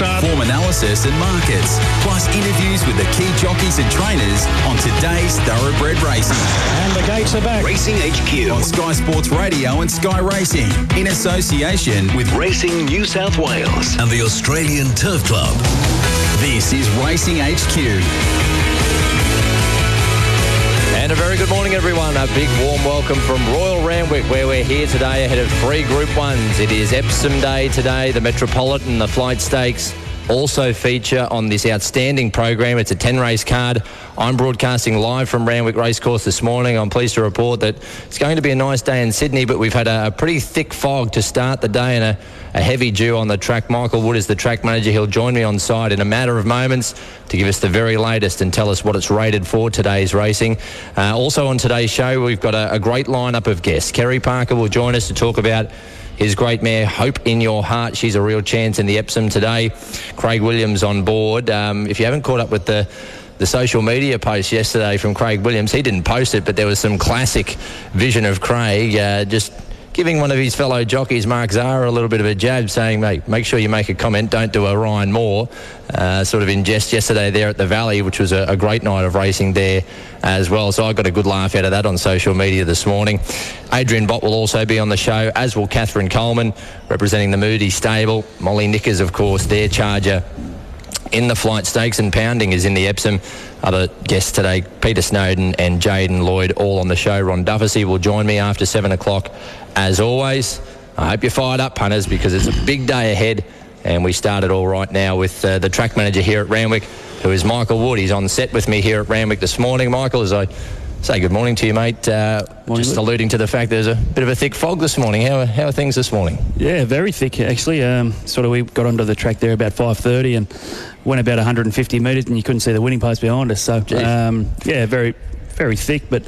start. Form analysis and markets. Plus interviews with the key jockeys and trainers on today's Thoroughbred Racing. And the gates are back. Racing HQ on Sky Sports Radio and Sky Racing in association with Racing New South Wales and the Australian Turf Club. This is Racing HQ. And a very good morning, everyone. A big warm welcome from Royal Randwick, where we're here today ahead of three Group 1s. It is Epsom Day today, the Metropolitan, the Flight Stakes, also feature on this outstanding program. It's a 10 race card. I'm broadcasting live from Randwick Racecourse this morning. I'm pleased to report that it's going to be a nice day in Sydney, but we've had a, a pretty thick fog to start the day and a, a, heavy dew on the track. Michael Wood is the track manager. He'll join me on site in a matter of moments to give us the very latest and tell us what it's rated for today's racing. Uh, also on today's show, we've got a, a great lineup of guests. Kerry Parker will join us to talk about his great mare, Hope in Your Heart. She's a real chance in the Epsom today. Craig Williams on board. Um, if you haven't caught up with the the social media post yesterday from Craig Williams. He didn't post it, but there was some classic vision of Craig uh, just giving one of his fellow jockeys, Mark Zahra, a little bit of a jab, saying, mate, make sure you make a comment, don't do a Ryan Moore. Uh, sort of in jest yesterday there at the Valley, which was a, a, great night of racing there as well. So I got a good laugh out of that on social media this morning. Adrian Bott will also be on the show, as will Catherine Coleman, representing the Moody stable. Molly Nickers, of course, their charger in the flight stakes and pounding is in the Epsom. Other guests today, Peter Snowden and Jaden Lloyd, all on the show. Ron Dufficy will join me after seven o'clock, as always. I hope you're fired up, punters, because it's a big day ahead. And we started all right now with uh, the track manager here at Randwick, who is Michael Wood. He's on set with me here at Randwick this morning. Michael, as I say good morning to you, mate. Uh, morning, just alluding to the fact there's a bit of a thick fog this morning. How, how are things this morning? Yeah, very thick actually. Um, sort of we got onto the track there about 5:30 and went about 150 metres and you couldn't see the winning post behind us. So um, yeah, very very thick, but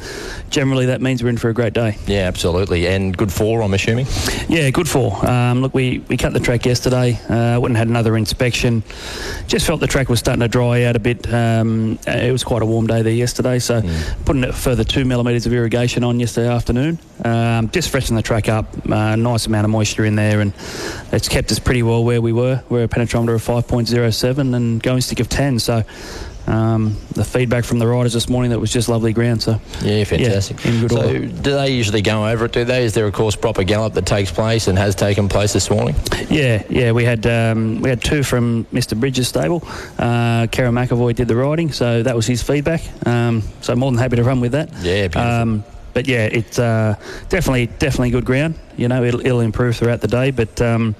generally that means we're in for a great day. Yeah, absolutely. And good four, I'm assuming? Yeah, good four. Um, look, we, we cut the track yesterday, uh, went and had another inspection. Just felt the track was starting to dry out a bit. Um, it was quite a warm day there yesterday, so mm. putting a further two millimetres of irrigation on yesterday afternoon. Um, just freshened the track up, uh, nice amount of moisture in there, and it's kept us pretty well where we were. We're a penetrometer of 5.07 and going stick of 10, so um, the feedback from the riders this morning that was just lovely ground. So yeah, fantastic. Yeah, so order. do they usually go over it? Do they? Is there a course proper gallop that takes place and has taken place this morning? Yeah, yeah. We had um, we had two from Mr. Bridges' stable. Uh, Kerrin McEvoy did the riding, so that was his feedback. Um, so more than happy to run with that. Yeah, beautiful. Um, but yeah, it's uh, definitely definitely good ground. You know, it'll, it'll improve throughout the day, but um,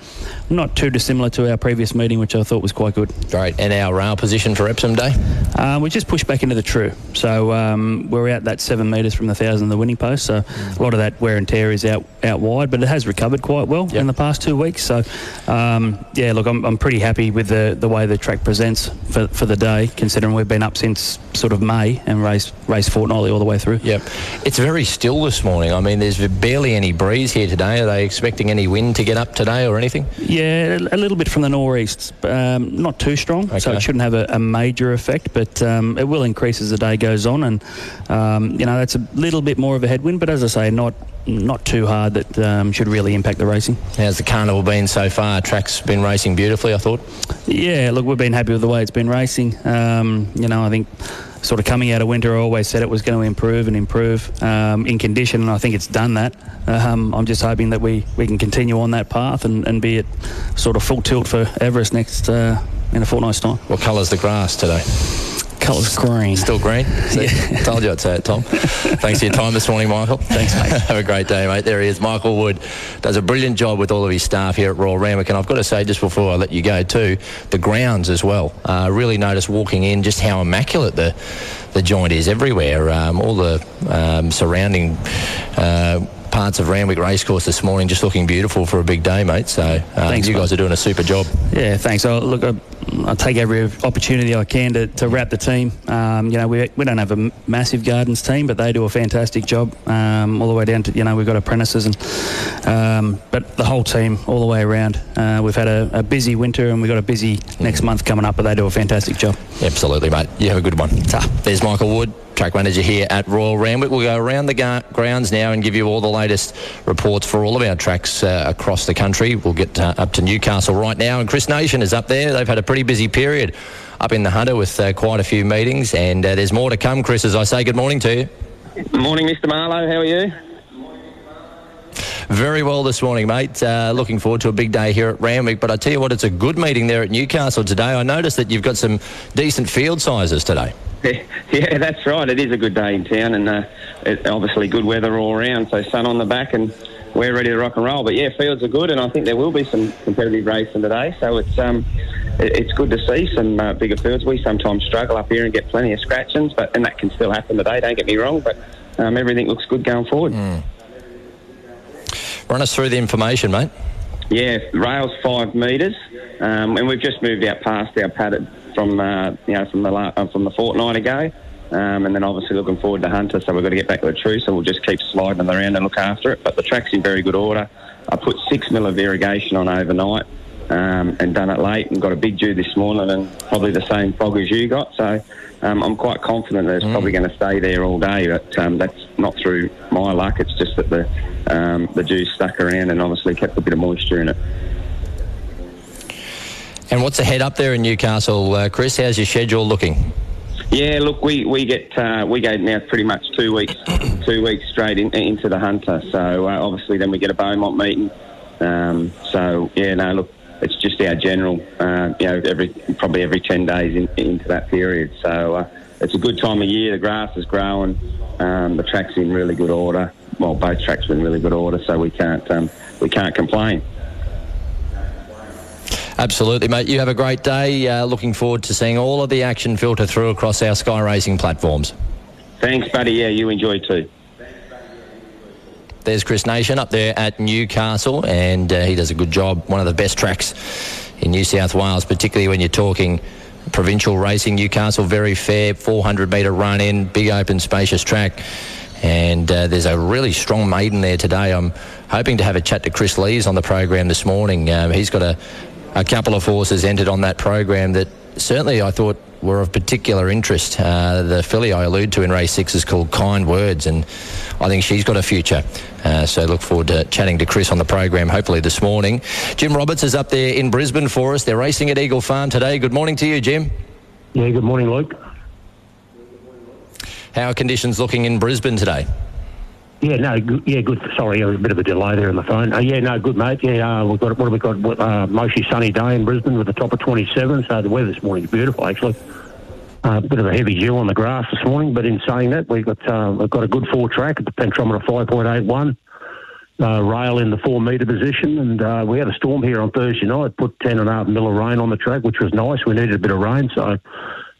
not too dissimilar to our previous meeting, which I thought was quite good. Great. And our rail position for Epsom Day? Uh, we just pushed back into the true. So um, we're out that seven metres from the thousand of the winning post. So a lot of that wear and tear is out out wide, but it has recovered quite well yep. in the past two weeks. So um, yeah, look, I'm, I'm pretty happy with the, the way the track presents for, for the day, considering we've been up since sort of May and raced race fortnightly all the way through. Yep. It's very still this morning. I mean, there's barely any breeze here today. Are they expecting any wind to get up today or anything? Yeah, a little bit from the northeast, um, not too strong, okay. so it shouldn't have a, a major effect, but um, it will increase as the day goes on, and um, you know that's a little bit more of a headwind, but as I say, not not too hard that um, should really impact the racing. How's the carnival been so far? Track's been racing beautifully, I thought. Yeah, look, we've been happy with the way it's been racing. Um, you know, I think sort of coming out of winter, I always said it was going to improve and improve um, in condition, and I think it's done that. Um, I'm just hoping that we, we can continue on that path and, and be at sort of full tilt for Everest next uh, in a fortnight's time. What colour's the grass today? Colour's green. Still green? See? Yeah. Told you I'd say it, Tom. Thanks for your time this morning, Michael. Thanks, mate. Have a great day, mate. There he is. Michael Wood does a brilliant job with all of his staff here at Royal Randwick. And I've got to say, just before I let you go, too, the grounds as well. Uh, really noticed walking in just how immaculate the the joint is everywhere. Um, all the um, surrounding uh, parts of Randwick Racecourse this morning, just looking beautiful for a big day, mate. So uh, thanks, you guys mate. are doing a super job. Yeah, thanks. I'll, look, I, I take every opportunity I can to, to wrap the team. Um, you know, we, we don't have a massive gardens team, but they do a fantastic job um, all the way down to you know we've got apprentices and um, but the whole team all the way around. Uh, we've had a, a, busy winter and we've got a busy next month coming up, but they do a fantastic job. Absolutely, mate. You have a good one. Ta. There's Michael Wood. Track manager here at Royal Randwick. We'll go around the ga- grounds now and give you all the latest reports for all of our tracks uh, across the country. We'll get uh, up to Newcastle right now, and Chris Nation is up there. They've had a pretty busy period up in the Hunter with uh, quite a few meetings, and uh, there's more to come, Chris, as I say good morning to you. Morning, Mr. Marlowe. How are you? Very well this morning, mate. Uh, looking forward to a big day here at Randwick. But I tell you what, it's a good meeting there at Newcastle today. I noticed that you've got some decent field sizes today. Yeah, that's right. It is a good day in town, and uh, it, obviously good weather all around. So sun on the back, and we're ready to rock and roll. But yeah, fields are good, and I think there will be some competitive racing today. So it's um, it, it's good to see some uh, bigger fields. We sometimes struggle up here and get plenty of scratchings, but and that can still happen today. Don't get me wrong, but um, everything looks good going forward. Run us through the information, mate. Yeah, rails five metres, um, and we've just moved out past our padded from uh, you know from the la- uh, from the fortnight ago, um, and then obviously looking forward to Hunter. So we've got to get back to the tree, So we'll just keep sliding them around and look after it. But the track's in very good order. I put six mil of irrigation on overnight. Um, and done it late and got a big dew this morning and probably the same fog as you got. So um, I'm quite confident that it's probably going to stay there all day. But um, that's not through my luck. It's just that the um, the dew stuck around and obviously kept a bit of moisture in it. And what's ahead up there in Newcastle, uh, Chris? How's your schedule looking? Yeah, look, we we get uh, we go now pretty much two weeks two weeks straight in, into the Hunter. So uh, obviously then we get a Beaumont meeting. Um, so yeah, no, look, it's just our general, uh, you know, every probably every ten days in, into that period. So uh, it's a good time of year. The grass is growing. Um, the track's in really good order. Well, both tracks are in really good order, so we can't um, we can't complain. Absolutely, mate. You have a great day. Uh, looking forward to seeing all of the action filter through across our Sky Racing platforms. Thanks, buddy. Yeah, you enjoy too. There's Chris Nation up there at Newcastle, and uh, he does a good job. One of the best tracks in New South Wales, particularly when you're talking provincial racing. Newcastle, very fair, 400 metre run in, big open, spacious track. And uh, there's a really strong maiden there today. I'm hoping to have a chat to Chris Lees on the program this morning. Um, he's got a, a couple of horses entered on that program that certainly I thought were of particular interest. Uh, the filly I allude to in race six is called Kind Words, and I think she's got a future. Uh, so look forward to chatting to Chris on the program hopefully this morning. Jim Roberts is up there in Brisbane for us. They're racing at Eagle Farm today. Good morning to you, Jim. Yeah, good morning, Luke. How are conditions looking in Brisbane today? Yeah, no, yeah, good. Sorry, a bit of a delay there on the phone. Uh, yeah, no, good, mate. Yeah, uh, we've got what have we got? Uh, mostly sunny day in Brisbane with a top of 27. So the weather this morning is beautiful, actually. A uh, bit of a heavy dew on the grass this morning, but in saying that, we've got uh, we've got a good four track at the penetrometer 5.81. Uh, rail in the four metre position, and uh, we had a storm here on Thursday night. Put ten and a half mil of rain on the track, which was nice. We needed a bit of rain, so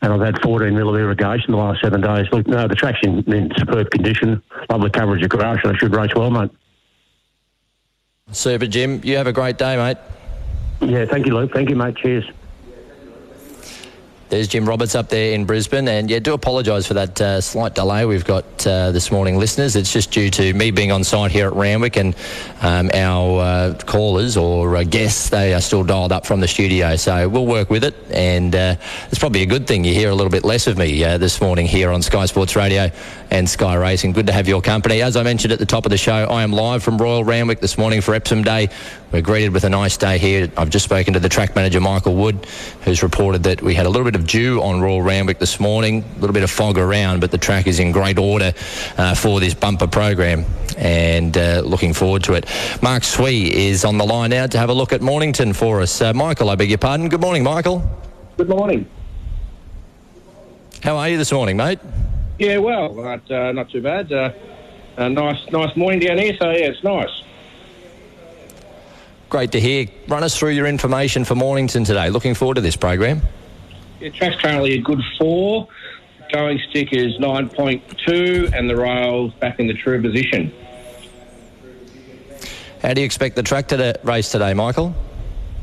and I've had 14 mil of irrigation the last seven days. Look, no, the track's in, in superb condition. Lovely coverage of grass, and I should race well, mate. Super, Jim. You have a great day, mate. Yeah, thank you, Luke. Thank you, mate. Cheers. There's Jim Roberts up there in Brisbane, and yeah, do apologise for that uh, slight delay we've got uh, this morning, listeners. It's just due to me being on site here at Randwick, and um, our uh, callers or uh, guests they are still dialed up from the studio, so we'll work with it. And uh, it's probably a good thing you hear a little bit less of me this morning here on Sky Sports Radio and Sky Racing. Good to have your company. As I mentioned at the top of the show, I am live from Royal Randwick this morning for Epsom Day. We're greeted with a nice day here. I've just spoken to the track manager, Michael Wood, who's reported that we had a little bit of dew on Royal Randwick this morning, a little bit of fog around, but the track is in great order uh, for this bumper program and uh, looking forward to it. Mark Swee is on the line now to have a look at Mornington for us. Uh, Michael, I beg your pardon. Good morning, Michael. Good morning. How are you this morning, mate? Yeah, well, not, uh, not too bad. Uh, a nice, nice morning down here, so yeah, it's nice. Great to hear. Run us through your information for Mornington today. Looking forward to this program. Yeah, track's currently a good four. Going stick is 9.2, and the rail's back in the true position. How do you expect the track to race today, Michael?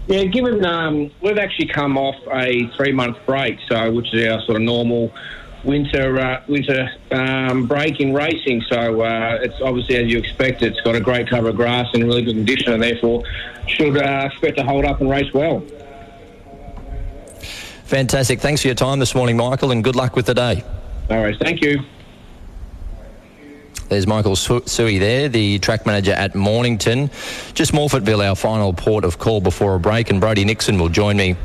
Yeah, given um, we've actually come off a three-month break, so which is our sort of normal winter uh, winter um, break in racing. So uh, it's obviously as you expect. It's got a great cover of grass and really good condition, and therefore should uh, expect to hold up and race well. Fantastic. Thanks for your time this morning, Michael, and good luck with the day. All right, thank you. There's Michael Su- Suey there, the track manager at Mornington. Just Morphettville, our final port of call before a break, and Brody Nixon will join me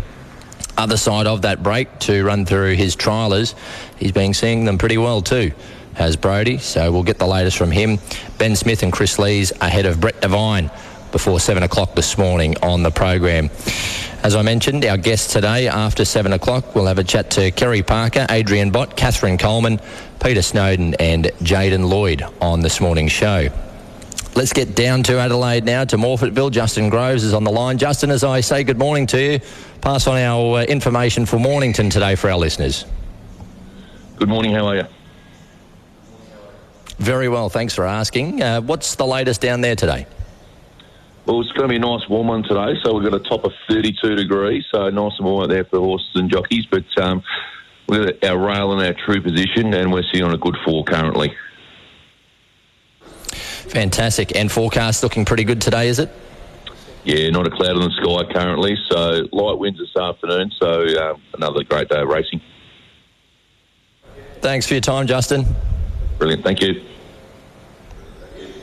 other side of that break to run through his trialers. He's been seeing them pretty well too, has Brody. So we'll get the latest from him. Ben Smith and Chris Lees ahead of Brett Devine before seven o'clock this morning on the program. As I mentioned, our guests today after seven o'clock, we'll have a chat to Kerry Parker, Adrian Bott, Catherine Coleman, Peter Snowden, and Jaden Lloyd on this morning's show. Let's get down to Adelaide now to Morphettville. Justin Groves is on the line. Justin, as I say good morning to you, pass on our uh, information for Mornington today for our listeners. Good morning, how are you? Very well, thanks for asking. Uh, what's the latest down there today? Well, it's going to be a nice warm one today, so we've got a top of 32 degrees, so nice and warm out there for the horses and jockeys, but um, we've got our rail in our true position, and we're sitting on a good four currently. Fantastic. And forecast looking pretty good today, is it? Yeah, not a cloud in the sky currently, so light winds this afternoon, so um, another great day of racing. Thanks for your time, Justin. Brilliant, thank you.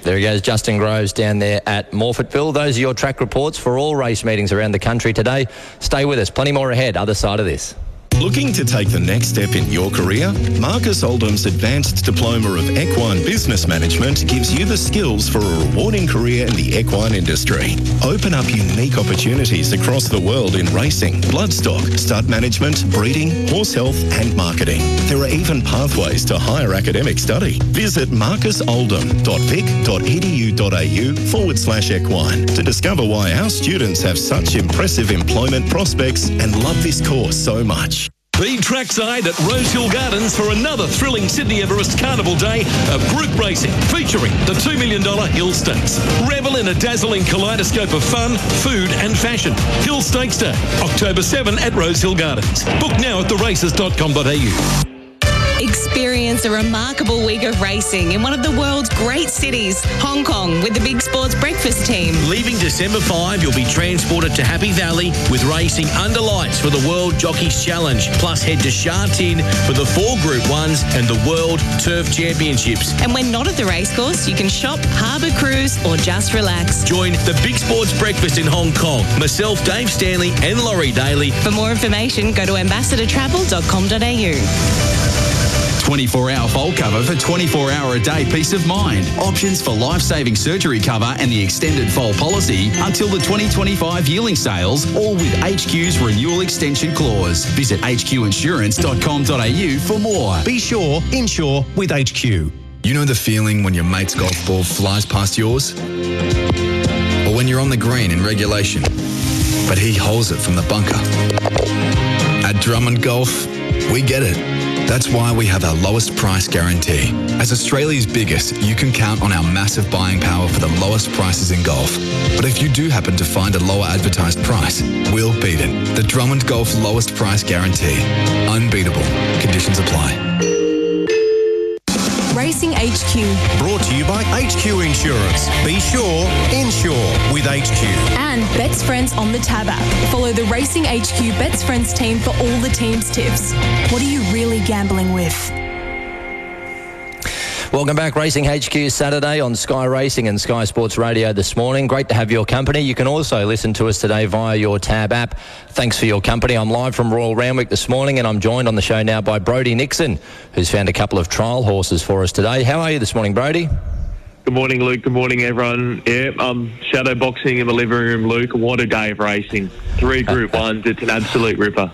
There he goes, Justin Groves down there at Morphettville. Those are your track reports for all race meetings around the country today. Stay with us, plenty more ahead, other side of this. Looking to take the next step in your career? Marcus Oldham's Advanced Diploma of Equine Business Management gives you the skills for a rewarding career in the equine industry. Open up unique opportunities across the world in racing, bloodstock, stud management, breeding, horse health, and marketing. There are even pathways to higher academic study. Visit marcusoldham.vic.edu.au forward slash equine to discover why our students have such impressive employment prospects and love this course so much. Be trackside at Rosehill Gardens for another thrilling Sydney Everest Carnival Day of group racing featuring the $2 million Hill Stakes. Revel in a dazzling kaleidoscope of fun, food and fashion. Hill Stakes Day, October 7 at Rosehill Gardens. Book now at theraces.com.au. Experience a remarkable week of racing in one of the world's great cities, Hong Kong, with the Big Sports Breakfast team. Leaving December 5, you'll be transported to Happy Valley with racing under lights for the World Jockeys Challenge. Plus, head to Sha Tin for the four Group 1s and the World Turf Championships. And when not at the racecourse, you can shop, harbour cruise, or just relax. Join the Big Sports Breakfast in Hong Kong. Myself, Dave Stanley, and Laurie Daly. For more information, go to ambassadortravel.com.au. 24 hour fault cover for 24 hour a day peace of mind. Options for life saving surgery cover and the extended fault policy until the 2025 yearling sales, all with HQ's renewal extension clause. Visit hqinsurance.com.au for more. Be sure, insure with HQ. You know the feeling when your mate's golf ball flies past yours? Or when you're on the green in regulation, but he holds it from the bunker? At Drummond Golf, we get it. That's why we have our lowest price guarantee. As Australia's biggest, you can count on our massive buying power for the lowest prices in golf. But if you do happen to find a lower advertised price, we'll beat it. The Drummond Golf lowest price guarantee. Unbeatable. Conditions apply. Racing HQ. Brought to you by HQ Insurance. Be sure, insure with HQ. And Bet's Friends on the Tab app. Follow the Racing HQ Bet's Friends team for all the team's tips. What are you really gambling with? Welcome back, Racing HQ Saturday on Sky Racing and Sky Sports Radio this morning. Great to have your company. You can also listen to us today via your Tab app. Thanks for your company. I'm live from Royal Randwick this morning and I'm joined on the show now by Brody Nixon, who's found a couple of trial horses for us today. How are you this morning, Brody? Good morning, Luke. Good morning, everyone. Yeah, I'm shadow boxing in the living room, Luke. What a day of racing. Three Group Ones. It's an absolute ripper.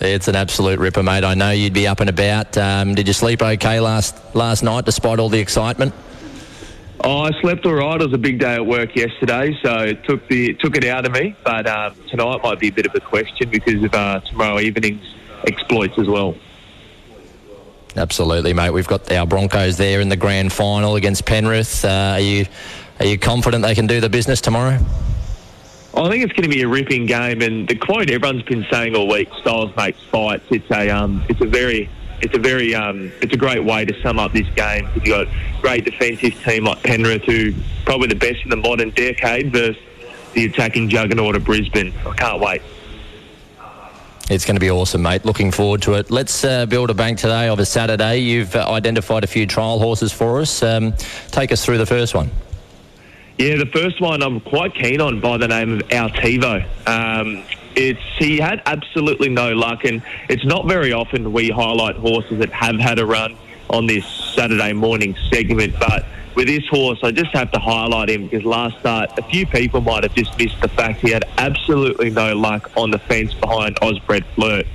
It's an absolute ripper, mate. I know you'd be up and about. Um, did you sleep okay last last night, despite all the excitement? Oh, I slept all right. It was a big day at work yesterday, so it took the it took it out of me. But um, tonight might be a bit of a question because of uh, tomorrow evening's exploits as well. Absolutely, mate. We've got our Broncos there in the grand final against Penrith. Uh, are you are you confident they can do the business tomorrow? I think it's going to be a ripping game, and the quote everyone's been saying all week: "Styles makes fights." It's a um, it's a very it's a very um, it's a great way to sum up this game. You've got a great defensive team like Penrith, who probably the best in the modern decade, versus the attacking juggernaut of Brisbane. I can't wait. It's going to be awesome, mate. Looking forward to it. Let's uh, build a bank today of a Saturday. You've uh, identified a few trial horses for us. Um, take us through the first one. Yeah, the first one I'm quite keen on by the name of Altivo. Um, it's he had absolutely no luck, and it's not very often we highlight horses that have had a run on this Saturday morning segment, but with this horse, I just have to highlight him because last start, a few people might have just missed the fact he had absolutely no luck on the fence behind Osbred Flirt.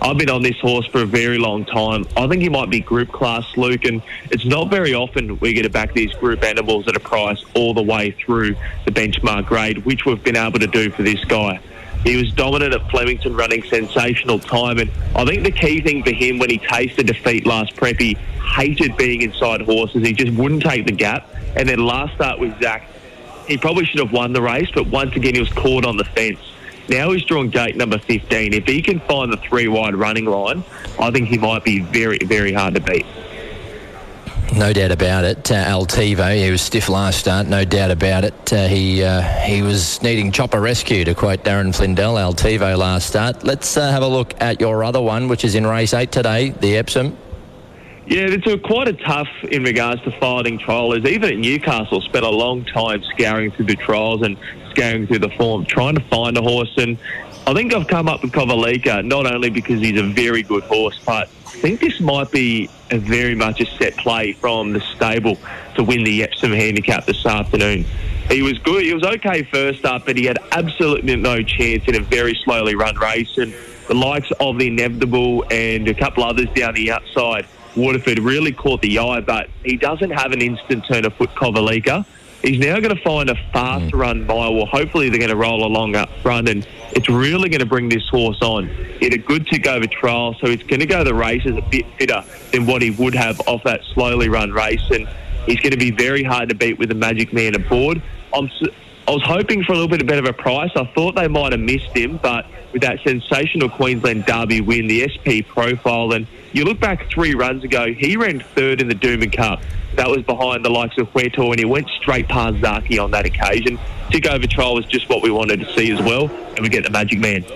I've been on this horse for a very long time. I think he might be group class, Luke, and it's not very often we get to back these group animals at a price all the way through the benchmark grade, which we've been able to do for this guy. He was dominant at Flemington, running sensational time, and I think the key thing for him when he tasted defeat last prep, he hated being inside horses. He just wouldn't take the gap. And then last start with Zach, he probably should have won the race, but once again he was caught on the fence. Now he's drawn gate number 15. If he can find the three wide running line, I think he might be very, very hard to beat. No doubt about it. Uh, Altivo, he was stiff last start, no doubt about it. Uh, he uh, he was needing chopper rescue, to quote Darren Flindell, Altivo last start. Let's uh, have a look at your other one, which is in race eight today, the Epsom. Yeah, it's a, quite a tough in regards to fighting trials. Even at Newcastle, spent a long time scouring through the trials and scouring through the form, trying to find a horse. And I think I've come up with Kovalica not only because he's a very good horse, but I think this might be a very much a set play from the stable to win the Epsom handicap this afternoon. He was good. He was okay first up, but he had absolutely no chance in a very slowly run race. And the likes of the Inevitable and a couple others down the outside Waterford really caught the eye, but he doesn't have an instant turn of foot Kovalica. He's now going to find a fast mm. run mile. Well, hopefully they're going to roll along up front, and it's really going to bring this horse on. He had a good tick over trial, so he's going to go the races a bit fitter than what he would have off that slowly run race, and he's going to be very hard to beat with the Magic Man aboard. I'm, I was hoping for a little bit better of a price. I thought they might have missed him, but with that sensational Queensland Derby win, the SP profile, and you look back three runs ago, he ran third in the Doomben Cup. That was behind the likes of Huetor, and he went straight past Zaaki on that occasion. Tick over trial was just what we wanted to see as well, and we get the Magic Man.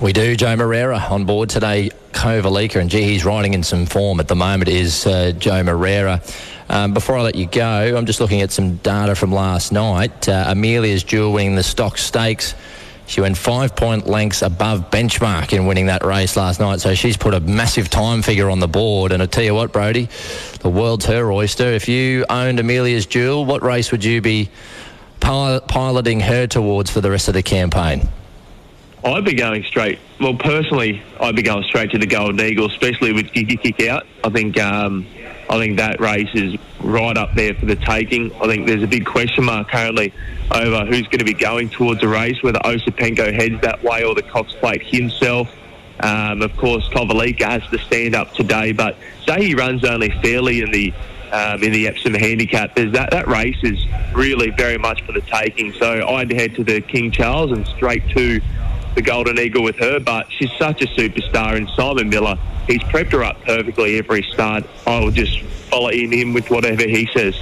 We do. Joao Moreira on board today. Kovalica, and gee, he's riding in some form at the moment. Is uh, Joao Moreira. Um, before I let you go, I'm just looking at some data from last night. Uh, Amelia's Jewel winning the stock stakes. She went five point lengths above benchmark in winning that race last night. So she's put a massive time figure on the board. And I tell you what, Brody, the world's her oyster. If you owned Amelia's Jewel, what race would you be pil- piloting her towards for the rest of the campaign? I'd be going straight. Well, personally, I'd be going straight to the Golden Eagle, especially with Kiki Kick Out. I think um, I think that race is right up there for the taking. I think there's a big question mark currently over who's going to be going towards the race, whether Osipenko heads that way or the Cox Plate himself. Um, of course, Kovalica has to stand up today, but say he runs only fairly in the um, in the Epsom handicap. There's that that race is really very much for the taking. So I'd head to the King Charles and straight to the Golden Eagle with her. But she's such a superstar, and Simon Miller, he's prepped her up perfectly every start. I will just follow in him with whatever he says.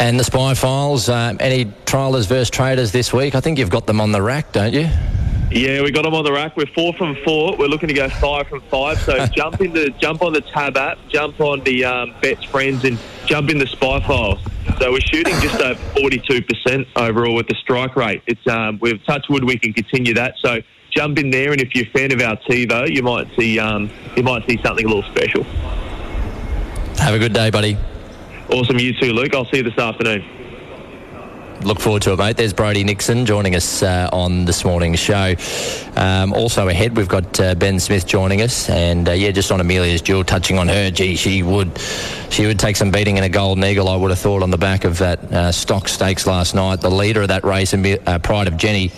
And the spy files, um, any trialers versus traders this week? I think you've got them on the rack, don't you? Yeah, we got them on the rack. We're four from four. We're looking to go five from five. So jump in the jump on the tab app, jump on the um, Bets Friends, and jump in the Spy Files. So we're shooting just over forty-two percent overall with the strike rate. It's um, we've touched wood. We can continue that. So jump in there, and if you're a fan of Altivo, you might see um, you might see something a little special. Have a good day, buddy. Awesome, you too, Luke. I'll see you this afternoon. Look forward to it, mate. There's Brody Nixon joining us uh, on this morning's show. Um, also ahead, we've got uh, Ben Smith joining us, and uh, yeah, just on Amelia's Jewel, touching on her. Gee, she would, she would take some beating in a golden eagle. I would have thought on the back of that uh, stock stakes last night. The leader of that race, uh, Pride of Jenny.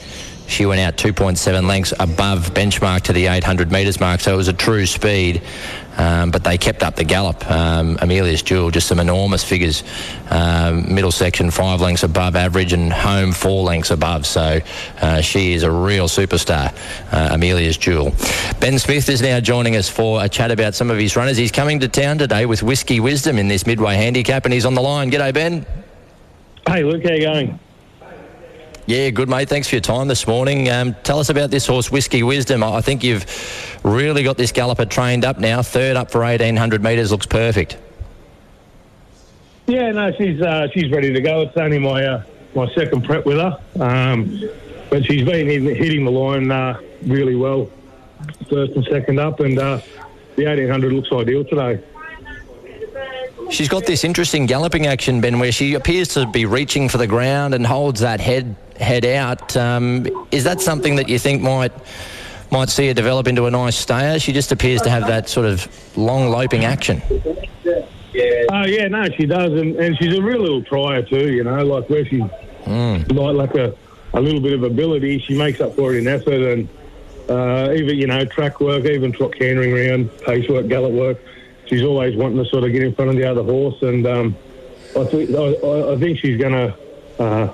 She went out 2.7 lengths above benchmark to the 800 metres mark, so it was a true speed. Um, but they kept up the gallop. Um, Amelia's Jewel, just some enormous figures. Um, middle section, five lengths above average, and home, four lengths above. So uh, she is a real superstar, uh, Amelia's Jewel. Ben Smith is now joining us for a chat about some of his runners. He's coming to town today with Whiskey Wisdom in this Midway handicap, and he's on the line. G'day, Ben. Hey, Luke, how you going? Yeah, good mate. Thanks for your time this morning. Um, tell us about this horse, Whiskey Wisdom. I think you've really got this galloper trained up now. Third up for 1800 metres looks perfect. Yeah, no, she's uh, she's ready to go. It's only my uh, my second prep with her, um, but she's been in, hitting the line uh, really well, first and second up, and uh, the 1800 looks ideal today. She's got this interesting galloping action, Ben, where she appears to be reaching for the ground and holds that head head out. Um, is that something that you think might might see her develop into a nice stayer? She just appears to have that sort of long loping action. Oh yeah, no, she does, and, and she's a real little trier too. You know, like where she's like like a, a little bit of ability, she makes up for it in effort, and uh, even you know track work, even trot cantering around, pace work, gallop work. She's always wanting to sort of get in front of the other horse, and um, I, think I, I- think she's going to, uh,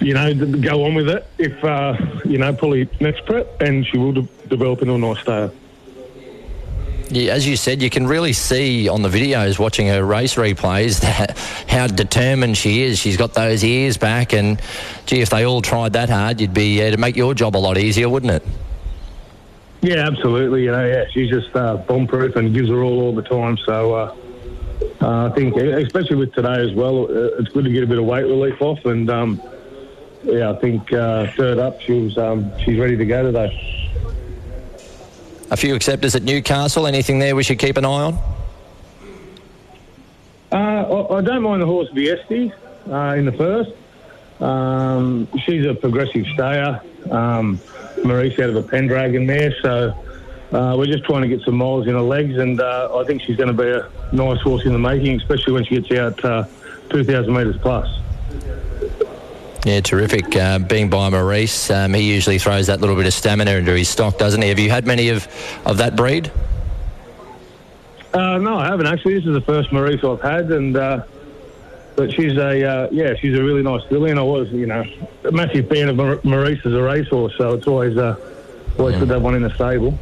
you know, go on with it if uh, you know probably next prep, and she will de- develop into a nice stayer. Yeah, as you said, you can really see on the videos watching her race replays that how determined she is. She's got those ears back, and gee, if they all tried that hard, you'd be uh, to make your job a lot easier, wouldn't it? Yeah, absolutely. You know, yeah, she's just uh, bomb proof and gives her all all the time. So uh, uh, I think, especially with today as well, uh, it's good to get a bit of weight relief off. And um, yeah, I think uh, third up, she was um, she's ready to go today. A few acceptors at Newcastle. Anything there we should keep an eye on? Uh, I, I don't mind the horse Viesti uh, in the first. Um, she's a progressive stayer. Maurice out of a Pendragon there, so uh, we're just trying to get some miles in her legs, and uh, I think she's going to be a nice horse in the making, especially when she gets out uh, 2,000 metres plus. Yeah, terrific. Uh, being by Maurice, um, he usually throws that little bit of stamina into his stock, doesn't he? Have you had many of, of that breed? Uh, no, I haven't actually. This is the first Maurice I've had, and uh, but she's a uh, yeah, she's a really nice filly, and I was you know a massive fan of Mar- Maurice as a racehorse, so it's always uh, always good to have one in the stable.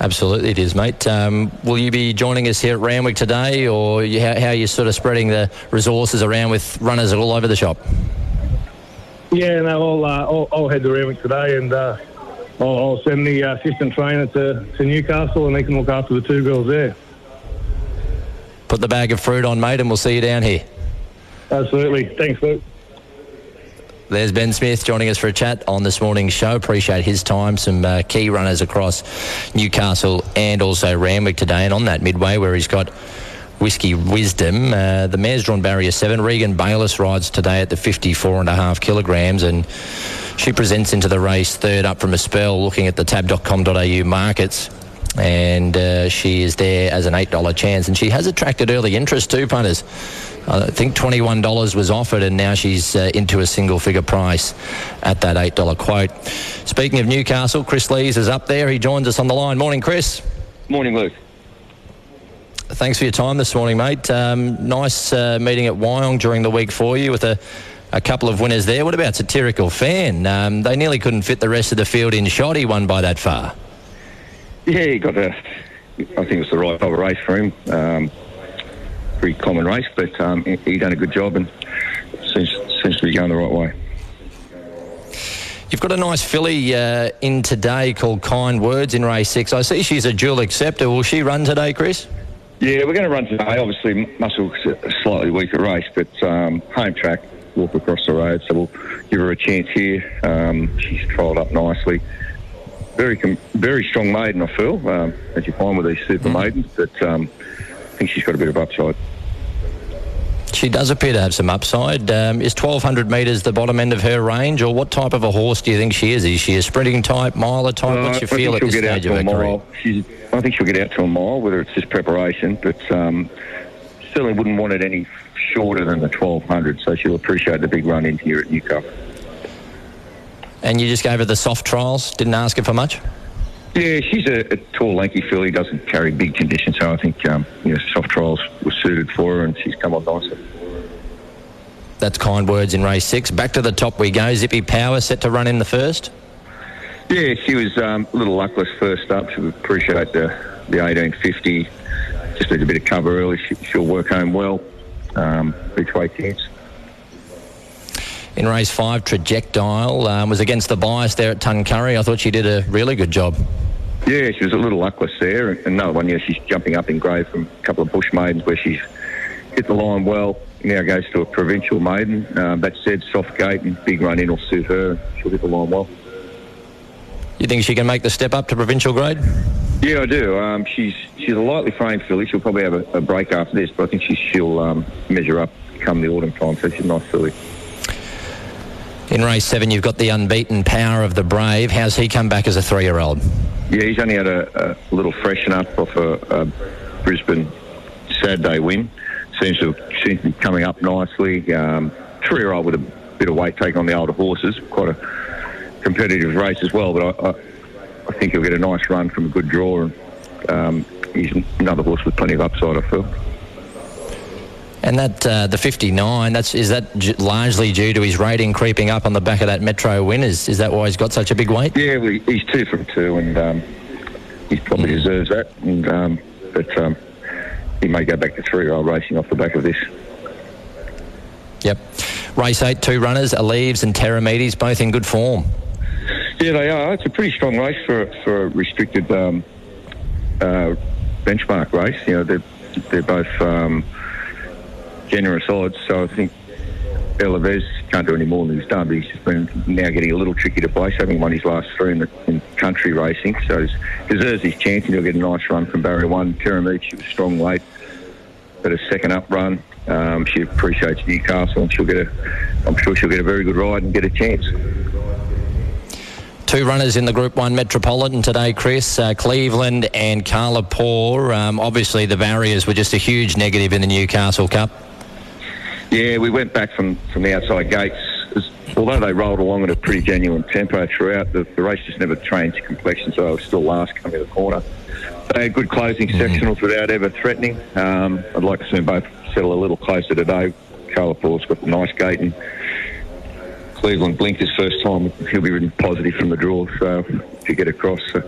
Absolutely, it is, mate. Um, will you be joining us here at Randwick today, or you, how, how are you sort of spreading the resources around with runners all over the shop? Yeah, no, I'll uh, I'll, I'll head to Randwick today, and uh, I'll, I'll send the assistant trainer to, to Newcastle, and they can look after the two girls there. Put the bag of fruit on, mate, and we'll see you down here. Absolutely, thanks, Luke. There's Ben Smith joining us for a chat on this morning's show. Appreciate his time. Some uh, key runners across Newcastle and also Randwick today. And on that midway where he's got Whiskey Wisdom, uh, the mare's drawn barrier seven. Regan Bayliss rides today at the 54 and a half kilograms and she presents into the race third up from a spell looking at the tab.com.au markets. And uh, she is there as an $8 chance. And she has attracted early interest too, punters. I think $21 was offered, and now she's uh, into a single figure price at that $8 quote. Speaking of Newcastle, Chris Lees is up there. He joins us on the line. Morning, Chris. Morning, Luke. Thanks for your time this morning, mate. Um, nice uh, meeting at Wyong during the week for you with a, a couple of winners there. What about Satirical Fan? Um, they nearly couldn't fit the rest of the field in shot. He won by that far. Yeah, he got a. I think it was the right type of race for him. Um, pretty common race, but um, he, he done a good job and seems seems to be going the right way. You've got a nice filly uh, in today called Kind Words in race six. I see she's a dual acceptor. Will she run today, Chris? Yeah, we're going to run today. Obviously, Muscle's a slightly weaker race, but um, home track, walk across the road, so we'll give her a chance here. Um, she's trialled up nicely. Very, com- very strong maiden, I feel, um, as you find with these super maidens, but um, I think she's got a bit of upside. She does appear to have some upside. Um, is 1200 metres the bottom end of her range, or what type of a horse do you think she is? Is she a sprinting type, miler type? Uh, What's your I feel at this stage of a her career? She's, I think she'll get out to a mile, whether it's just preparation, but um, certainly wouldn't want it any shorter than the 1200, so she'll appreciate the big run in here at Newcastle. And you just gave her the soft trials, didn't ask her for much? Yeah, she's a, a tall, lanky filly, doesn't carry big conditions, so I think um, you know, soft trials were suited for her and she's come on nicely. That's kind words in race six. Back to the top we go. Zippy Power set to run in the first. Yeah, she was um, a little luckless first up. She would appreciate the, the 1850. Just needs a bit of cover early. She, she'll work home well. Um, each way chance. In race five, Trajectile, um, was against the bias there at Tuncurry. I thought she did a really good job. Yeah, she was a little luckless there. And Another one, yeah, she's jumping up in grade from a couple of bush maidens where she's hit the line well. Now goes to a provincial maiden. Um, that said, soft gate and big run in will suit her. She'll hit the line well. You think she can make the step up to provincial grade? Yeah, I do. Um, she's she's a lightly framed filly. She'll probably have a, a break after this, but I think she, she'll um, measure up come the autumn time. So she's a nice filly. In race seven, you've got the unbeaten power of the brave. How's he come back as a three-year-old? Yeah, he's only had a, a little freshen up off a, a Brisbane Saturday win. Seems to seems to be coming up nicely. Um, three-year-old with a bit of weight taking on the older horses. Quite a competitive race as well, but I, I, I think he'll get a nice run from a good draw. And um, he's another horse with plenty of upside, I feel. And that uh, the 59, that's is that j- largely due to his rating creeping up on the back of that Metro win? Is, is that why he's got such a big weight? Yeah, he's two from two, and um, he probably deserves that. And um, but um, he may go back to three-year-old racing off the back of this. Yep. Race eight, two runners, Aleves and Terramedes, both in good form. Yeah, they are. It's a pretty strong race for for a restricted um, uh, benchmark race. You know, they're they're both um, generous odds, so I think Elaves can't do any more than he's done. But he's just been now getting a little tricky to place, having won his last three in, the, in country racing. So he deserves his chance, and he'll get a nice run from barrier one. Terramid, she was strong late, but a second up run. Um, she appreciates Newcastle, and she'll get a. I'm sure she'll get a very good ride and get a chance. Two runners in the Group 1 Metropolitan today, Chris. Uh, Cleveland and Carla Poor. Um, obviously, the barriers were just a huge negative in the Newcastle Cup. Yeah, we went back from, from the outside gates. As- Although they rolled along at a pretty genuine tempo throughout, the, the race just never changed complexion, so I was still last coming to the corner. They had good closing sectionals without ever threatening. Um, I'd like to see them both settle a little closer today. Carla Paul's got a nice gate and Cleveland blinked his first time. He'll be ridden positive from the draw, so if to get across. So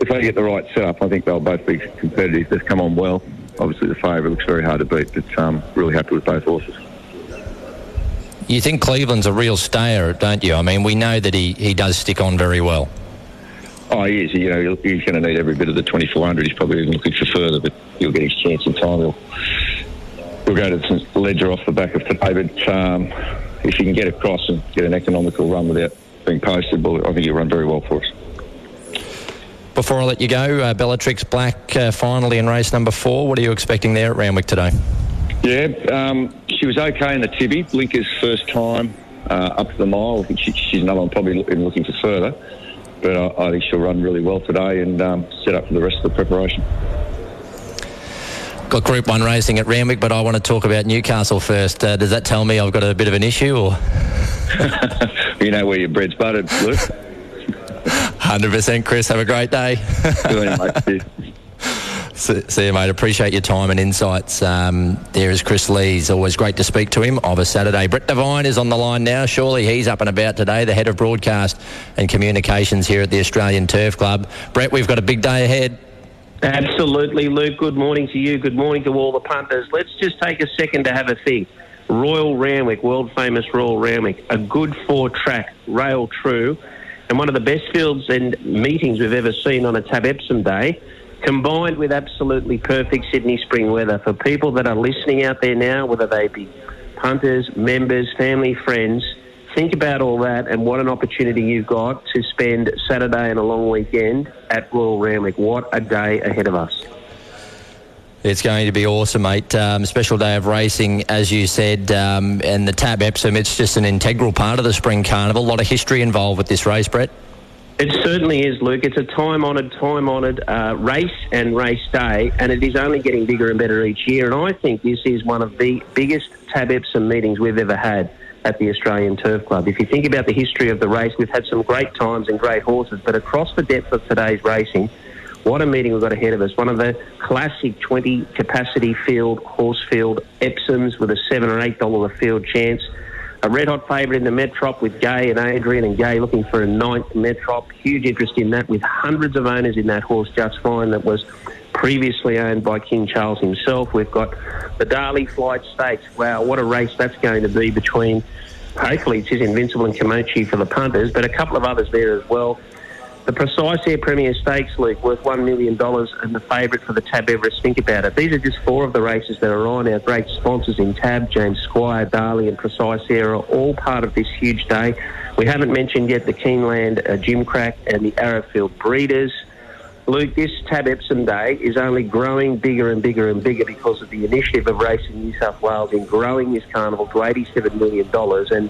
if they get the right setup, I think they'll both be competitive. They've come on well. Obviously, the favourite looks very hard to beat, but um, really happy with both horses. You think Cleveland's a real stayer, don't you? I mean, we know that he, he does stick on very well. Oh, he is. You know, he's going to need every bit of the 2400. He's probably even looking for further, but he'll get his chance in time. He'll, he'll go to some ledger off the back of today, but um, if he can get across and get an economical run without being posted, I think he'll run very well for us. Before I let you go, uh, Bellatrix Black uh, finally in race number four. What are you expecting there at Randwick today? Yeah, um, she was okay in the Tibby. Blinker's first time uh, up to the mile. I think she, she's another one probably looking, looking for further. But I, I think she'll run really well today and um, set up for the rest of the preparation. Got Group 1 racing at Randwick, but I want to talk about Newcastle first. Uh, does that tell me I've got a bit of an issue or...? You know where your bread's buttered, Luke. 100% Chris, have a great day. Good on mate. See, see you, mate. Appreciate your time and insights. Um, there is Chris Lees. Always great to speak to him of a Saturday. Brett Devine is on the line now. Surely he's up and about today, the head of broadcast and communications here at the Australian Turf Club. Brett, we've got a big day ahead. Absolutely, Luke. Good morning to you. Good morning to all the punters. Let's just take a second to have a think. Royal Randwick, world famous Royal Randwick, a good four track, rail true, and one of the best fields and meetings we've ever seen on a Tab Epsom day, combined with absolutely perfect Sydney spring weather. For people that are listening out there now, whether they be punters, members, family, friends, think about all that and what an opportunity you've got to spend Saturday and a long weekend at Royal Randwick. What a day ahead of us. It's going to be awesome, mate. Um, special day of racing, as you said, um, and the Tab Epsom, it's just an integral part of the Spring Carnival. A lot of history involved with this race, Brett. It certainly is, Luke. It's a time honoured, time honoured uh, race and race day, and it is only getting bigger and better each year. And I think this is one of the biggest Tab Epsom meetings we've ever had at the Australian Turf Club. If you think about the history of the race, we've had some great times and great horses, but across the depth of today's racing, what a meeting we've got ahead of us. One of the classic 20 capacity field, horse field Epsoms with a seven or eight dollar a field chance. A red hot favourite in the Metrop with Gai and Adrian, and Gai looking for a ninth Metrop. Huge interest in that, with hundreds of owners in that horse just fine. That was previously owned by King Charles himself. We've got the Darley Flight Stakes. Wow, what a race that's going to be between hopefully it's his Invincible and Komochi for the punters, but a couple of others there as well. The Precise Air Premier Stakes League worth $1 million and the favourite for the Tab Everest. Think about it. These are just four of the races that are on. Our great sponsors in Tab, James Squire, Darley and Precise Air are all part of this huge day. We haven't mentioned yet the Keeneland uh, Gimcrack and the Arrowfield Breeders. Luke, this Tab Epsom Day is only growing bigger and bigger and bigger because of the initiative of Racing New South Wales in growing this carnival to $87 million. And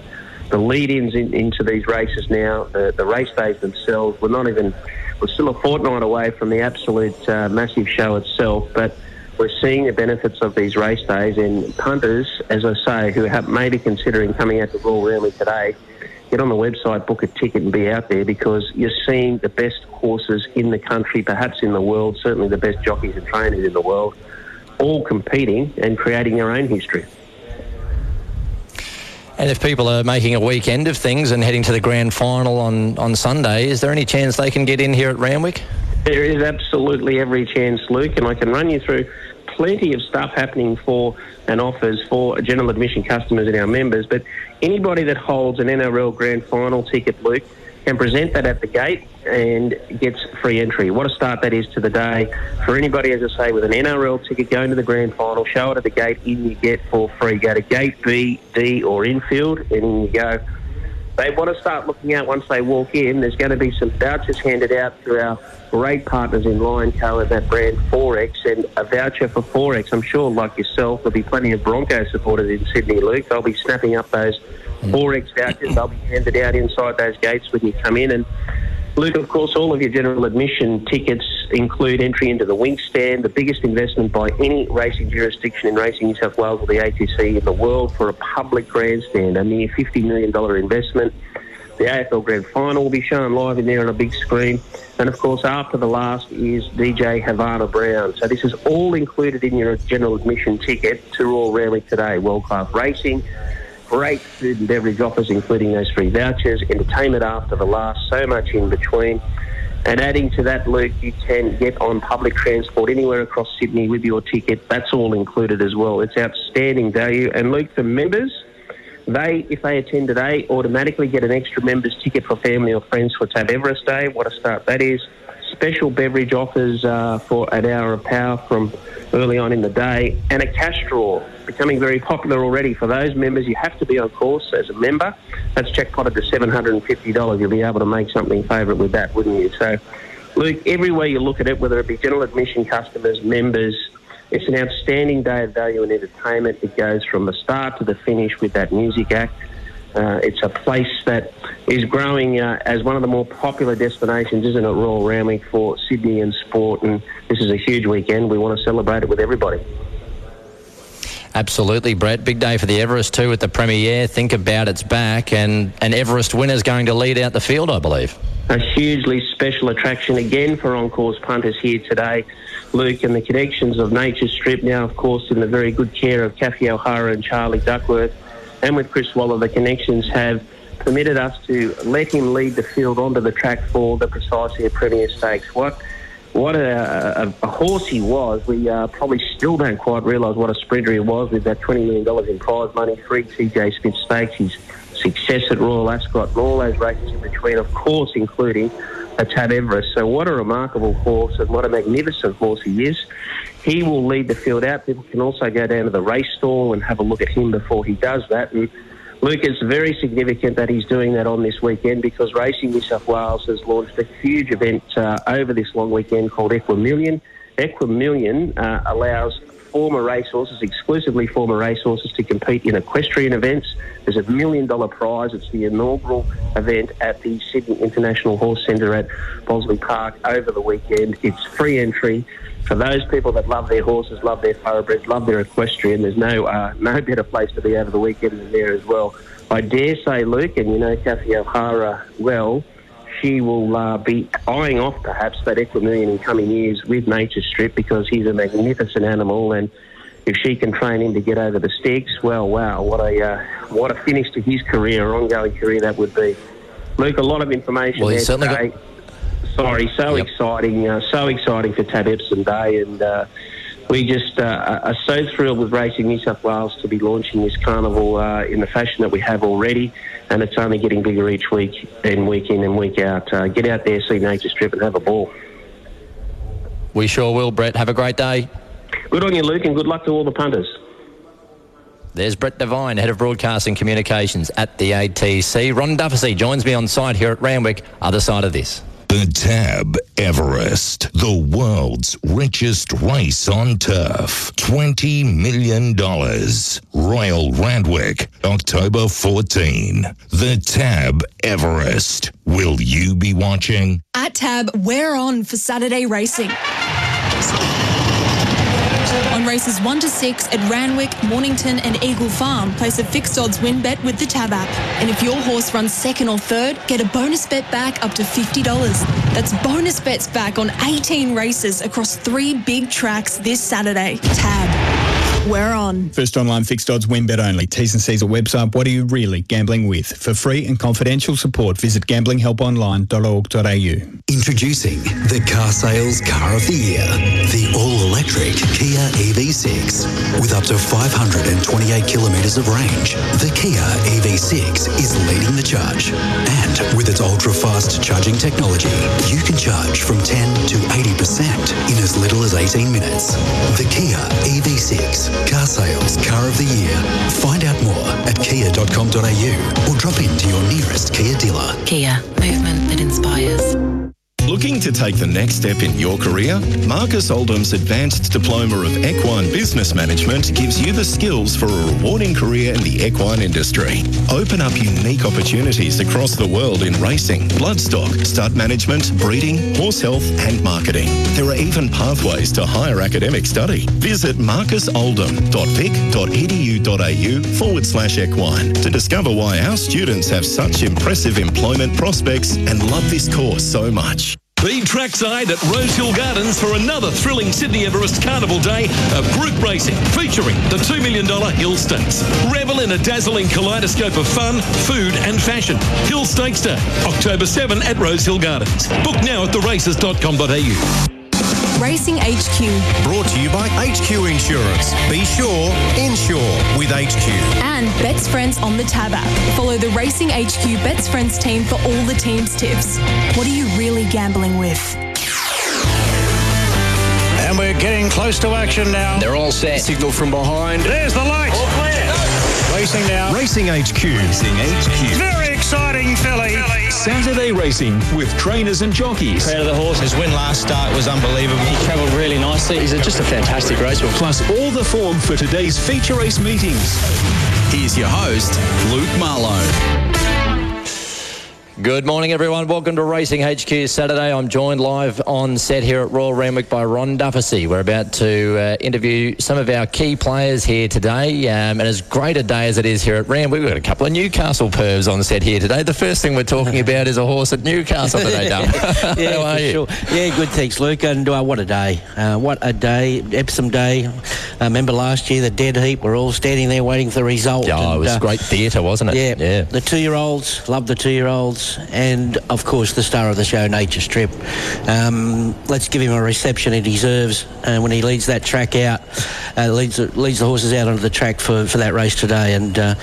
the lead-ins in, into these races now, the, the race days themselves, we're not even, we're still a fortnight away from the absolute uh, massive show itself, but we're seeing the benefits of these race days and punters, as I say, who have maybe considering coming out to Royal Rally today, get on the website, book a ticket and be out there because you're seeing the best horses in the country, perhaps in the world, certainly the best jockeys and trainers in the world, all competing and creating their own history. And if people are making a weekend of things and heading to the grand final on, on Sunday, is there any chance they can get in here at Randwick? There is absolutely every chance, Luke, and I can run you through plenty of stuff happening for and offers for general admission customers and our members. But anybody that holds an NRL Grand Final ticket, Luke, can present that at the gate and gets free entry. What a start that is to the day. For anybody, as I say, with an NRL ticket going to the grand final, show it at the gate, in you get for free. Go to gate B, D, or infield, and in you go. They want to start looking out once they walk in. There's going to be some vouchers handed out to our great partners in Lionco and that brand XXXX, and a voucher for XXXX. I'm sure, like yourself, there'll be plenty of Bronco supporters in Sydney, Luke. They'll be snapping up those XXXX vouchers. They'll be handed out inside those gates when you come in. And Luke, of course, all of your general admission tickets include entry into the Winx Stand, the biggest investment by any racing jurisdiction in Racing New South Wales or the ATC in the world for a public grandstand, a near $50 million investment. The AFL Grand Final will be shown live in there on a big screen. And of course, after the last is DJ Havana Brown. So this is all included in your general admission ticket to Royal Rarely today. World class racing, great food and beverage offers, including those free vouchers, entertainment after the last, so much in between. And adding to that, Luke, you can get on public transport anywhere across Sydney with your ticket. That's all included as well. It's outstanding value. And Luke, for members, they, if they attend today, automatically get an extra member's ticket for family or friends for Tab Everest Day. What a start that is. Special beverage offers uh, for an hour of power from early on in the day, and a cash draw becoming very popular already. For those members, you have to be on course as a member. That's jackpotted to $750. You'll be able to make something favourite with that, wouldn't you? So, Luke, everywhere you look at it, whether it be general admission customers, members, it's an outstanding day of value and entertainment. It goes from the start to the finish with that music act. Uh, it's a place that is growing uh, as one of the more popular destinations, isn't it, Royal Randwick for Sydney and sport. And this is a huge weekend. We want to celebrate it with everybody. Absolutely, Brett. Big day for the Everest too with the premiere. Think about it's back, and an Everest winner's going to lead out the field, I believe. A hugely special attraction again for Encore's punters here today, Luke, and the connections of Nature Strip now, of course, in the very good care of Kathy O'Hara and Charlie Duckworth, and with Chris Waller, the connections have permitted us to let him lead the field onto the track for the Precise Air Premier Stakes. What what a, a, a horse he was. We uh, probably still don't quite realise what a sprinter he was with that $20 million in prize money, three TJ Smith stakes, his success at Royal Ascot, and all those races in between, of course, including a Tab Everest. So what a remarkable horse and what a magnificent horse he is. He will lead the field out. People can also go down to the race stall and have a look at him before he does that. And Luke, it's very significant that he's doing that on this weekend because Racing New South Wales has launched a huge event uh, over this long weekend called Equimillion. Equimillion uh, allows former racehorses, exclusively former racehorses, to compete in equestrian events. There's a million dollar prize. It's the inaugural event at the Sydney International Horse Centre at Horsley Park over the weekend. It's free entry for those people that love their horses, love their thoroughbreds, love their equestrian, there's no uh, no better place to be over the weekend than there as well. I dare say, Luke, and you know Kathy O'Hara well, she will uh, be eyeing off perhaps that Equimillion in coming years with Nature Strip because he's a magnificent animal and if she can train him to get over the sticks, well, wow, what a uh, what a finish to his career, ongoing career that would be. Luke, a lot of information Well, there certainly today. Sorry, so exciting, uh, so exciting for Tab Epsom Day, and uh, we just uh, are so thrilled with Racing New South Wales to be launching this carnival uh, in the fashion that we have already, and it's only getting bigger each week and week in and week out. Uh, get out there, see Nature Strip, and have a ball. We sure will, Brett. Have a great day. Good on you, Luke, and good luck to all the punters. There's Brett Devine, Head of Broadcasting Communications at the ATC. Ron Dufficy joins me on site here at Randwick, other side of this. The Tab Everest, the world's richest race on turf. $20 million. Royal Randwick, October 14. The Tab Everest. Will you be watching? At Tab, we're on for Saturday racing. Races 1 to 6 at Randwick, Mornington, and Eagle Farm, place a fixed odds win bet with the Tab app. And if your horse runs second or third, get a bonus bet back up to $50. That's bonus bets back on 18 races across three big tracks this Saturday. Tab. We're on. First online fixed odds win bet only. T's and C's at website. What are you really gambling with? For free and confidential support, visit gamblinghelponline.org.au. Introducing the car sales car of the year, the all-electric Kia EV6. With up to 528 kilometres of range, the Kia EV6 is leading the charge. And with its ultra-fast charging technology, you can charge from 10 to 80% in as little as 18 minutes. The Kia EV6, car sales car of the year. Find out more at kia.com.au or drop into your nearest Kia dealer. Kia, movement that inspires. Looking to take the next step in your career? Marcus Oldham's Advanced Diploma of Equine Business Management gives you the skills for a rewarding career in the equine industry. Open up unique opportunities across the world in racing, bloodstock, stud management, breeding, horse health, and marketing. There are even pathways to higher academic study. Visit marcusoldham.vic.edu.au forward slash equine to discover why our students have such impressive employment prospects and love this course so much. Be trackside at Rosehill Gardens for another thrilling Sydney Everest Carnival Day of group racing featuring the $2 million Hill Stakes. Revel in a dazzling kaleidoscope of fun, food and fashion. Hill Stakes Day, October 7 at Rosehill Gardens. Book now at theraces.com.au. Racing HQ. Brought to you by HQ Insurance. Be sure, insure with HQ. And Bet's Friends on the Tab app. Follow the Racing HQ Bet's Friends team for all the team's tips. What are you really gambling with? And we're getting close to action now. They're all set. Signal from behind. There's the light. Racing now. Racing HQ. Racing HQ. Very exciting, filly. Saturday racing with trainers and jockeys. Proud of the horse. His win last start was unbelievable. He travelled really nicely. He's just a fantastic racehorse. Plus all the form for today's feature race meetings. Here's your host, Luke Marlowe. Good morning, everyone. Welcome to Racing HQ Saturday. I'm joined live on set here at Royal Randwick by Ron Dufficy. We're about to uh, interview some of our key players here today. Um, and as great a day as it is here at Randwick, we've got a couple of Newcastle pervs on set here today. The first thing we're talking about is a horse at Newcastle today, Duff. yeah, How are you? sure. Yeah, good. Thanks, Luke. And uh, what a day! Uh, what a day! Epsom Day. I remember last year the dead heap. We're all standing there waiting for the result. Oh, it was uh, great theatre, wasn't it? Yeah, Yeah. The two-year-olds love the and of course the star of the show, Nature Strip. Um, let's give him a reception he deserves uh, when he leads that track out, uh, leads leads the horses out onto the track for, for that race today, and uh,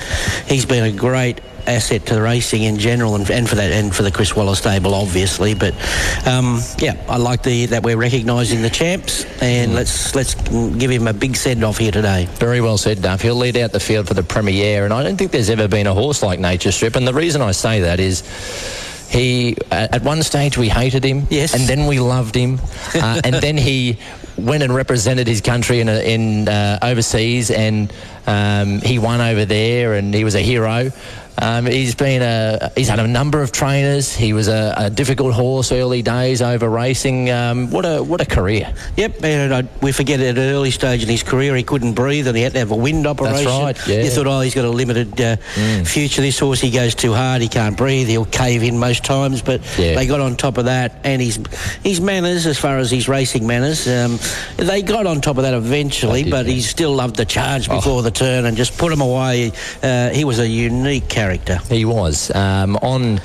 he's been a great asset to racing in general and, and for that and for the Chris Waller stable obviously but um, yeah I like the that we're recognising the champs and let's let's give him a big send off here today Very well said, Duff. He'll lead out the field for the Premiere, and I don't think there's ever been a horse like Nature Strip. And the reason I say that is he, at at one stage, we hated him, yes, and then we loved him, uh, and then he went and represented his country in, a, in uh, overseas, and um, he won over there, and he was a hero. Um, he's been a he's had a number of trainers. He was a, a difficult horse early days over racing. Um, what a what a career! Yep, and uh, we forget at an early stage in his career he couldn't breathe and he had to have a wind operation. That's right, yeah. You thought, oh, he's got a limited uh, future. This horse, he goes too hard, he can't breathe, he'll cave in most times. But Yeah. they got on top of that, and his his manners, as far as his racing manners, um, they got on top of that eventually. but he still loved the charge Oh. before the turn and just put him away. Uh, he was a unique character. He was um, on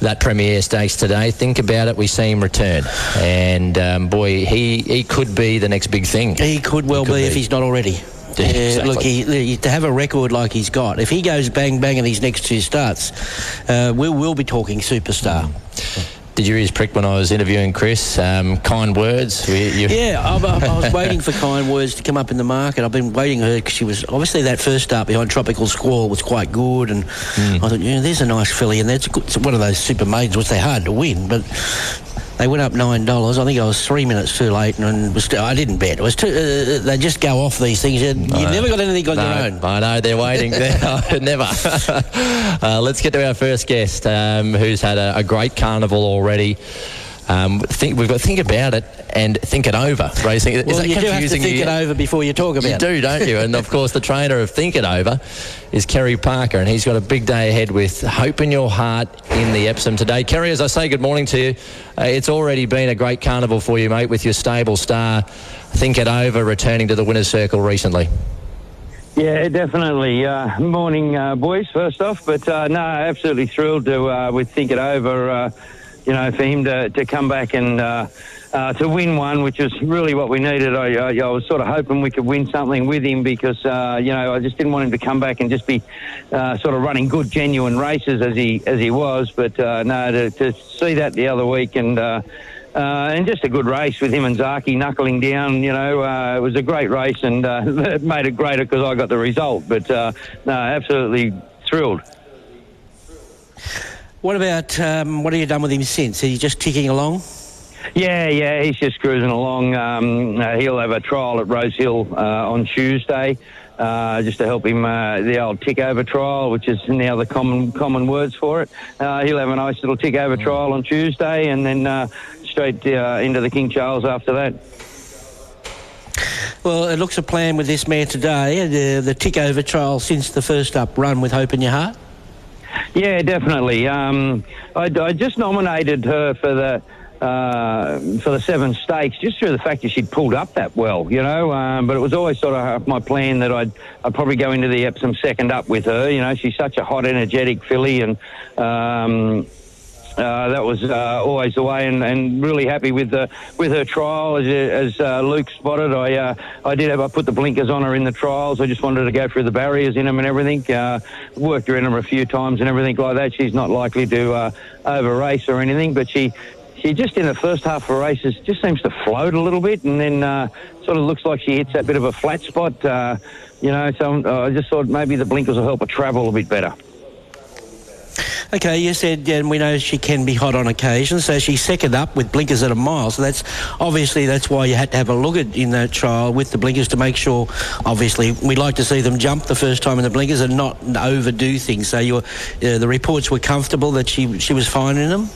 that Premier Stakes today. Think about it. We see him return, and um, boy, he he could be the next big thing. He could well He could be, if he's not already. Yeah, exactly. Look, he, he- to have a record like he's got, if he goes bang bang in his next two starts, uh, we will be talking superstar. Did you hear his prick when I was interviewing Chris? Um, kind words. We, Yeah, I, I, I was waiting for kind words to come up in the market. I've been waiting for her because she was obviously that first start behind Tropical Squall was quite good, and I thought, you yeah, know, there's a nice filly, and that's a good, it's one of those super maidens which they're hard to win, but. They went up nine dollars. I think I was three minutes too late, and was I didn't bet. It was too. Uh, they just go off these things. You, I never got anything on no, your own. I know they're waiting. Never. uh, let's get to our first guest, um, who's had a, a great carnival already. Um, think we've got to think about it and think it over. Racing. Is Well, that you do have to confusing think you? it over before you talk about You it. do, don't you? And of course, the trainer of Think It Over is Kerry Parker, and he's got a big day ahead with Hope in Your Heart in the Epsom today. Kerry, as I say good morning to you, uh, it's already been a great carnival for you, mate, with your stable star Think It Over returning to the winner's circle recently. Yeah, definitely. Uh, morning, uh, boys. First off, but uh, no, absolutely thrilled to uh, with think it over. You know, for him to, to come back and uh, uh, to win one, which is really what we needed. I, I, I was sort of hoping we could win something with him because uh, you know I just didn't want him to come back and just be uh, sort of running good, genuine races as he as he was. But uh, no, to, to see that the other week and. Uh, uh, and just a good race with him and Zaaki knuckling down. You know, uh, it was a great race, and uh, it made it greater because I got the result. But uh, no, absolutely thrilled. What about um, what have you done with him since? Is he just ticking along? Yeah, yeah, he's just cruising along. Um, uh, he'll have a trial at Rosehill uh, on Tuesday, uh, just to help him uh, the old tick over trial, which is now the common common words for it. Uh, he'll have a nice little tick over trial on Tuesday, and then uh, straight uh, into the King Charles after that. Well, it looks a plan with this mare today. The, the tick over trial since the first up run with Hope in Your Heart. Yeah, definitely. Um, I, I just nominated her for the uh, for the seven stakes just through the fact that she'd pulled up that well, you know. Um, but it was always sort of my plan that I'd I'd probably go into the Epsom second up with her. You know, she's such a hot, energetic filly, and um, uh, that was uh, always the way, and, and really happy with the with her trial. As, as uh, Luke spotted, I uh, I did have I put the blinkers on her in the trials. I just wanted to go through the barriers in them and everything. Uh, worked her in them a few times and everything like that. She's not likely to uh, over race or anything, but she. She just in the first half of races just seems to float a little bit, and then uh, sort of looks like she hits that bit of a flat spot. Uh, you know, so uh, I just thought maybe the blinkers will help her travel a bit better. Okay, you said, and we know she can be hot on occasion, so she's second up with blinkers at a mile. So that's obviously that's why you had to have a look at in that trial with the blinkers to make sure. Obviously, we'd like to see them jump the first time in the blinkers and not overdo things. So you, uh, the reports were comfortable that she she was fine in them.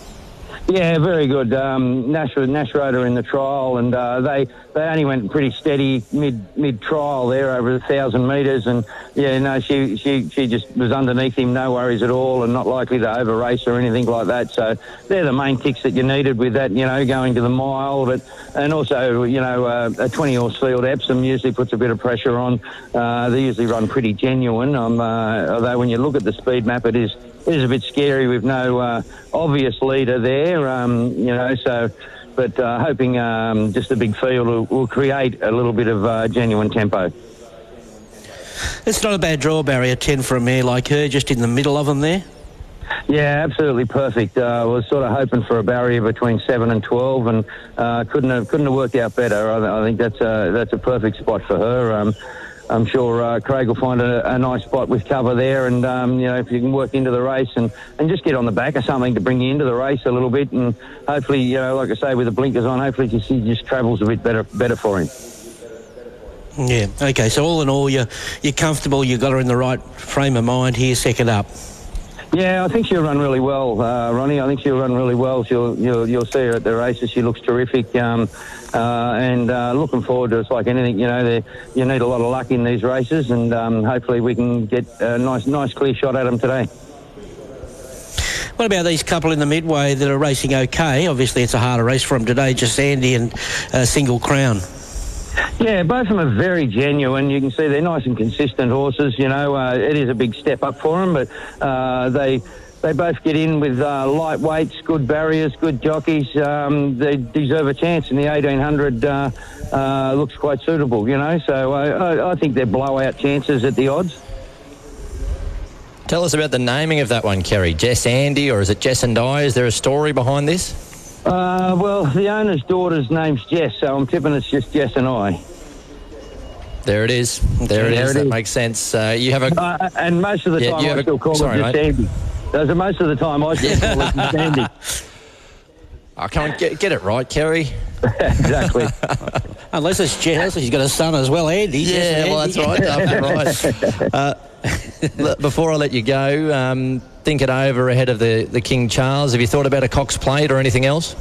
Yeah, very good. Um, Nash, Nash her in the trial, and uh, they they only went pretty steady mid mid trial there over a thousand metres, and yeah, no, she she she just was underneath him, no worries at all, and not likely to over race or anything like that. So they're the main ticks that you needed with that, you know, going to the mile, but and also you know uh, a 20 horse field Epsom usually puts a bit of pressure on. Uh, they usually run pretty genuine, um, uh, although when you look at the speed map, it is it is a bit scary with no uh, obvious leader there, um, you know. So, but uh, hoping um, just a big field will, will create a little bit of uh, genuine tempo. It's not a bad draw barrier, ten for a mare like her, just in the middle of them there. Yeah, absolutely perfect. Uh, I was sort of hoping for a barrier between seven and twelve, and uh, couldn't have couldn't have worked out better. I, I think that's a that's a perfect spot for her. Um, I'm sure uh, Craig will find a, a nice spot with cover there, and um, you know if you can work into the race and, and just get on the back of something to bring you into the race a little bit, and hopefully you know like I say with the blinkers on, hopefully she she just travels a bit better better for him. Yeah. Okay. So all in all, you're you're comfortable. You've got her in the right frame of mind here, second up. Yeah, I think she'll run really well, uh, Ronnie. I think she'll run really well. She'll you'll, you'll see her at the races. She looks terrific, um, uh, and uh, looking forward to it. It's like anything, you know. You need a lot of luck in these races, and um, hopefully we can get a nice, nice clear shot at them today. What about these couple in the midway that are racing okay? Obviously, it's a harder race for them today. Just Andy and uh, Single Crown. Yeah, both of them are very genuine. You can see they're nice and consistent horses. You know, uh, it is a big step up for them, but uh, they they both get in with uh, lightweights, good barriers, good jockeys. Um, they deserve a chance, and the 1800 uh, uh, looks quite suitable, you know. So I, I, I think they're blowout chances at the odds. Tell us about the naming of that one, Kerry. Jess Andy, or is it Jess and I? Is there a story behind this? Uh, well, the owner's daughter's name's Jess, so I'm tipping it's just Jess and I. There it is. There it There is. it that is. makes sense. Uh, you have a. Uh, and most of the Yeah, time you I a- still call sorry, it just mate. Andy. So most of the time I still call it just Andy. I can't get, get it right, Kerry. exactly. Unless it's Jess, unless he's got a son as well, Andy. Yeah, well, that's right, Duff, right. Uh, before I let you go, um, think it over ahead of the, the King Charles. Have you thought about a Cox plate or anything else?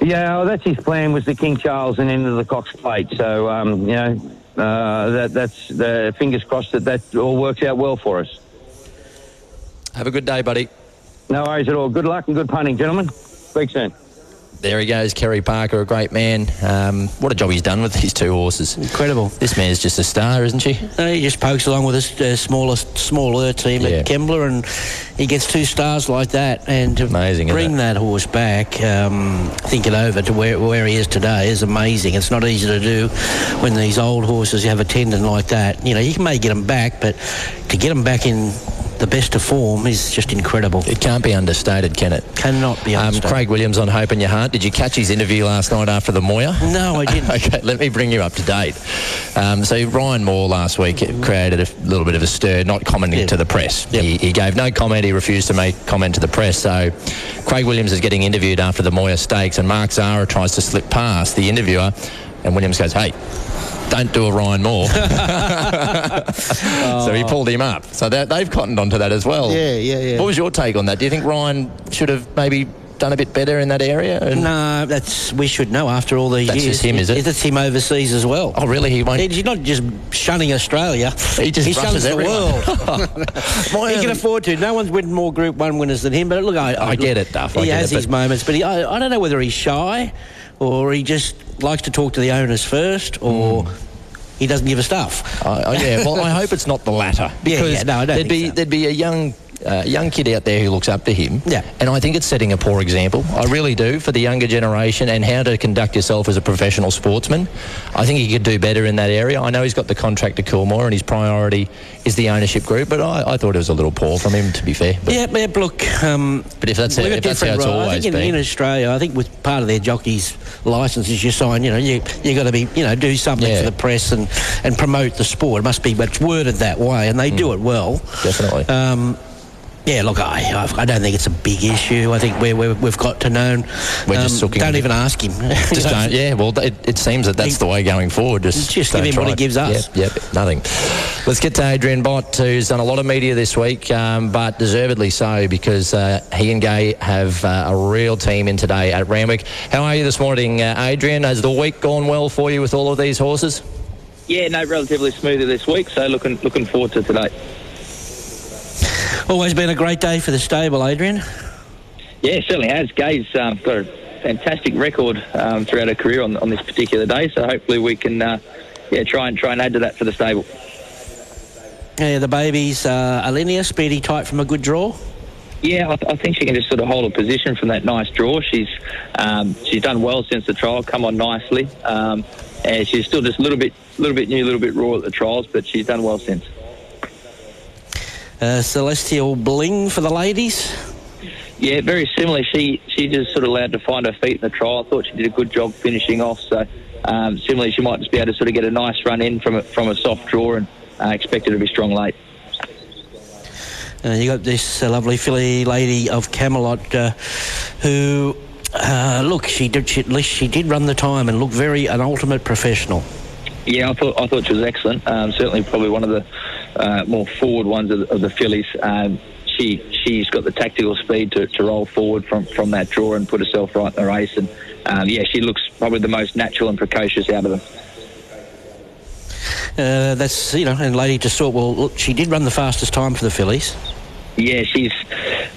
Yeah, well, that's his plan was the King Charles and into the Cox Plate. So um, you know uh, that that's the fingers crossed that that all works out well for us. Have a good day, buddy. No worries at all. Good luck and good punting, gentlemen. Speak soon. There he goes, Kerry Parker, a great man. Um, what a job he's done with these two horses. Incredible. This man's just a star, isn't she? Uh, he just pokes along with his uh, smallest, smaller team Yeah. at Kembla, and he gets two stars like that. And to Amazing, bring that horse back, um, think it over to where where he is today is amazing. It's not easy to do when these old horses have a tendon like that. You know, you can may get them back, but to get them back in the best of form is just incredible. It can't be understated, can it? Cannot be Um, understated. Craig Williams on Hope in Your Heart. Did you catch his interview last night after the Moir? No, I didn't. okay, let me bring you up to date. Um, so Ryan Moore last week created a little bit of a stir, not commenting to the press. He, he gave no comment. He refused to make comment to the press. So Craig Williams is getting interviewed after the Moir Stakes, and Mark Zahra tries to slip past the interviewer, and Williams goes, "Hey." Don't do a Ryan Moore. So he pulled him up. So they've cottoned onto that as well. Yeah, yeah, yeah. What was your take on that? Do you think Ryan should have maybe done a bit better in that area? And- No, that's we should know after all these That's years. just him, is it? That's him overseas as well. Oh, really? He won't. He's not just shunning Australia. He just he shuns brushes the everyone. world. he can afford to. No one's win more Group One winners than him. But look, I, I get it, Duff, I He has it, his moments, but he, I, I don't know whether he's shy or he just likes to talk to the owners first, or hmm. he doesn't give a stuff. Oh, oh, yeah, well, I hope it's not the latter. Yeah, Because yeah, no, I don't there'd be so. there'd be a young uh, young kid out there who looks up to him. Yeah. And I think it's setting a poor example. I really do for the younger generation and how to conduct yourself as a professional sportsman. I think he could do better in that area. I know he's got the contract to Coolmore and his priority is the ownership group, but I, I thought it was a little poor from him, to be fair. But, Yeah, but look, um, but if that's, we've if that's how it's I always think in, been. in Australia, I think with part of their jockeys' licenses, you sign. You know, you you got to be, you know, do something Yeah. for the press and and promote the sport. It must be, but it's worded that way, and they do it well. Definitely. Um, yeah, look, I, I I don't think it's a big issue. I think we're, we're, we've got to know. We're just um, looking- Don't even ask him. Just don't, yeah, well, it, it seems that that's the way going forward. Just, Just give him what try he gives us. Yep, yep, nothing. Let's get to Adrian Bott, who's done a lot of media this week, um, but deservedly so because uh, he and Gai have uh, a real team in today at Randwick. How are you this morning, uh, Adrian? Has the week gone well for you with all of these horses? Yeah, no, relatively smoother this week, so looking looking forward to today. Always been a great day for the stable, Adrian. Yeah, it certainly has. Gai's um, got a fantastic record um, throughout her career on, on this particular day, so hopefully we can uh, yeah try and try and add to that for the stable. Yeah, the baby's uh, Alinea, speedy tight from a good draw. Yeah, I, th- I think she can just sort of hold a position from that nice draw. She's um, she's done well since the trial, come on nicely, um, and she's still just a little bit little bit new, a little bit raw at the trials, but she's done well since. Uh, Celestial Bling for the ladies. Yeah, very similar. She she just sort of allowed to find her feet in the trial. I thought she did a good job finishing off. So um, similarly, she might just be able to sort of get a nice run in from a, from a soft draw and uh, expect her to be strong late. Uh, you got this uh, lovely filly lady of Camelot uh, who, uh, look, she did she, at least she did run the time and look very an ultimate professional. Yeah, I thought I thought she was excellent. Um, certainly, probably one of the uh, more forward ones of, the- of the fillies. Um, she she's got the tactical speed to, to roll forward from, from that draw and put herself right in the race. And um, yeah, she looks probably the most natural and precocious out of them. Uh, that's you know, and Lady just sort. Well, look, she did run the fastest time for the fillies. Yeah, she's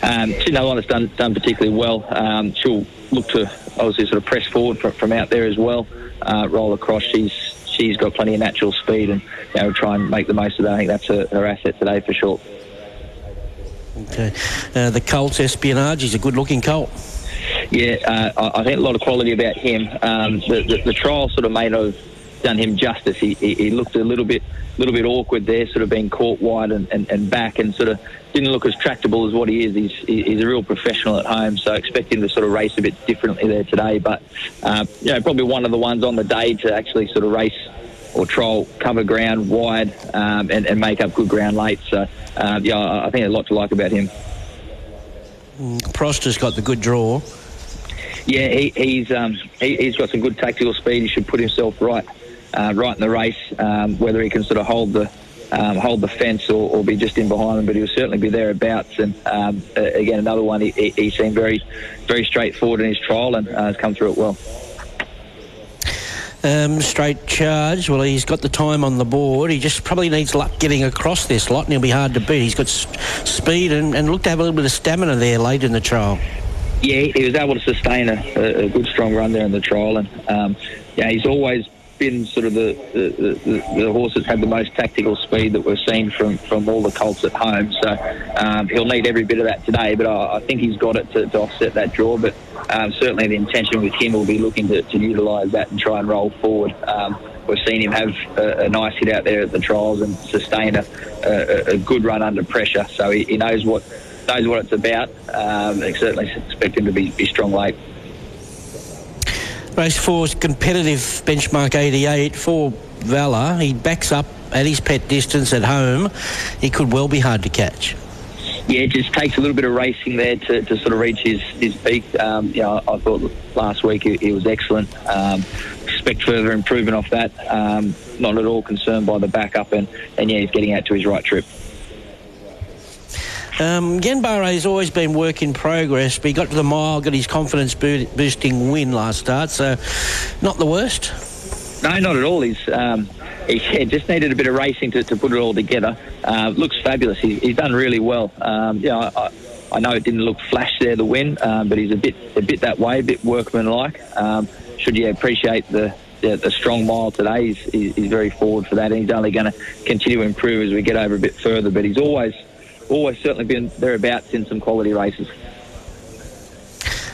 um, she's another one that's done done particularly well. Um, she'll look to obviously sort of press forward from, from out there as well, uh, roll across. She's she's got plenty of natural speed and you know try and make the most of that. I think that's her, her asset today for sure. Okay. Uh, the Colts espionage. He's a good-looking colt. Yeah, uh, I I think a lot of quality about him. Um, the, the, the trial sort of may not have done him justice. He, he, he looked a little bit little bit awkward there, sort of being caught wide and, and, and back, and sort of didn't look as tractable as what he is. He's, he's a real professional at home, so I expect him to sort of race a bit differently there today. But uh, you know, probably one of the ones on the day to actually sort of race or troll, cover ground wide um, and, and make up good ground late. So uh, yeah, I think there's a lot to like about him. Mm, Proster's got the good draw. Yeah, he, he's um, he, he's got some good tactical speed. He should put himself right, uh, right in the race. Um, whether he can sort of hold the um, hold the fence or, or be just in behind them, but he'll certainly be thereabouts. And um, again, another one. He, he, seemed very, very straightforward in his trial and uh, has come through it well. Um, straight charge. Well, he's got the time on the board. He just probably needs luck getting across this lot, and he'll be hard to beat. He's got s- speed and, and looked to have a little bit of stamina there late in the trial. Yeah, he was able to sustain a, a, a good strong run there in the trial, and um, yeah, he's always been sort of the the, the, the horse that's had the most tactical speed that we've seen from, from all the colts at home. So um, he'll need every bit of that today, but I, I think he's got it to, to offset that draw. But um, certainly the intention with him will be looking to, to utilise that and try and roll forward. Um, we've seen him have a, a nice hit out there at the trials and sustain a, a, a good run under pressure. So he, he knows what knows what it's about. Um, and certainly expect him to be, be strong late. Race four's competitive benchmark 88 for Valor. He backs up at his pet distance at home. He could well be hard to catch. Yeah, it just takes a little bit of racing there to, to sort of reach his, his peak. Um, you know, I thought last week he, he was excellent. Um, expect further improvement off that. Um, not at all concerned by the backup, and, and yeah, he's getting out to his right trip. Um, Genbare always been work in progress, but he got to the mile, got his confidence boosting win last start, so not the worst. No, not at all. He's um, he yeah, just needed a bit of racing to, to put it all together. Uh, looks fabulous. He, he's done really well. Um, I, I know it didn't look flash there the win, um, but he's a bit a bit that way, a bit workmanlike. Um, should you appreciate the, the the strong mile today? He's, he's very forward for that, and he's only going to continue to improve as we get over a bit further. But he's always always certainly been thereabouts in some quality races.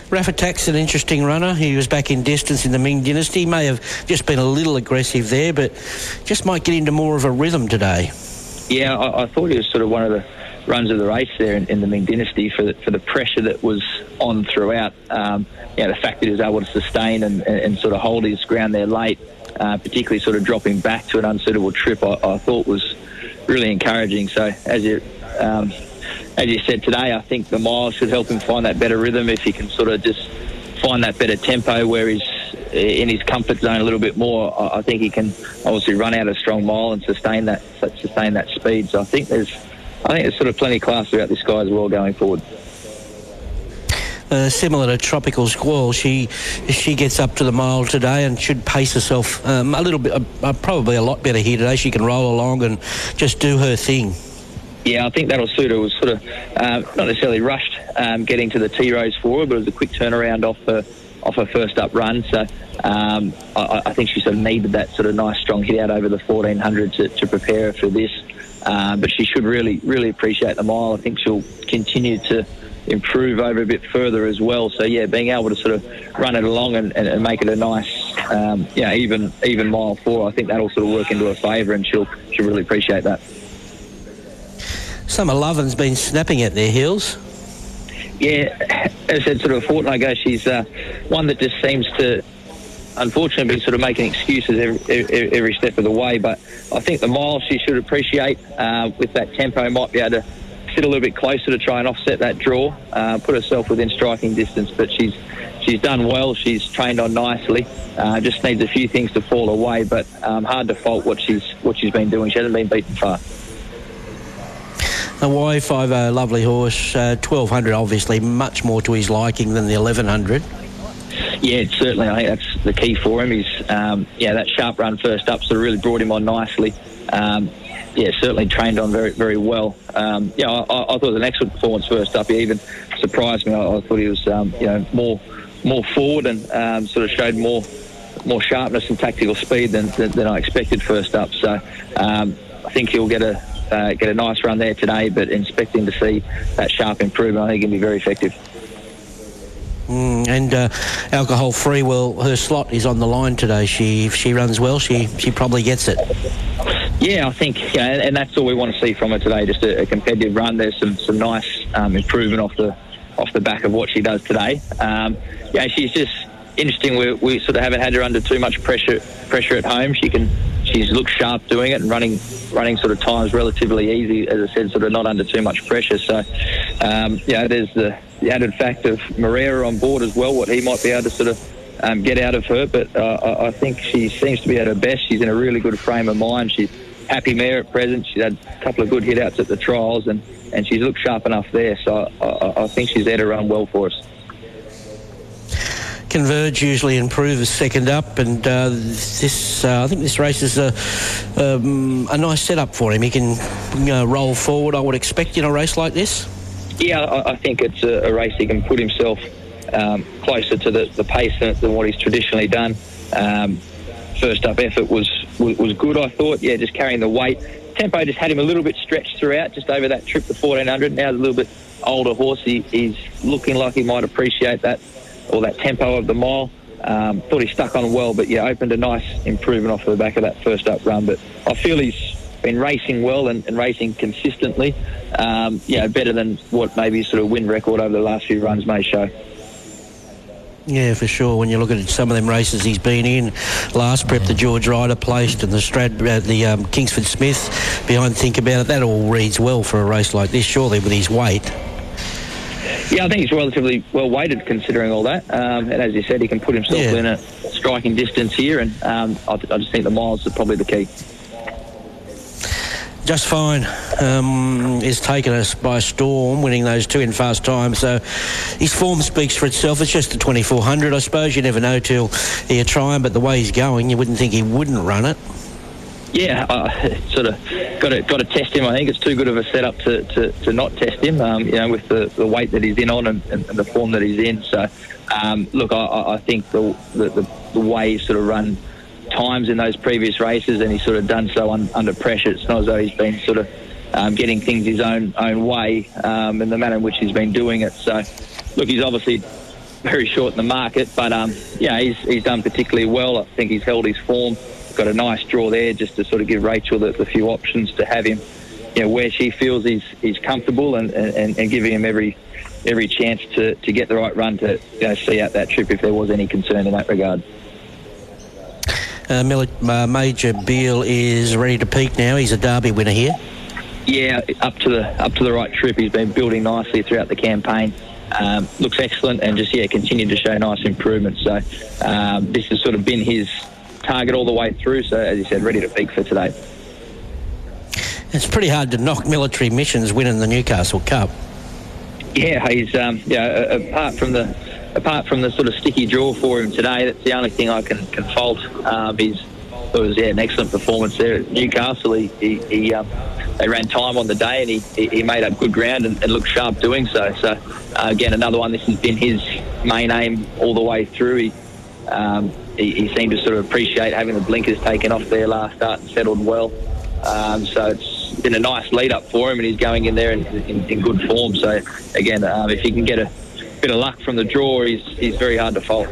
Rafa Tack's an interesting runner. He was back in distance in the Ming Dynasty. He May have just been a little aggressive there, but just might get into more of a rhythm today. Yeah, I, I thought he was sort of one of the runs of the race there in, in the Ming Dynasty for the, for the pressure that was on throughout. Um, yeah, the fact that he was able to sustain and, and, and sort of hold his ground there late, uh, particularly sort of dropping back to an unsuitable trip, I, I thought was really encouraging. So as you um, as you said today, I think the mile should help him find that better rhythm if he can sort of just find that better tempo where he's in his comfort zone a little bit more. I think he can obviously run out a strong mile and sustain that sustain that speed. So I think there's I think there's sort of plenty of class about this guy as well going forward. Uh, similar to Tropical Squall, she she gets up to the mile today and should pace herself um, a little bit, uh, uh, probably a lot better here today. She can roll along and just do her thing. Yeah, I think that'll suit her. It was sort of um, not necessarily rushed um, getting to the Tea Rose forward, but it was a quick turnaround off her off her first up run. So um, I, I think she sort of needed that sort of nice strong hit out over the 1400 to, to prepare her for this. Uh, but she should really really appreciate the mile. I think she'll continue to improve over a bit further as well. So yeah, being able to sort of run it along and, and, and make it a nice, um, know, even even mile four, I think that'll sort of work into her favour, and she'll she'll really appreciate that. Summer Lovin's been snapping at their heels. Yeah, as I said, sort of a fortnight ago, she's uh, one that just seems to, unfortunately, be sort of making excuses every, every, every step of the way. But I think the mile she should appreciate uh, with that tempo might be able to sit a little bit closer to try and offset that draw, uh, put herself within striking distance. But she's she's done well. She's trained on nicely. Uh, just needs a few things to fall away, but um, hard to fault what she's what she's been doing. She hasn't been beaten far. A Y50, lovely horse. Uh, 1200, obviously, much more to his liking than the 1100. Yeah, certainly. I think that's the key for him. He's um, yeah that sharp run first up sort of really brought him on nicely. Um, yeah, certainly trained on very very well. Um, yeah, I, I thought it was an excellent performance first up. He even surprised me. I, I thought he was um, you know more more forward and um, sort of showed more more sharpness and tactical speed than, than, than I expected first up. So um, I think he'll get a uh, get a nice run there today, but expecting to see that sharp improvement. I think can be very effective. Mm, and uh, alcohol free. Well, her slot is on the line today. She, if she runs well, she she probably gets it. Yeah, I think, you know, and, and that's all we want to see from her today. Just a, a competitive run. There's some some nice um, improvement off the off the back of what she does today. Um, yeah, she's just interesting. We, we sort of haven't had her under too much pressure pressure at home. She can she's looked sharp doing it and running running sort of times relatively easy. As I said, sort of not under too much pressure. So, um, yeah, there's the, the added fact of Moreira on board as well. What he might be able to sort of um, get out of her, but uh, I, I think she seems to be at her best. She's in a really good frame of mind. She's happy mare at present. She's had a couple of good hit outs at the trials, and, and she's looked sharp enough there. So I, I, I think she's there to run well for us. Converge usually improves second up, and uh, this uh, I think this race is a, um, a nice setup for him. He can you know, roll forward. I would expect in a race like this. Yeah, I, think it's a, race he can put himself um, closer to the, the pace than, than what he's traditionally done. Um, first up effort was, was was good, I thought. Yeah, just carrying the weight. Tempo just had him a little bit stretched throughout, just over that trip to 1400. Now a little bit older horse. He, he's looking like he might appreciate that or that tempo of the mile. Um, thought he stuck on well, but yeah, opened a nice improvement off the back of that first up run. But I feel he's been racing well and, and racing consistently. Um, yeah, better than what maybe sort of win record over the last few runs may show. Yeah, for sure. When you look at some of them races he's been in, last prep the George Ryder placed and the Strad, uh, the um, Kingsford Smith behind Think About It, that all reads well for a race like this, surely with his weight. Yeah, I think he's relatively well weighted considering all that. Um, and as you said, he can put himself Yeah. in a striking distance here, and um, I, I just think the miles are probably the key. Just fine um, is taken us by storm, winning those two in fast time. So his form speaks for itself. It's just the 2400. I suppose you never know till you try him, but the way he's going, you wouldn't think he wouldn't run it. Yeah, uh, sort of got to got to test him. I think it's too good of a setup to, to, to not test him. Um, you know, with the, the weight that he's in on and, and, the form that he's in. So, um, look, I- I, I think the, the the way he's sort of run times in those previous races, and he's sort of done so un, under pressure. It's not as though he's been sort of um, getting things his own own way um, in the manner in which he's been doing it. So, look, he's obviously very short in the market, but um, yeah, he's he's done particularly well. I think he's held his form. Got a nice draw there, just to sort of give Rachel the, the few options to have him, you know, where she feels he's he's comfortable, and, and, and giving him every every chance to, to get the right run to you know, see out that trip if there was any concern in that regard. Uh, Mil- uh, Major Beale is ready to peak now. He's a Derby winner here. Yeah, up to the up to the right trip. He's been building nicely throughout the campaign. Um, looks excellent, and just yeah, continued to show nice improvement. So um, this has sort of been his target all the way through. So as you said, ready to peak for today. It's pretty hard to knock military missions winning the Newcastle Cup. Yeah, he's um, yeah. Apart from the apart from the sort of sticky draw for him today, that's the only thing I can, can fault. Um, he's it was yeah an excellent performance there at Newcastle. He, he, he um, they ran time on the day and he, he, made up good ground and, and looked sharp doing so. So uh, again, another one. This has been his main aim all the way through. He, um, he, he seemed to sort of appreciate having the blinkers taken off there last start and settled well. Um, so it's been a nice lead up for him, and he's going in there in, in, in good form. So again, um, if he can get a bit of luck from the draw, he's he's very hard to fault.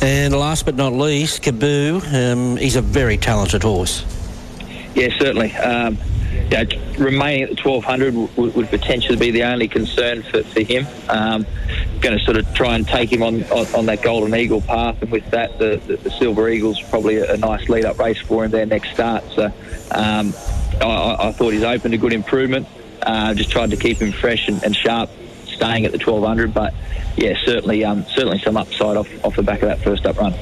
And last but not least, Kaboo. Um, he's a very talented horse. Yeah, certainly. Um, yeah, remaining at the 1200 would, would potentially be the only concern for, for him. Um, going to sort of try and take him on, on, on that Golden Eagle path, and with that, the, the, the Silver Eagle's probably a, a nice lead up race for him there next start. So um, I, I- thought he's opened a good improvement. Uh, just tried to keep him fresh and, and sharp, staying at the 1200. But yeah, certainly, um, certainly some upside off, off the back of that first up run.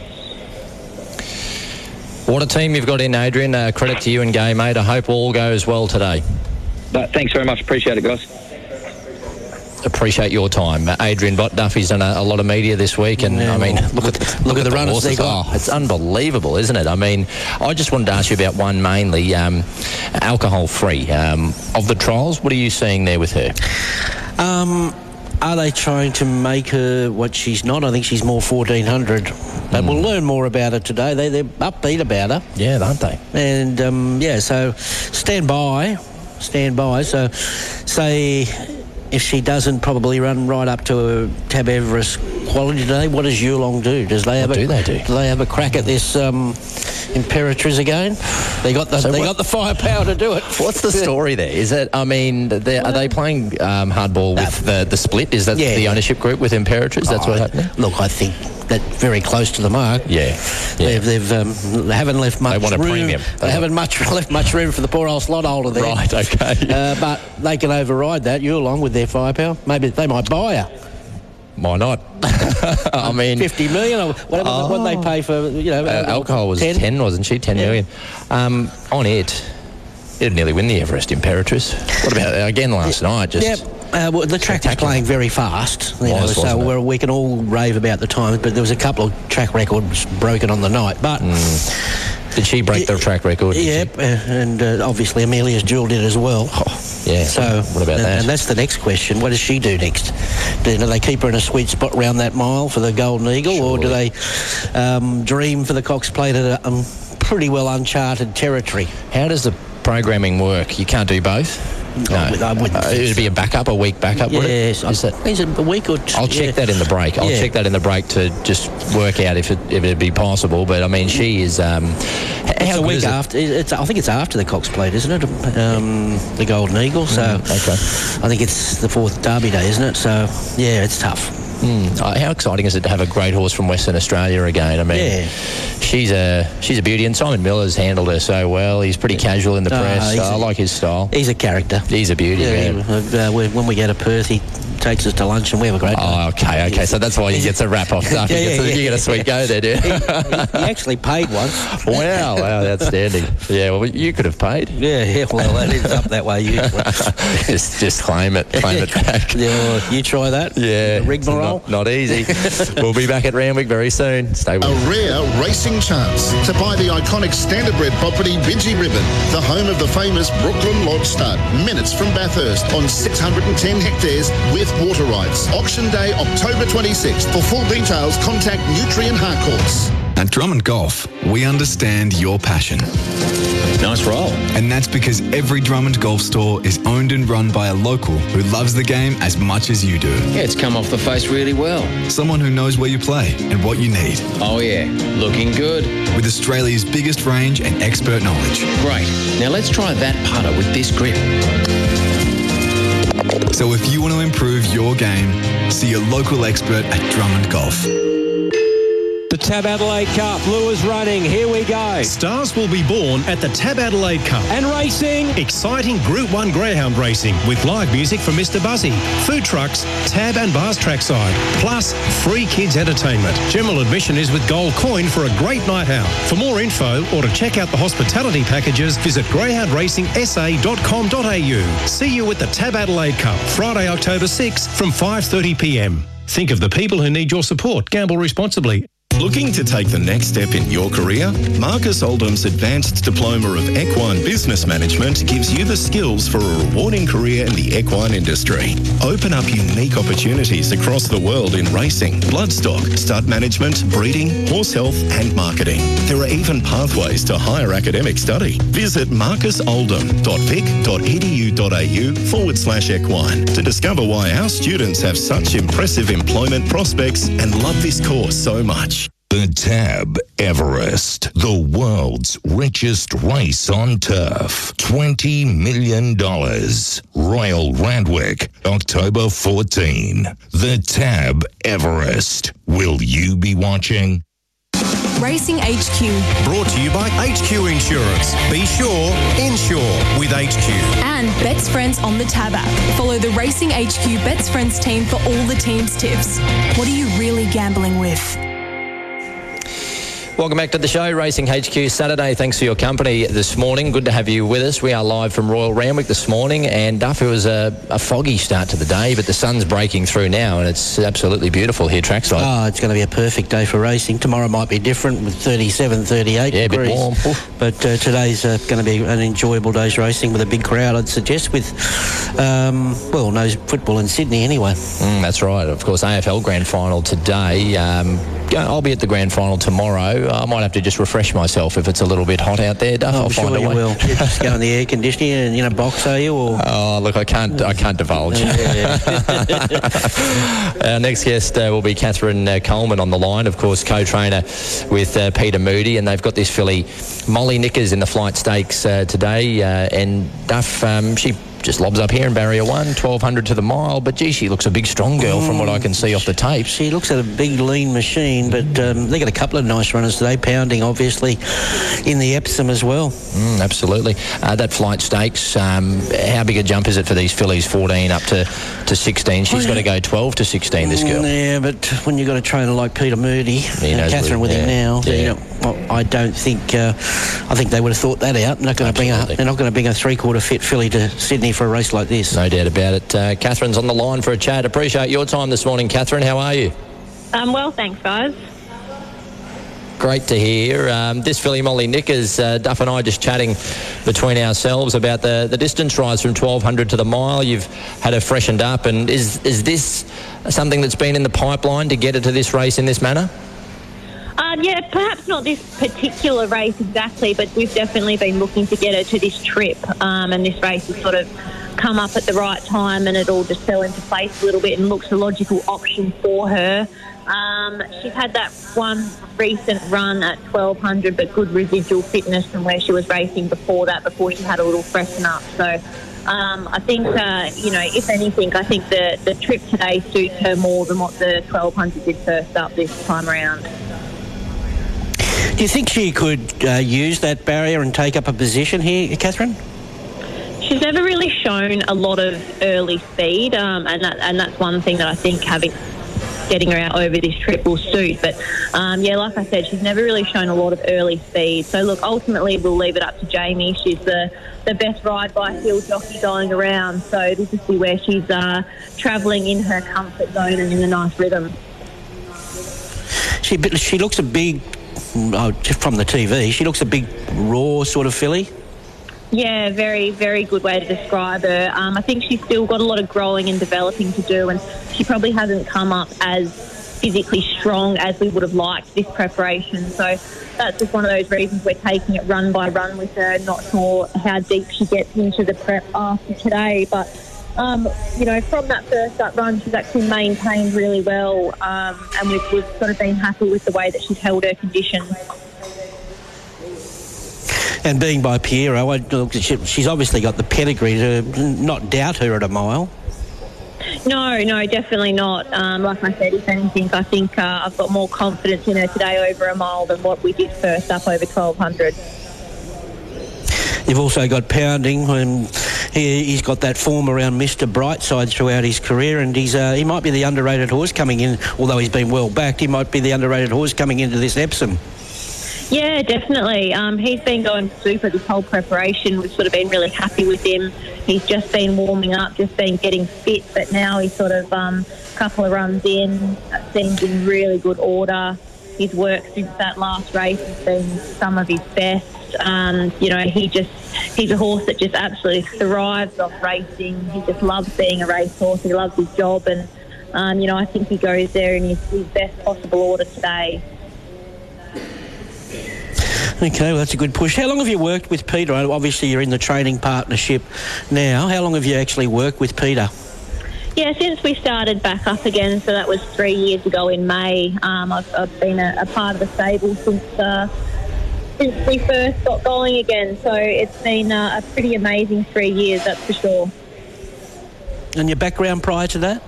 What a team you've got in, Adrian. Uh, credit to you and Gai, mate. I hope all goes well today. But thanks very much. Appreciate it, guys. Appreciate your time. Uh, Adrian Bott Duffy's done a, a lot of media this week, and I mean, look at look, at the runners horses. they got. Oh, it's unbelievable, isn't it? I mean, I just wanted to ask you about one mainly, um, alcohol free. Um, of the trials, what are you seeing there with her? Um, are they trying to make her what she's not? I think she's more 1400. But we'll learn more about her today. They, they're upbeat about her. Yeah, aren't they? And um, yeah, so stand by. Stand by. So say if she doesn't probably run right up to a Tab Everest quality today, what does Yulong do? Does they have What a, do they do? they have a crack at this um, Imperatrice again? They got the So they what- got the firepower to do it. What's the story there? Is it? I mean, are they playing um, hardball with the, the split? Is that Yeah. the ownership group with Imperatrice? That's Oh, what's happening. Look, I think that very close to the mark. Yeah, They've, they've um, they haven't left much They want a room. premium. They haven't much left much room for the poor old slot holder there. Right, okay. Uh, but they can override that. You along with their firepower. Maybe they might buy her. Why not? I mean, fifty million or whatever. What they pay for you know uh, alcohol was 10, wasn't she? Ten million. Um, on it, it'd nearly win the Everest Imperatriz. What about again last night? Just Yep. Uh, well, the track was playing very fast, you know, Was, so we're, we can all rave about the times, but there was a couple of track records broken on the night. But did she break the track record? Yep, uh, and uh, obviously Amelia's Jewel did as well. yeah. So What about and, that? And that's the next question. What does she do next? Do, do they keep her in a sweet spot around that mile for the Golden Eagle, or do they um, dream for the Cox Plate at a um, pretty well uncharted territory? How does the programming work? You can't do both. No, I wouldn't Uh, it'd be a backup, a week backup. would it? Yes, Is that? Is it a week or two? I'll check yeah. that in the break. I'll Yeah. check that in the break to just work out if it if it'd be possible. But I mean, she is. Um, It's how a week is it? after. It's, I think it's after the Cox Plate, isn't it? Um, the Golden Eagle. So okay. I think it's the fourth Derby day, isn't it? So yeah, it's tough. Mm. Uh, how exciting is it to have a great horse from Western Australia again? I mean, Yeah. she's a she's a beauty, and Simon Miller's handled her so well. He's pretty casual in the Ah, press. I a- like his style. He's a character. He's a beauty. Yeah, man. uh, when we go to Perth, he takes us to lunch, and we have a great. Oh, okay, okay. So that's why he gets a wrap off. Yeah, He a- yeah, you get a yeah. sweet go there, dude. you? he actually paid once. wow, wow, outstanding. Yeah, well, you could have paid. Yeah, yeah. Well, that is up that way usually. just, just claim it, claim it back. Yeah, you try that. Yeah, rigmarole. Not, not easy. we'll be back at Randwick very soon. Stay with us. A us. rare racing chance to buy the iconic standardbred property Bidgie Ribbon, the home of the famous Brooklyn Lodge Stud, minutes from Bathurst on 610 hectares with water rights. Auction day October 26th. For full details, contact Nutrien Harcourts. At Drummond Golf, we understand your passion. Nice roll. And that's because every Drummond Golf store is owned and run by a local who loves the game as much as you do. Yeah, it's come off the face really well. Someone who knows where you play and what you need. Oh, yeah. Looking good. With Australia's biggest range and expert knowledge. Great. Now let's try that putter with this grip. So if you want to improve your game, see your local expert at Drummond Golf. The Tab Adelaide Cup. Lures running. Here we go. Stars will be born at the Tab Adelaide Cup. And racing. Exciting Group 1 Greyhound racing with live music from Mr. Buzzy, food trucks, tab and bars trackside, plus free kids entertainment. General admission is with gold coin for a great night out. For more info or to check out the hospitality packages, visit greyhoundracingsa.com.au. See you at the Tab Adelaide Cup, Friday, October 6 from 5.30pm. Think of the people who need your support. Gamble responsibly. Looking to take the next step in your career? Marcus Oldham's Advanced Diploma of Equine Business Management gives you the skills for a rewarding career in the equine industry. Open up unique opportunities across the world in racing, bloodstock, stud management, breeding, horse health, and marketing. There are even pathways to higher academic study. Visit marcusoldham.vic.edu.au forward slash equine to discover why our students have such impressive employment prospects and love this course so much. The Tab Everest, the world's richest race on turf. $20 million. Royal Randwick, October 14. The Tab Everest. Will you be watching? Racing HQ. Brought to you by HQ Insurance. Be sure, insure with HQ. And Bet's Friends on the Tab app. Follow the Racing HQ Bet's Friends team for all the team's tips. What are you really gambling with? Welcome back to the show, Racing HQ Saturday. Thanks for your company this morning. Good to have you with us. We are live from Royal Randwick this morning, and Duff, it was a, a foggy start to the day, but the sun's breaking through now, and it's absolutely beautiful here trackside. Oh, it's going to be a perfect day for racing. Tomorrow might be different with 37, 38 Yeah, a bit degrees. warm. But uh, today's uh, going to be an enjoyable day's racing with a big crowd, I'd suggest, with, um, well, no football in Sydney anyway. Mm, that's right. Of course, AFL Grand Final today. Um, I'll be at the Grand Final tomorrow. I might have to just refresh myself if it's a little bit hot out there, Duff. Oh, I'll I'm find a you way. will. You just go in the air conditioning and in a box, are you? Or Oh, look, I can't, I can't divulge. Our next guest uh, will be Catherine uh, Coleman on the line, of course, co-trainer with uh, Peter Moody, and they've got this filly, Molly Nickers, in the flight stakes uh, today. Uh, and Duff, um, she just lobs up here in barrier one, 1200 to the mile, but gee, she looks a big, strong girl from what I can see off the tape. She looks at a big, lean machine, but um, they got a couple of nice runners today, pounding obviously in the Epsom as well. Mm, absolutely. Uh, that flight stakes, um, how big a jump is it for these fillies, 14 up to, to 16? She's got to go 12 to 16, this girl. Yeah, but when you've got a trainer like Peter Moody He and Catherine with him now, yeah. you know, well, I don't think uh, I think they would have thought that out. They're not going to bring a they're not going to bring a three quarter fit filly to Sydney for a race like this. No doubt about it. Uh, Catherine's on the line for a chat. Appreciate your time this morning, Catherine. How are you? Um, well, thanks, guys. Great to hear. Um, this filly Molly Nickers, uh, Duff and I just chatting between ourselves about the, the distance rise from 1200 to the mile. You've had her freshened up, and is is this something that's been in the pipeline to get her to this race in this manner? Um, yeah, perhaps not this particular race exactly, but we've definitely been looking to get her to this trip, um, and this race has sort of come up at the right time, and it all just fell into place a little bit and looks a logical option for her. Um, she's had that one recent run at 1200, but good residual fitness from where she was racing before that, before she had a little freshen up. So. Um, I think, uh, you know, if anything, I think the, the trip today suits her more than what the 1200 did first up this time around. Do you think she could uh, use that barrier and take up a position here, Catherine? She's never really shown a lot of early speed, um, and that, and that's one thing that I think having getting her out over this trip will suit. But um, yeah, like I said, she's never really shown a lot of early speed. So look, ultimately we'll leave it up to Jamie. She's the the best ride by hill jockey going around. So it'll just be where she's uh, travelling in her comfort zone and in a nice rhythm. She she looks a big, oh, just from the TV, she looks a big raw sort of filly. Yeah, very, very good way to describe her. Um, I think she's still got a lot of growing and developing to do, and she probably hasn't come up as physically strong as we would have liked this preparation. So that's just one of those reasons we're taking it run by run with her. Not sure how deep she gets into the prep after today, but. Um, you know, from that first up run, she's actually maintained really well, um, and we've, we've sort of been happy with the way that she's held her condition. And being by Pierro, I she's obviously got the pedigree to not doubt her at a mile. No, no, definitely not. Um, like I said, if anything, I think uh, I've got more confidence in her today over a mile than what we did first up over 1200. You've also got Pounding, and he, he's got that form around Mr. Brightside throughout his career, and he's uh, he might be the underrated horse coming in. Although he's been well backed, he might be the underrated horse coming into this Epsom. Yeah, definitely. Um, he's been going super this whole preparation. We've sort of been really happy with him. He's just been warming up, just been getting fit, but now he's sort of um, a couple of runs in, seems in really good order. His work since that last race has been some of his best. Um, you know, he just he's a horse that just absolutely thrives off racing. He just loves being a racehorse. He loves his job, and um, you know, I think he goes there in his, his best possible order today. Okay, well, that's a good push. How long have you worked with Peter? Obviously, you're in the training partnership now. How long have you actually worked with Peter? Yeah, since we started back up again, so that was three years ago in May. Um, I've, I've been a, a part of the stable since uh, since we first got going again. So it's been uh, a pretty amazing three years, that's for sure. And your background prior to that?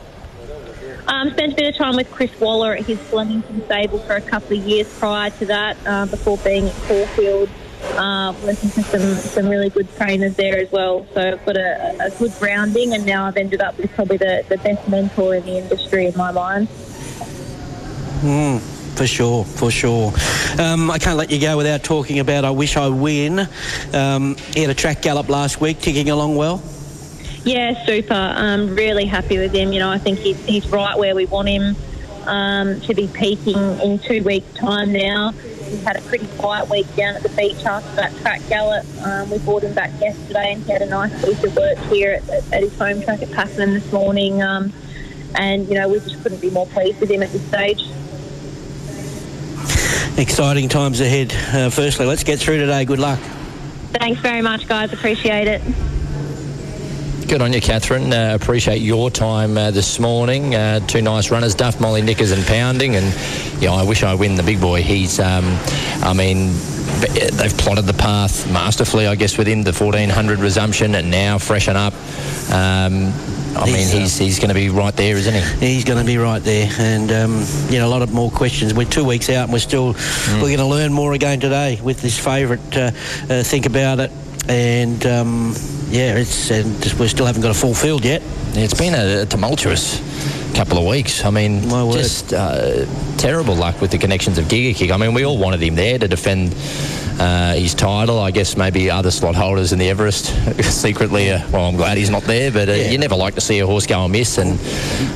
Um, spent a bit of time with Chris Waller at his Flemington stable for a couple of years prior to that, uh, before being at Caulfield. Uh, working for some, some really good trainers there as well. So I've got a, a good grounding, and now I've ended up with probably the, the best mentor in the industry in my mind. Hmm. For sure, for sure. Um, I can't let you go without talking about I Wish I Win. Um, he had a track gallop last week, ticking along well. Yeah, super. I'm really happy with him. You know, I think he's, he's right where we want him um, to be peaking in two weeks' time now. He's had a pretty quiet week down at the beach after that track gallop. Um, we brought him back yesterday and he had a nice piece of work here at, at his home track at Pakenham this morning. Um, and, you know, we just couldn't be more pleased with him at this stage. Exciting times ahead. Uh, firstly, let's get through today. Good luck. Thanks very much, guys. Appreciate it. Good on you, Catherine. Uh, appreciate your time uh, this morning. Uh, two nice runners, Duff, Molly, Nickers, and Pounding. And yeah, I wish I win the big boy. He's, um, I mean, they've plotted the path masterfully, I guess, within the 1400 resumption, and now freshen up. Um, I mean, he's he's going to be right there, isn't he? He's going to be right there, and um, you know a lot of more questions. We're two weeks out, and we're still Mm. we're going to learn more again today with this favourite. Uh, uh, think about it, and um, yeah, it's and we still haven't got a full field yet. It's been a, a tumultuous couple of weeks. I mean, just uh, terrible luck with the connections of Giga Kick. I mean, we all wanted him there to defend uh, his title. I guess maybe other slot holders in the Everest secretly. Uh, well, I'm glad he's not there, but uh, you never like to see a horse go amiss. And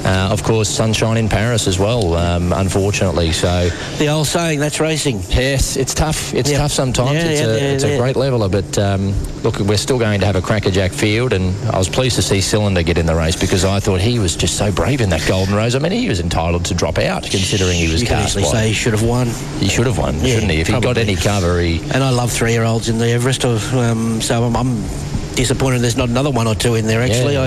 uh, of course, sunshine in Paris as well. Um, unfortunately, so the old saying that's racing. Yes, it's tough. It's tough sometimes. Yeah, it's yeah, a, yeah, it's yeah. a great leveler, but um, look, we're still going to have a crackerjack field, and I was pleased to see Cylinder get in the race because I thought he was just so brave in that Golden Rose. I mean, he was entitled to drop out considering he was You easily say he should have won. He should have won, Yeah, shouldn't he? If he got any cover, he. And I love three-year-olds in the Everest, of, um, so I'm, I'm disappointed there's not another one or two in there. Actually, Yeah.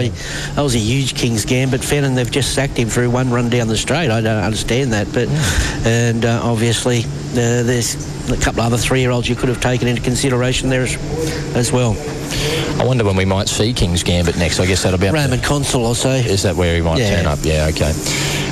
I, I was a huge King's Gambit fan, and they've just sacked him through one run down the straight. I don't understand that, but and uh, obviously uh, there's a couple of other three-year-olds you could have taken into consideration there as, as well. I wonder when we might see King's Gambit next. I guess that'll be up Roman Consul, say. Is that where he might Yeah. turn up? Yeah, okay.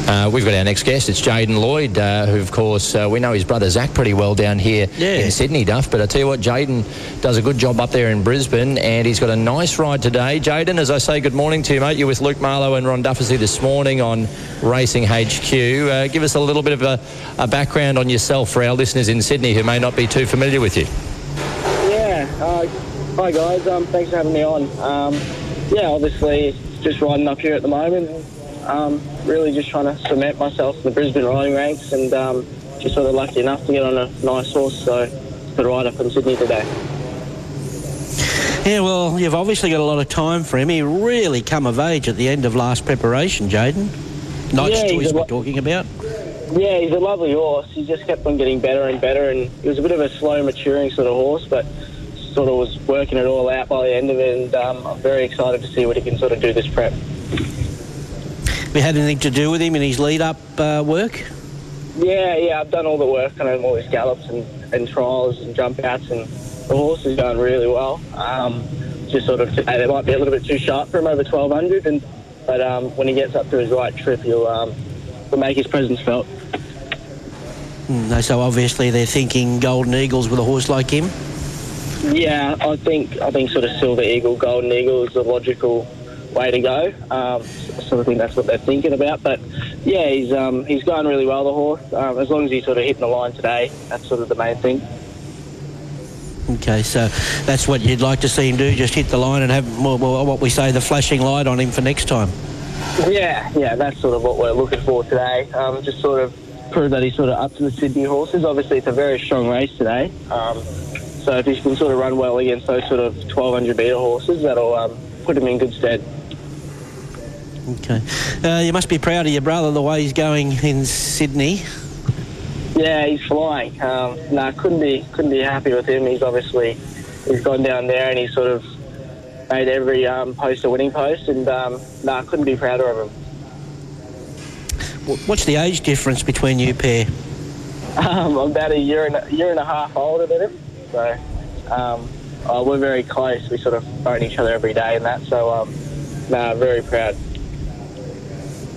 Uh, we've got our next guest. It's Jaden Lloyd, uh, who, of course, uh, we know his brother Zac pretty well down here in Sydney, Duff. But I tell you what, Jaden does a good job up there in Brisbane, and he's got a nice ride today. Jaden, as I say, good morning to you, mate. You're with Luke Marlowe and Ron Dufficy this morning on Racing HQ. Uh, give us a little bit of a, a background on yourself for our listeners in Sydney who may not be too familiar with you. Yeah. Uh, hi guys. Um, thanks for having me on. Um, yeah, obviously just riding up here at the moment. Um, really just trying to cement myself in the Brisbane riding ranks, and um, just sort of lucky enough to get on a nice horse, so to ride up in Sydney today. Yeah, well, you've obviously got a lot of time for him. He really come of age at the end of last preparation, Jaden. Knight's Yeah, Choice a we're talking about. Yeah, he's a lovely horse. He just kept on getting better and better, and he was a bit of a slow maturing sort of horse, but sort of was working it all out by the end of it, and um, I'm very excited to see what he can sort of do this prep. Have you had anything to do with him in his lead-up uh, work? Yeah, yeah, I've done all the work on him, all his gallops and, and trials and jump outs, and the horse is going really well. Um, just sort of today, they might be a little bit too sharp for him over 1200, and but um, when he gets up to his right trip, he'll, um, he'll make his presence felt. Mm, so obviously they're thinking Golden Eagles with a horse like him. Yeah, I think I think sort of Silver Eagle, Golden Eagle is the logical way to go. Um, I think that's what they're thinking about. But yeah, he's um, he's going really well, the horse. Um, as long as he's sort of hitting the line today, that's sort of the main thing. Okay, so that's what you'd like to see him do, just hit the line and have well, what we say, the flashing light on him for next time. Yeah, yeah, that's sort of what we're looking for today. Um, just sort of prove that he's sort of up to the Sydney horses. Obviously, it's a very strong race today. Um, so if he can sort of run well against those sort of 1200 metre horses, that'll um, put him in good stead. Okay. Uh, you must be proud of your brother, the way he's going in Sydney. Yeah, he's flying. Um, nah, couldn't be couldn't be happy with him. He's obviously he's gone down there and he's sort of made every um, post a winning post, and um, nah, I couldn't be prouder of him. What's the age difference between you pair? Um, I'm about a year and a year and a half older than him, so um, uh, we're very close. We sort of phone each other every day and that. So um, nah, very proud.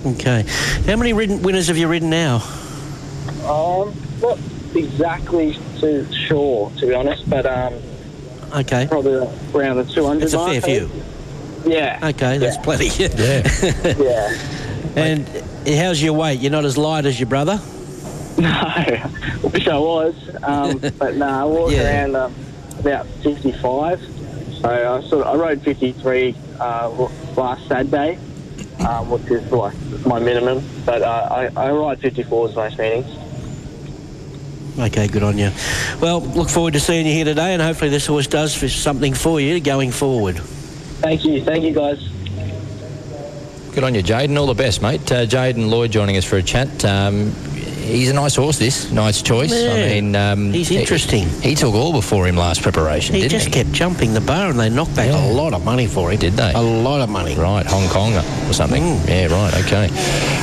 Okay. How many ridden, winners have you ridden now? Um, not exactly too sure to be honest, but um, Okay. probably around the 200 It's a fair few. Yeah. Okay, that's Yeah. plenty. Yeah. yeah. And how's your weight? You're not as light as your brother? No, wish I was. Um, but no, I walked Yeah. around um, about 55. So I sort of, I rode 53 uh, last Saturday, um, which is like my minimum. But uh, I, I ride 54s most meetings. Okay, good on you. Well, look forward to seeing you here today, and hopefully this horse does something for you going forward. Thank you, thank you guys. Good on you, Jaden. All the best, mate. Uh, Jaden Lloyd joining us for a chat. Um, he's a nice horse, this. Knight's Choice. Yeah. I mean, um, He's interesting. He, took all before him last preparation, He just he? kept jumping the bar, and they knocked back a lot of money for him. Did they? A lot of money. Right, Hong Kong or something. Mm. Yeah, right, okay.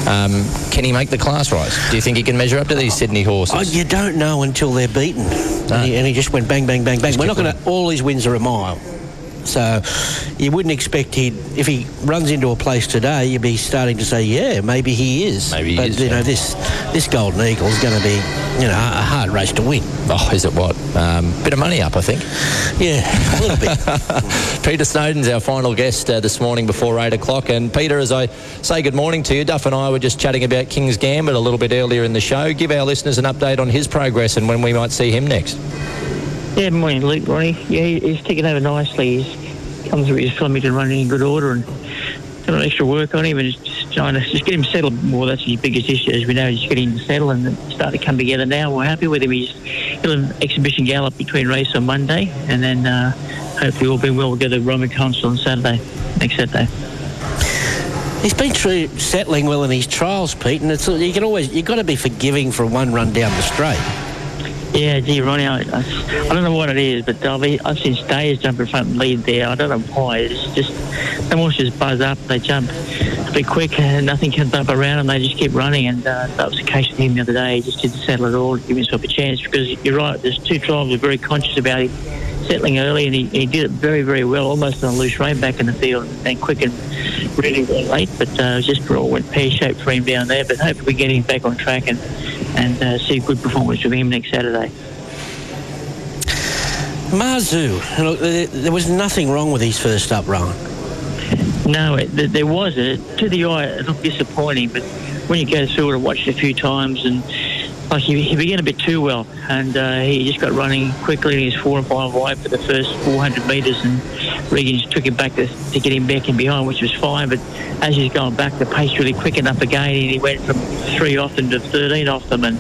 Um, can he make the class rise? Do you think he can measure up to these Sydney horses? Oh, you don't know until they're beaten. And, he, and he just went bang, bang, bang, bang. We're not going to. All his wins are a mile. So you wouldn't expect he'd. If he runs into a place today, you'd be starting to say, yeah, maybe he is. Maybe he but, is, you yeah. know, this this Golden Eagle is going to be, you know, a hard race to win. Oh, is it what? Um, bit of money up, I think. Yeah, a little bit. Peter Snowden's our final guest uh, this morning before 8 o'clock. And Peter, as I say good morning to you, Duff and I were just chatting about King's Gambit a little bit earlier in the show. Give our listeners an update on his progress and when we might see him next. Yeah, morning, Luke, Ronnie. Yeah, he's taken over nicely. He's come through his Flemington running in good order and done an extra work on him and just trying to just get him settled more. That's his biggest issue, as we know, He's getting settled and starting to come together now. We're happy with him. He's an exhibition gallop between race on Monday and then uh, hopefully all being well, we'll go to Roman Consul on Saturday, next Saturday. He's been through settling well in his trials, Pete, and it's you can always you've got to be forgiving for one run down the straight. Yeah, gee, Ronnie, I, I, don't know what it is, but I've, I've seen stayers jump in front and lead there. I don't know why. It's just, some horses buzz up, they jump a bit quick, and nothing comes up around them. They just keep running, and uh, that was the case with him the other day. He just didn't settle at all, give himself a chance, because you're right, there's two are very conscious about him settling early, and he, he did it very, very well, almost on a loose rein back in the field, and quick and really, really late, but uh, just all went pear-shaped for him down there. But hopefully we get him back on track and, and uh, see a good performance from him next Saturday. Marzu, look, there, was nothing wrong with his first up run. No, it, there was. It, to the eye, it looked disappointing, but when you go through it, I watched it a few times, and like he, he began a bit too well, and uh, he just got running quickly. in his four and five wide for the first 400 metres, and Regan just took him back to, to get him back in behind, which was fine. But as he's going back, the pace really quickened up again, and he went from three off them to 13 off them, and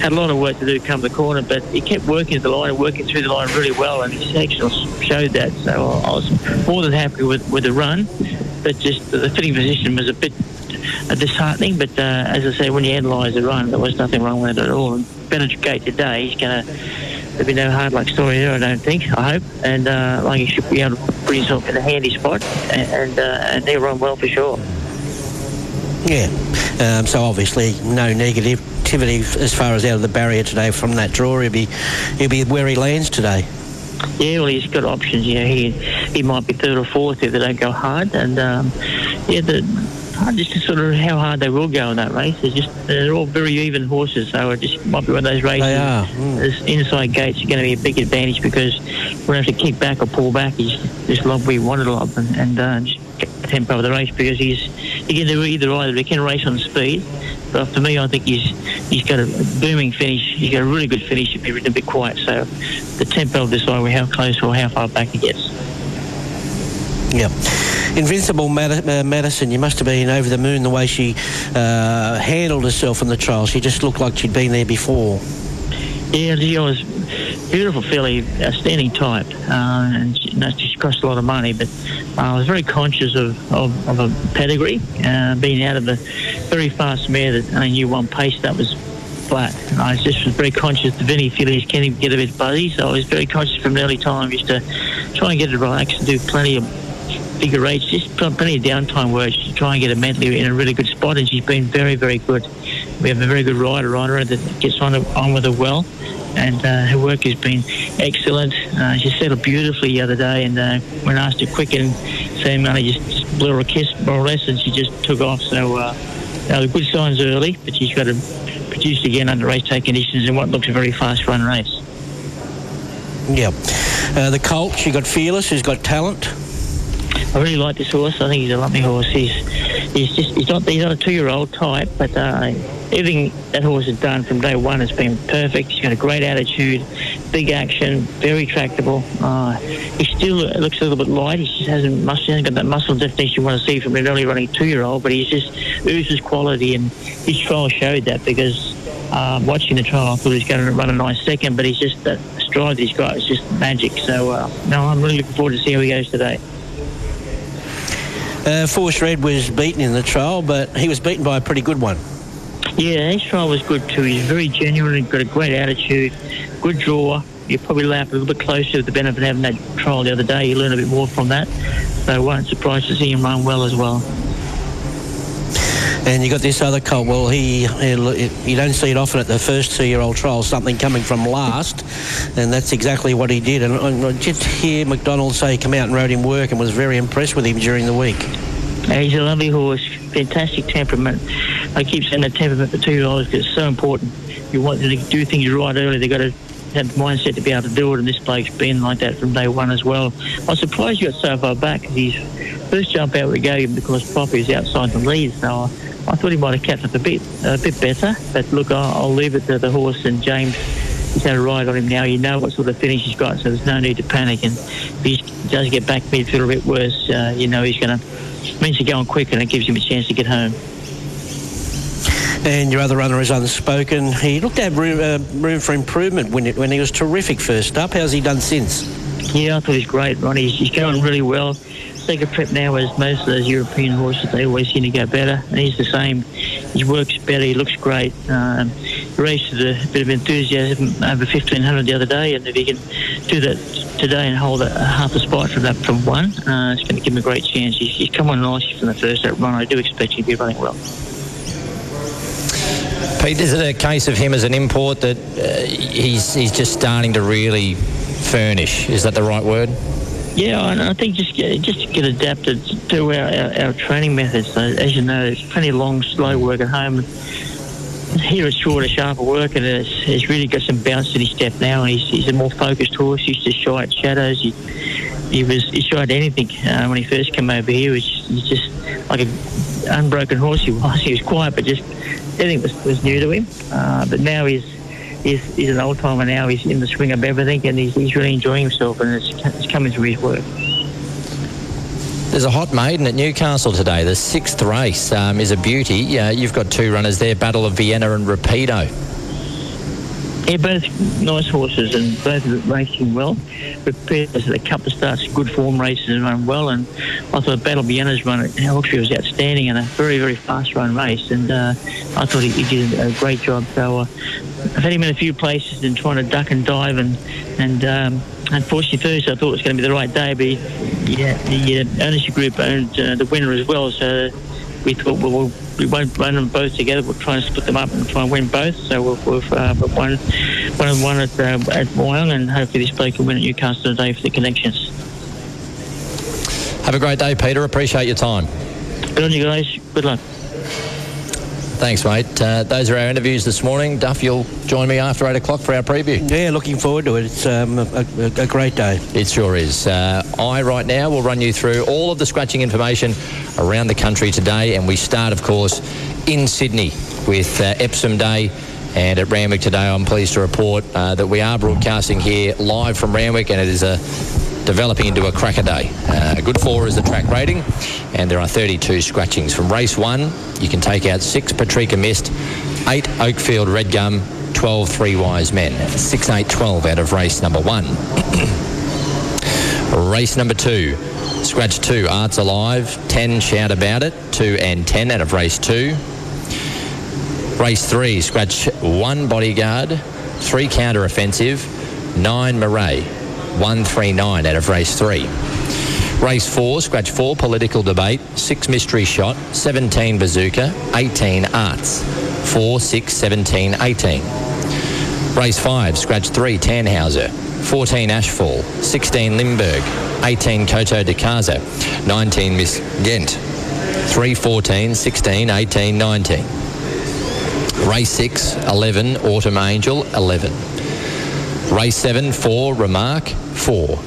had a lot of work to do to come the corner. But he kept working the line, and working through the line really well, and his action showed that. So I was more than happy with, with the run, but just the fitting position was a bit disheartening. But uh, as I say, when you analyse the run, there was nothing wrong with it at all. And Bennett Gate today, he's going to. There'll be no hard luck story there, I don't think. I hope, and uh, like he should be able to put himself in a handy spot, and and, uh, and they'll run well for sure. Yeah. Um, so obviously no negativity as far as out of the barrier today from that draw. He'll be he'll be where he lands today. Yeah, well, he's got options. Yeah, he he might be third or fourth if they don't go hard, and um, yeah, the just to sort of how hard they will go in that race. They're just they're all very even horses, so it just might be one of those races. They are. This inside gates are going to be a big advantage because we have to kick back or pull back. He's just lob we wanted a lot and, and uh, just get the tempo of the race because he's he can do either either. He can race on speed, but for me, I think he's he's got a booming finish. He's got a really good finish if he's ridden a bit quiet. So the tempo of will decide how close or how far back he gets. Yeah. Invincible uh, Madison, you must have been over the moon the way she uh, handled herself in the trial. She just looked like she'd been there before. Yeah, she was beautiful filly, outstanding type, uh, and she, you know, she cost a lot of money. But I was very conscious of, of, of a pedigree, uh, being out of a very fast mare that only knew one pace that was flat. And I just was very conscious that Vinny fillies can get a bit buzzy, so I was very conscious from an early time just to try and get it relaxed and do plenty of figure eights, just pl- plenty of downtime work to try and get her mentally in a really good spot. And she's been very, very good. We have a very good rider on her that gets on, on with her well. And uh, her work has been excellent. Uh, she settled beautifully the other day, and uh, when asked to quicken, Sam only just, blew her a kiss more or less, and she just took off. So, uh, the good signs early, but she's got to produce again under race day conditions in what looks a very fast run race. Yeah. Uh, the Colt, she got Fearless, she's got talent. I really like this horse. I think he's a lovely horse. He's he's just he's not he's not a two year old type, but uh, everything that horse has done from day one has been perfect. He's got a great attitude, big action, very tractable. Uh, he still looks a little bit light. He just hasn't muscle, hasn't got that muscle definition you want to see from an early running two year old, but he's just oozes quality, and his trial showed that because. Um, watching the trial, I thought he was going to run a nice second, but he's just that stride he's got is just magic. So, uh, no, I'm really looking forward to see how he goes today. Uh, Force Red was beaten in the trial, but he was beaten by a pretty good one. Yeah, his trial was good too. He's very genuine got a great attitude, good draw. You probably lay up a little bit closer with the benefit of having that trial the other day. You learn a bit more from that. So I wasn't surprised to see him run well as well. And you got this other colt. Well, he, he you don't see it often at the first two-year-old trial. Something coming from last, and that's exactly what he did. And I, did hear McDonald say he came out and rode him work, and was very impressed with him during the week. He's a lovely horse, fantastic temperament. I keep saying the temperament for two-year-olds because it's so important. You want them to do things right early. They've got to have the mindset to be able to do it, and this bloke's been like that from day one as well. I'm surprised you got so far back his first jump out we gave him because Poppy is outside the lead, so I thought he might have kept up a bit a bit better. But look, I'll, I'll leave it to the horse and James. He's had a ride on him now. You know what sort of finish he's got, so there's no need to panic. And if he does get back midfield a bit worse, uh, you know he's going to means to go on quick, and it gives him a chance to get home. And your other runner is unspoken. He looked to have room, uh, room for improvement when, it, when he was terrific first up. How's he done since? Yeah, I thought he's great, Ronnie. He's, he's going really well. Second prep now, as most of those European horses, they always seem to go better. And he's the same. He works better. He looks great. Um, he raced with a bit of enthusiasm over 1500 the other day, and if he can do that today and hold a, half a spot from that from one, uh, it's going to give him a great chance. He's, he's come on nicely from the first run. I do expect to be running well. Pete, is it a case of him as an import that uh, he's he's just starting to really furnish? Is that the right word? Yeah, and I think just get, just get adapted to our, our, our training methods. So, as you know, it's plenty of long, slow work at home. Here it's shorter, sharper work, and it's, it's really got some bounce in his step now. He's, he's a more focused horse. He used to shy at shadows. He, he was he shied anything uh, when he first came over here. He was just, he was just like an unbroken horse. He was. He was quiet, but just everything was, was new to him. Uh, but now he's he's, he's an old timer now. He's in the swing of everything, and he's, he's really enjoying himself, and it's, it's coming through his work. There's a hot maiden at Newcastle today. The sixth race um, is a beauty. Uh, you've got two runners there, Battle of Vienna and Rapido. Yeah, both nice horses and both racing well. Rapido's a couple of starts, good form races and run well. And I thought Battle of Vienna's run at Hawkesbury was outstanding and a very, very fast run race. And uh, I thought he, he, did a great job. So uh, I've had him in a few places and trying to duck and dive and and um, unfortunately Thursday I thought it was going to be the right day, but he, yeah, the uh, ownership group owned uh, the winner as well, so we thought well, we'll we won't run them both together. We'll try and split them up and try and win both. So we'll, we'll uh, one one and one at uh, at Wyong, and hopefully this bloke will win at Newcastle today for the connections. Have a great day, Peter. Appreciate your time. Good on you guys. Good luck. Thanks, mate. Uh, those are our interviews this morning. Duff, you'll join me after 8 o'clock for our preview. Yeah, looking forward to it. It's um, a, a, great day. It sure is. Uh, I, right now, will run you through all of the scratching information around the country today, and we start, of course, in Sydney with uh, Epsom Day. And at Randwick today, I'm pleased to report uh, that we are broadcasting here live from Randwick, and it is a developing into a cracker day. Uh, good four is the track rating, and there are 32 scratchings. From race one, you can take out six Patrika Mist, eight Oakfield Red Gum, 12 Three Wise Men. 6 8 12 out of race number one. race number two, scratch two, Arts Alive, 10 Shout About It, 2 and 10 out of race two. Race three, scratch one Bodyguard, three Counter Offensive, nine Murray, 139 out of race three. Race four, scratch four, political debate, six mystery shot, 17 bazooka, 18 arts, four, six, 17, 18. Race five, scratch three, Tannhauser, 14 Ashfall, 16 Limburg, 18 Koto de Casa, 19 Miss Ghent, 3, 14, 16, 18, 19. Race 6, 11 Autumn Angel, 11. Race 7, 4 Remark, 4.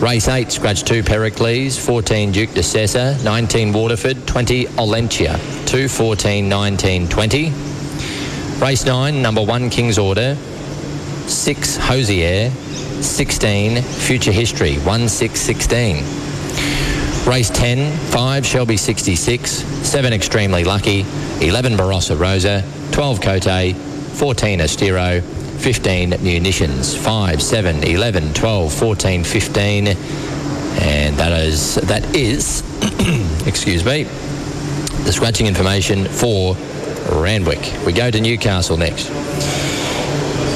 Race 8, scratch 2 Pericles, 14 Duke de Sessa, 19 Waterford, 20 Olentia, 2, 14, 19, 20. Race 9, number 1 King's Order, 6 Hosier, 16 Future History, 1, 6, 16. Race 10, 5 Shelby 66, 7 Extremely Lucky, 11 Barossa Rosa, 12 Cote, 14 Estero, 15 Munitions, 5, 7, 11, 12, 14, 15. And that is, that is, excuse me, the scratching information for Randwick. We go to Newcastle next.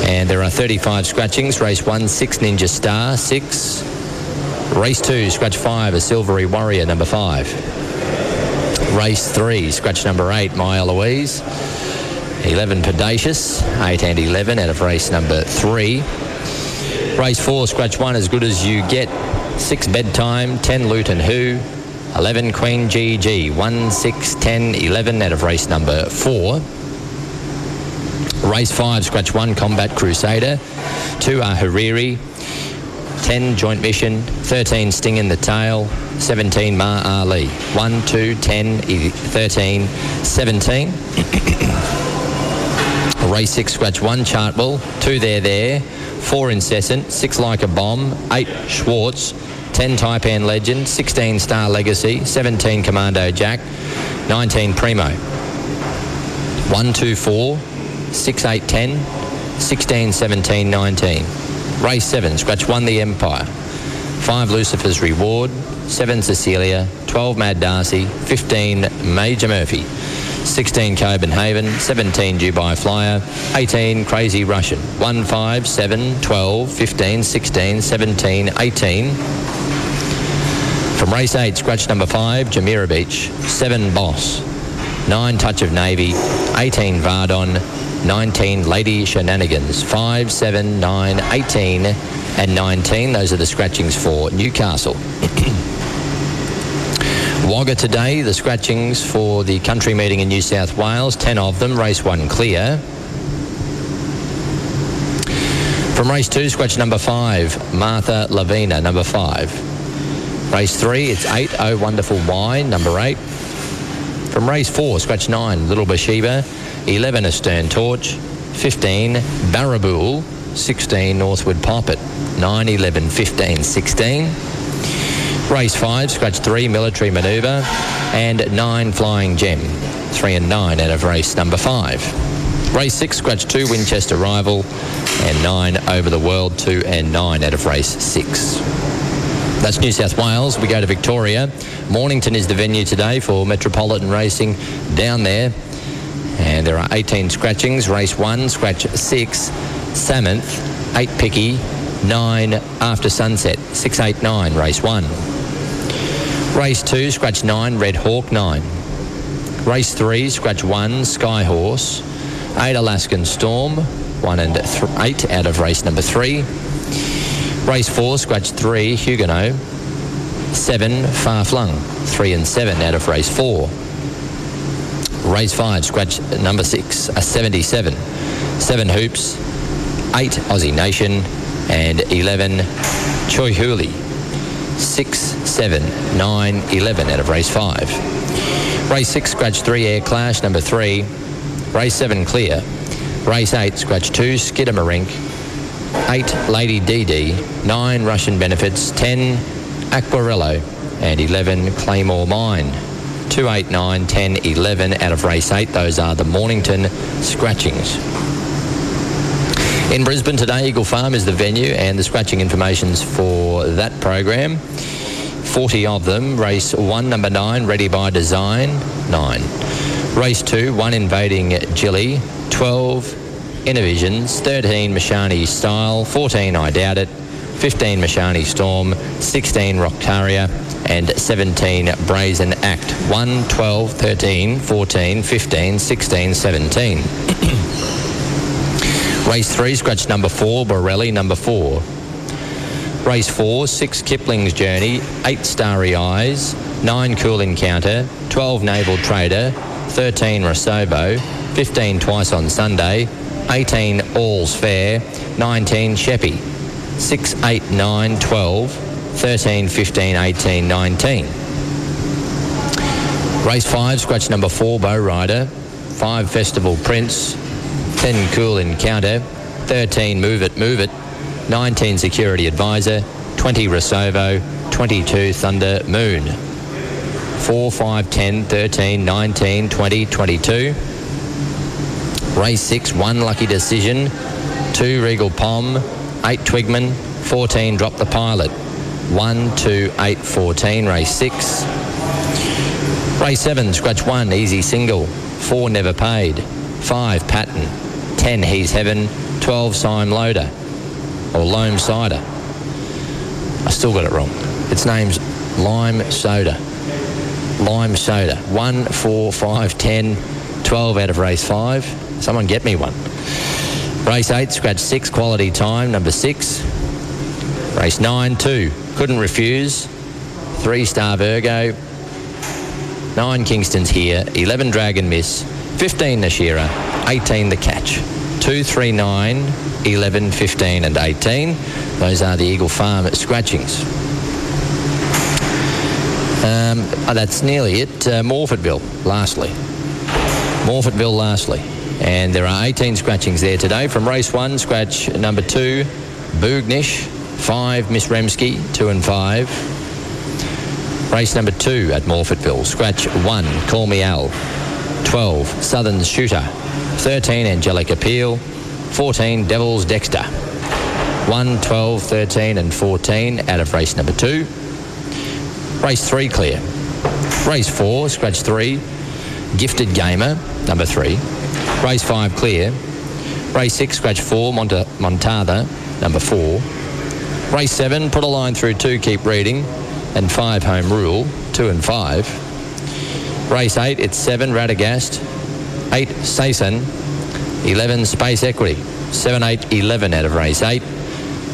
And there are 35 scratchings. Race 1, 6 Ninja Star, 6. Race 2, scratch 5, a Silvery Warrior, number 5. Race 3, scratch number 8, Maya Louise. 11 Pedacious, 8 and 11 out of race number 3. Race 4, scratch 1, as good as you get. 6 Bedtime, 10 Luton Who. 11 Queen GG, 1, 6, 10, 11 out of race number 4. Race 5, scratch 1, Combat Crusader. 2 are Hariri. 10 Joint Mission. 13 Sting in the Tail. 17 Ma Ali. 1, 2, 10, 13, 17. Race 6, scratch 1, Chartwell. 2 there, there. 4 Incessant. 6 Like a Bomb. 8 Schwartz. 10 Taipan Legend. 16 Star Legacy. 17 Commando Jack. 19 Primo. 1, 2, 4. 6, 8, 10. 16, 17, 19. Race 7, scratch 1 The Empire. 5 Lucifer's Reward. 7 Cecilia. 12 Mad Darcy. 15 Major Murphy. 16 Copenhagen, 17 Dubai Flyer, 18 Crazy Russian, 1, 5, 7, 12, 15, 16, 17, 18. From race 8, scratch number 5, Jamira Beach, 7 Boss, 9 Touch of Navy, 18 Vardon, 19 Lady Shenanigans, 5, 7, 9, 18 and 19. Those are the scratchings for Newcastle. Wagga today, the scratchings for the country meeting in New South Wales, 10 of them, race 1 clear. From race 2, scratch number 5, Martha Lavina, number 5. Race 3, it's 8, Oh Wonderful Wine, number 8. From race 4, scratch 9, Little Bathsheba, 11, A Stern Torch, 15, Barrabool, 16, Northwood Poppet, 9, 11, 15, 16. Race 5, scratch 3, Military Manoeuvre, and 9, Flying Gem, 3 and 9 out of race number 5. Race 6, scratch 2, Winchester Rival, and 9, Over the World, 2 and 9 out of race 6. That's New South Wales. We go to Victoria. Mornington is the venue today for Metropolitan Racing down there. And there are 18 scratchings. Race 1, scratch 6, Samonth, 8 Picky, 9 After Sunset, 689, race 1. Race 2, scratch 9, Red Hawk 9. Race 3, scratch 1, Sky Horse. 8 Alaskan Storm, 1 and th- 8 out of race number 3. Race 4, scratch 3, Huguenot. 7 Far Flung, 3 and 7 out of race 4. Race 5, scratch number 6, a 77. 7 Hoops, 8 Aussie Nation, and 11 Choi Hooley. 6, 7, 9, 11 out of race 5. Race 6, scratch 3, Air Clash, number 3. Race 7, clear. Race 8, scratch 2, Skiddamarink. 8, Lady DD. 9, Russian Benefits. 10, Aquarello. And 11, Claymore Mine. 2, 8, 9, 10, 11 out of race 8. Those are the Mornington scratchings. In Brisbane today, Eagle Farm is the venue and the scratching information's for that program. 40 of them. Race 1, number 9, Ready by Design, 9. Race 2, 1 Invading Gilly, 12 Innovisions, 13 Mashani Style, 14 I Doubt It, 15 Mashani Storm, 16 Rocktaria, and 17 Brazen Act. 1, 12, 13, 14, 15, 16, 17. Race 3, scratch number 4, Borelli number 4. Race 4, 6 Kipling's Journey, 8 Starry Eyes, 9 Cool Encounter, 12 Naval Trader, 13 Rosobo, 15 Twice on Sunday, 18 All's Fair, 19 Sheppy, 6, 8, 9, 12, 13, 15, 18, 19. Race 5, scratch number 4, Bow Rider. 5, Festival Prince. 10, Cool Encounter. 13, Move It, Move It. 19, Security Advisor. 20, Rosovo. 22, Thunder Moon. 4, 5, 10, 13, 19, 20, 22. Race 6, 1, Lucky Decision. 2, Regal Pom. 8, Twigman. 14, Drop the Pilot. 1, 2, 8, 14, race 6. Race 7, scratch 1, easy single. 4, never paid. 5, Patton. 10, He's Heaven. 12, Sime Loader. Or Loam Cider. I still got it wrong. Its name's Lime Soda. Lime Soda. 1, 4, 5, 10, 12 out of race 5. Someone get me one. Race 8, scratch 6, quality time, number 6. Race 9, 2, couldn't refuse. 3 Star Virgo. 9 Kingston's here. 11 Dragon Miss. 15 Nashira. 18 The Catch. 2, 3, 9, 11, 15 and 18. Those are the Eagle Farm scratchings. Um, oh, that's nearly it. Uh, Morphettville, lastly. Morphettville, lastly. And there are 18 scratchings there today. From race one, scratch number two, Boognish. Five, Miss Remsky, two and five. Race number two at Morphettville, scratch one, Call Me Al. 12, Southern Shooter. 13, Angelic Appeal. 14, Devil's Dexter. 1, 12, 13 and 14 out of race number two. Race three clear. Race four, scratch three, Gifted Gamer, number three. Race five clear. Race six, scratch four, Monta- Montada, number four. Race seven, put a line through two, keep reading. And five, Home Rule, two and five. Race eight, it's seven, Radagast. Eight, Sason. 11, Space Equity. 7, 8, 11 out of race 8.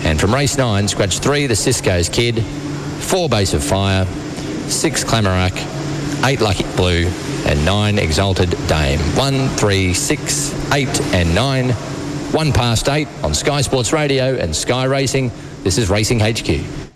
And from race 9, scratch 3, the Cisco's Kid. 4, Base of Fire. 6, Clamarak. 8, Lucky Blue. And 9, Exalted Dame. 1, 3, 6, 8 and 9. 1 past 8 on Sky Sports Radio and Sky Racing. This is Racing HQ.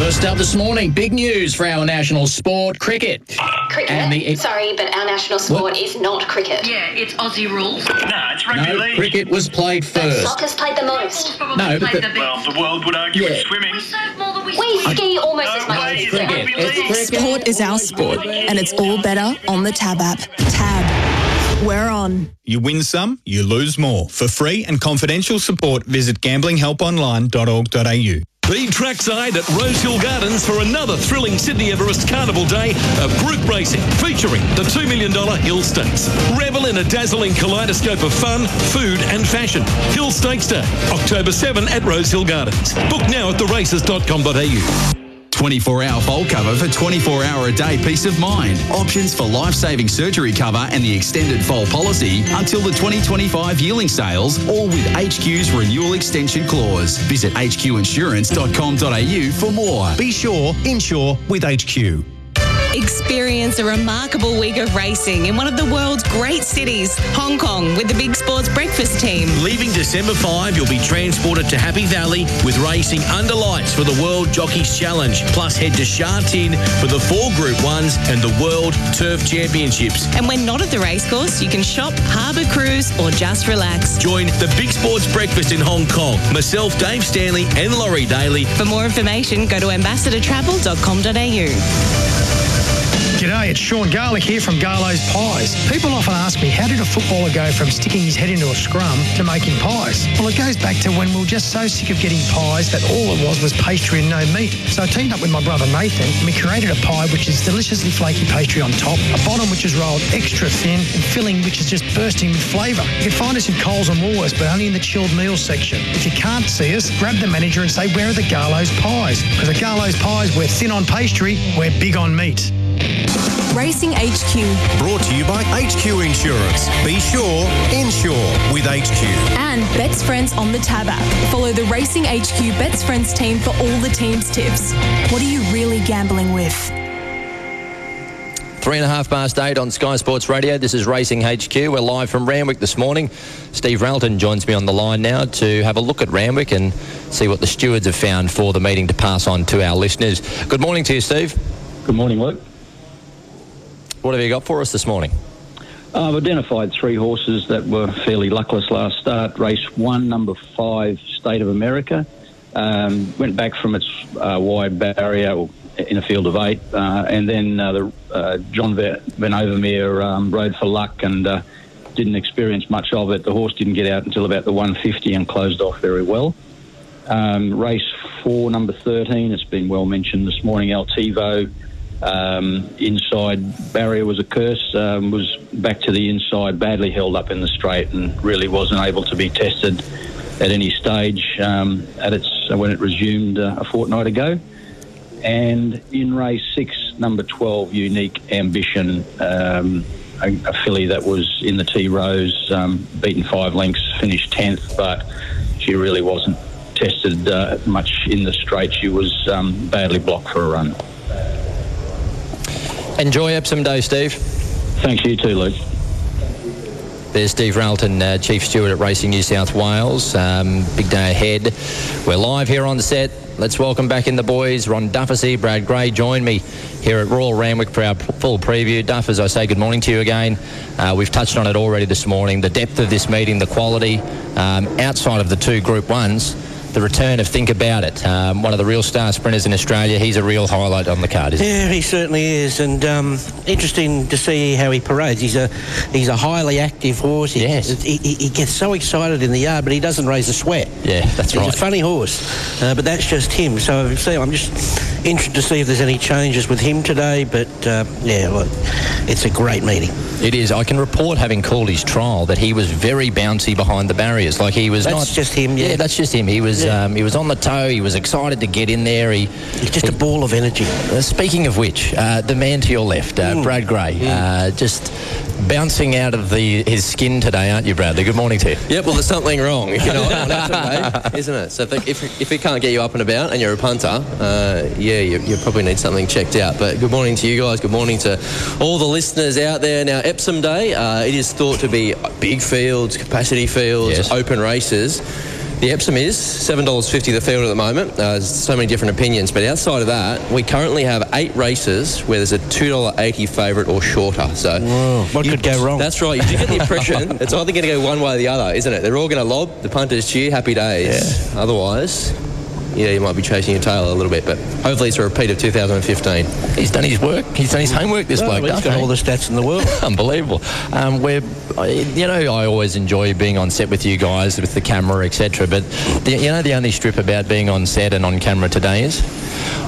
Sports Report. First up this morning, big news for our national sport, cricket. Cricket? And the- Sorry, but our national sport is not cricket. Yeah, it's Aussie rules. No, it's rugby no, cricket was played first. Soccer's played the most. No, but the, well, the world would argue with swimming. We ski almost as much as swim. Sport is our sport, and it's all better on the Tab app. Tab. We're on. You win some, you lose more. For free and confidential support, visit gamblinghelponline.org.au. Be trackside at Rosehill Gardens for another thrilling Sydney Everest Carnival Day of group racing featuring the $2 million Hill Stakes. Revel in a dazzling kaleidoscope of fun, food and fashion. Hill Stakes Day, October 7 at Rosehill Gardens. Book now at theraces.com.au. 24 hour fault cover for 24 hour a day peace of mind. Options for life saving surgery cover and the extended fault policy until the 2025 yearling sales, all with HQ's renewal extension clause. Visit hqinsurance.com.au for more. Be sure, insure with HQ. Experience a remarkable week of racing in one of the world's great cities, Hong Kong, with the Big Sports Breakfast team. Leaving December 5, you'll be transported to Happy Valley with racing under lights for the World Jockeys Challenge. Plus, head to Sha Tin for the four Group 1s and the World Turf Championships. And when not at the racecourse, you can shop, harbour cruise, or just relax. Join the Big Sports Breakfast in Hong Kong. Myself, Dave Stanley, and Laurie Daly. For more information, go to ambassadortravel.com.au. G'day, it's Sean Garlick here from Garlo's Pies. People often ask me, how did a footballer go from sticking his head into a scrum to making pies? Well, it goes back to when we were just so sick of getting pies that all it was was pastry and no meat. So I teamed up with my brother Nathan and we created a pie which is deliciously flaky pastry on top, a bottom which is rolled extra thin, and filling which is just bursting with flavour. You can find us in Coles and Woolworths, but only in the chilled meals section. If you can't see us, grab the manager and say, where are the Garlo's pies? Because at Garlo's pies, we're thin on pastry, we're big on meat. Racing HQ. Brought to you by HQ Insurance. Be sure, insure with HQ. And Bet's Friends on the Tab app. Follow the Racing HQ Bet's Friends team for all the team's tips. What are you really gambling with? Three and a half past eight on Sky Sports Radio. This is Racing HQ. We're live from Randwick this morning. Steve Ralton joins me on the line now to have a look at Randwick and see what the stewards have found for the meeting to pass on to our listeners. Good morning to you, Steve. Good morning, Luke. What have you got for us this morning? I've identified three horses that were fairly luckless last start. Race one, number five, State of America. Um, went back from its uh, wide barrier in a field of eight, uh, and then uh, the uh, John Van Overmeer um, rode for luck and uh, didn't experience much of it. The horse didn't get out until about the 150 and closed off very well. Um, race four, number 13, it's been well mentioned this morning, Altivo. Um, inside barrier was a curse, um, was back to the inside, badly held up in the straight, and really wasn't able to be tested at any stage um, at its when it resumed uh, a fortnight ago. And in race six, number 12, Unique Ambition, um, a, a, filly that was in the Tea Rose, um, beaten five lengths, finished 10th, but she really wasn't tested uh, much in the straight. She was um, badly blocked for a run. Enjoy Epsom Day, Steve. Thanks, you too, Luke. There's Steve Ralton, uh, Chief Steward at Racing New South Wales. Um, big day ahead. We're live here on the set. Let's welcome back in the boys. Ron Dufficy, Brad Gray join me here at Royal Randwick for our full preview. Duff, as I say, good morning to you again. Uh, we've touched on it already this morning. The depth of this meeting, the quality, um, outside of the two Group 1s, the return of Think About It, um, one of the real star sprinters in Australia. He's a real highlight on the card, isn't yeah, he? he certainly is, and um, interesting to see how he parades. He's a he's a highly active horse. He, yes. he, he, gets so excited in the yard, but he doesn't raise a sweat. Yeah, that's he's right. He's a funny horse, uh, but that's just him. So, so I'm just interested to see if there's any changes with him today. But uh, yeah, look, it's a great meeting. It is. I can report, having called his trial, that he was very bouncy behind the barriers. Like he was that's not just him. Yeah. yeah, that's just him. He was yeah. um, he was on the toe. He was excited to get in there. He, He's just he, a ball of energy. Uh, speaking of which, uh, the man to your left, uh, mm. Brad Gray, mm. just bouncing out of the his skin today, aren't you, Bradley? Good morning to you. Yep. Well, there's something wrong, you know, isn't it? So if, if, if it can't get you up and about, and you're a punter, uh, yeah, you, you probably need something checked out. But good morning to you guys. Good morning to all the listeners out there. Now, Epsom Day. Uh, it is thought to be big fields, capacity fields, yes. open races. The Epsom is $7.50 the field at the moment. Uh, there's so many different opinions. But outside of that, we currently have eight races where there's a $2.80 favourite or shorter. So Whoa, what you, could go wrong? That's right. You do get the impression it's either going to go one way or the other, isn't it? They're all going to lob, the punters cheer, happy days. Yeah. Otherwise, yeah, you might be chasing your tail a little bit, but hopefully it's a repeat of 2015. He's done his work. He's done his homework. This oh, bloke. He's got all the stats in the world. Unbelievable. Um, we're, you know, I always enjoy being on set with you guys with the camera, etc. But the, you know, the only strip about being on set and on camera today is.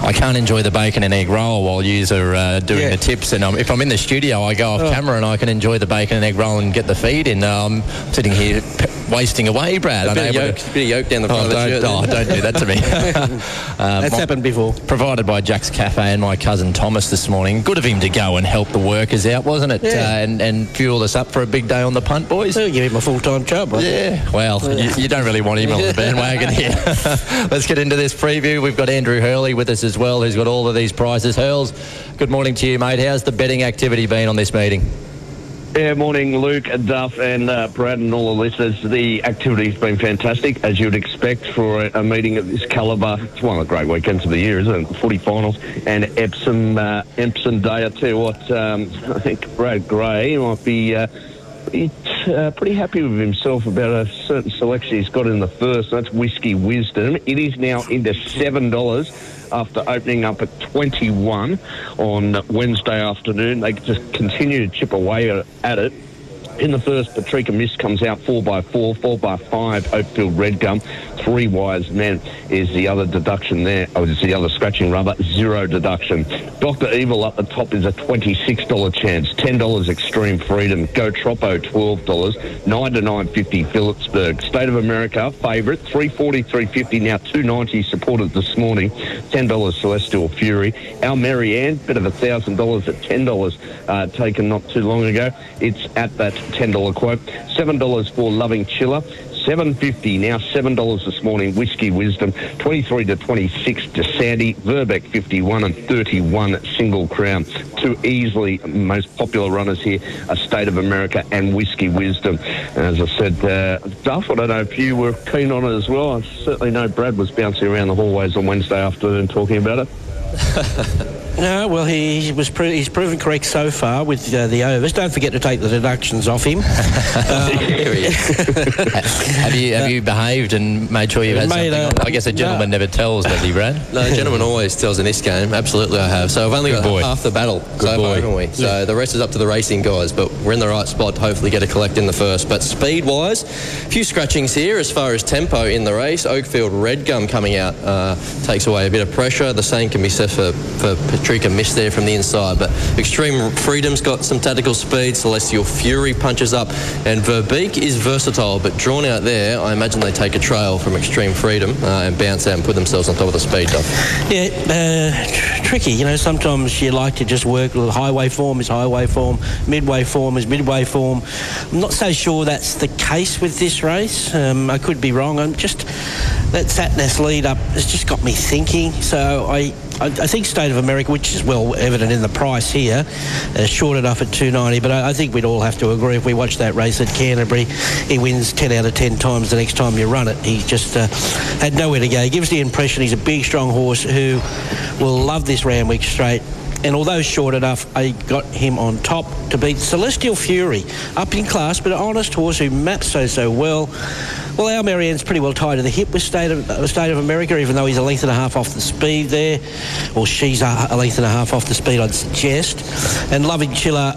I can't enjoy the bacon and egg roll while you are uh, doing Yeah. the tips. And um, if I'm in the studio, I go off Oh. camera and I can enjoy the bacon and egg roll and get the feed in. Um, I'm sitting here p- wasting away, Brad. A bit of yolk, to- bit of yolk down the front Oh, of the don't, shirt. oh, don't do that to me. Uh, That's my- happened before. Provided by Jack's Cafe and my cousin Thomas this morning. Good of him to go and help the workers out, wasn't it? Yeah. Uh, and, and fuel us up for a big day on the punt, boys. Well, give him a full-time job. Think. Yeah, well, you, you don't really want him on the bandwagon here. Let's get into this preview. We've got Andrew Hurley with us as well, who's got all of these prizes. Hurls, good morning to you, mate. How's the betting activity been on this meeting? Yeah, morning, Luke, Duff, and uh, Brad, and all the listeners. The activity's been fantastic, as you'd expect for a, meeting of this calibre. It's one of the great weekends of the year, isn't it? Footy finals and Epsom, uh, Epsom Day. I tell you what, um, I think Brad Gray might be. Uh, pretty, uh, pretty happy with himself about a certain selection he's got in the first. and That's Whiskey Wisdom. It is now into seven dollars after opening up at 21 on Wednesday afternoon. They just continue to chip away at it. In the first, Patrika Mist comes out four by four, four by five, Oakfield Red Gum, three wise men is the other deduction there, or is the other scratching rubber, zero deduction. Dr. Evil up the top is a $26 chance, $10 Extreme Freedom, Go Troppo $12, 9 to 950 Phillipsburg. State of America, favourite, 340, 350, now 290 supported this morning, $10 Celestial Fury. Our Marianne, bit of a $1,000 at $10 uh, taken not too long ago. It's at that $10 quote. $7 for Loving Chiller. Seven fifty now seven dollars this morning. Whiskey Wisdom twenty three to twenty six to DeSanti Verbeck fifty one and thirty one Single Crown. Two easily most popular runners here: a State of America and Whiskey Wisdom. As I said, uh, Duff, I don't know if you were keen on it as well. I certainly know Brad was bouncing around the hallways on Wednesday afternoon talking about it. No, well, he, he was pro- he's proven correct so far with uh, the overs. Don't forget to take the deductions off him. Here he is. have you have you behaved and made sure you've had Made something? a- on? I guess a gentleman never tells, does he, Brad? No, the gentleman always tells in this game. Absolutely, I have. So I've only Good got boy. half the battle Good so boy. far, haven't we? So the rest is up to the racing guys, but we're in the right spot to hopefully get a collect in the first. But speed-wise, a few scratchings here as far as tempo in the race. Oakfield Red Gum coming out uh, takes away a bit of pressure. The same can be said for, for Patrica Mist there from the inside. But Extreme Freedom's got some tactical speed. Celestial Fury punches up. And Verbeek is versatile, but drawn out there, I imagine they take a trail from Extreme Freedom uh, and bounce out and put themselves on top of the speed duff. Yeah, uh, tr- tricky. You know, sometimes you like to just work. Highway form is highway form. Midway form is midway form. I'm not so sure that's the case with this race. Um, I could be wrong. I'm just that Satness lead up has just got me thinking. So I. I think State of America, which is well evident in the price here, uh, shorted up at 290. But I, I think we'd all have to agree if we watch that race at Canterbury, he wins 10 out of 10 times the next time you run it. He just uh, had nowhere to go. He gives the impression he's a big, strong horse who will love this Randwick straight. And although short enough, I got him on top to beat Celestial Fury, up in class, but an honest horse who maps so so well. Well, our Marianne's pretty well tied to the hip with State of, uh, State of America, even though he's a length and a half off the speed there. Or she's a, a length and a half off the speed, I'd suggest. And Loving Chiller,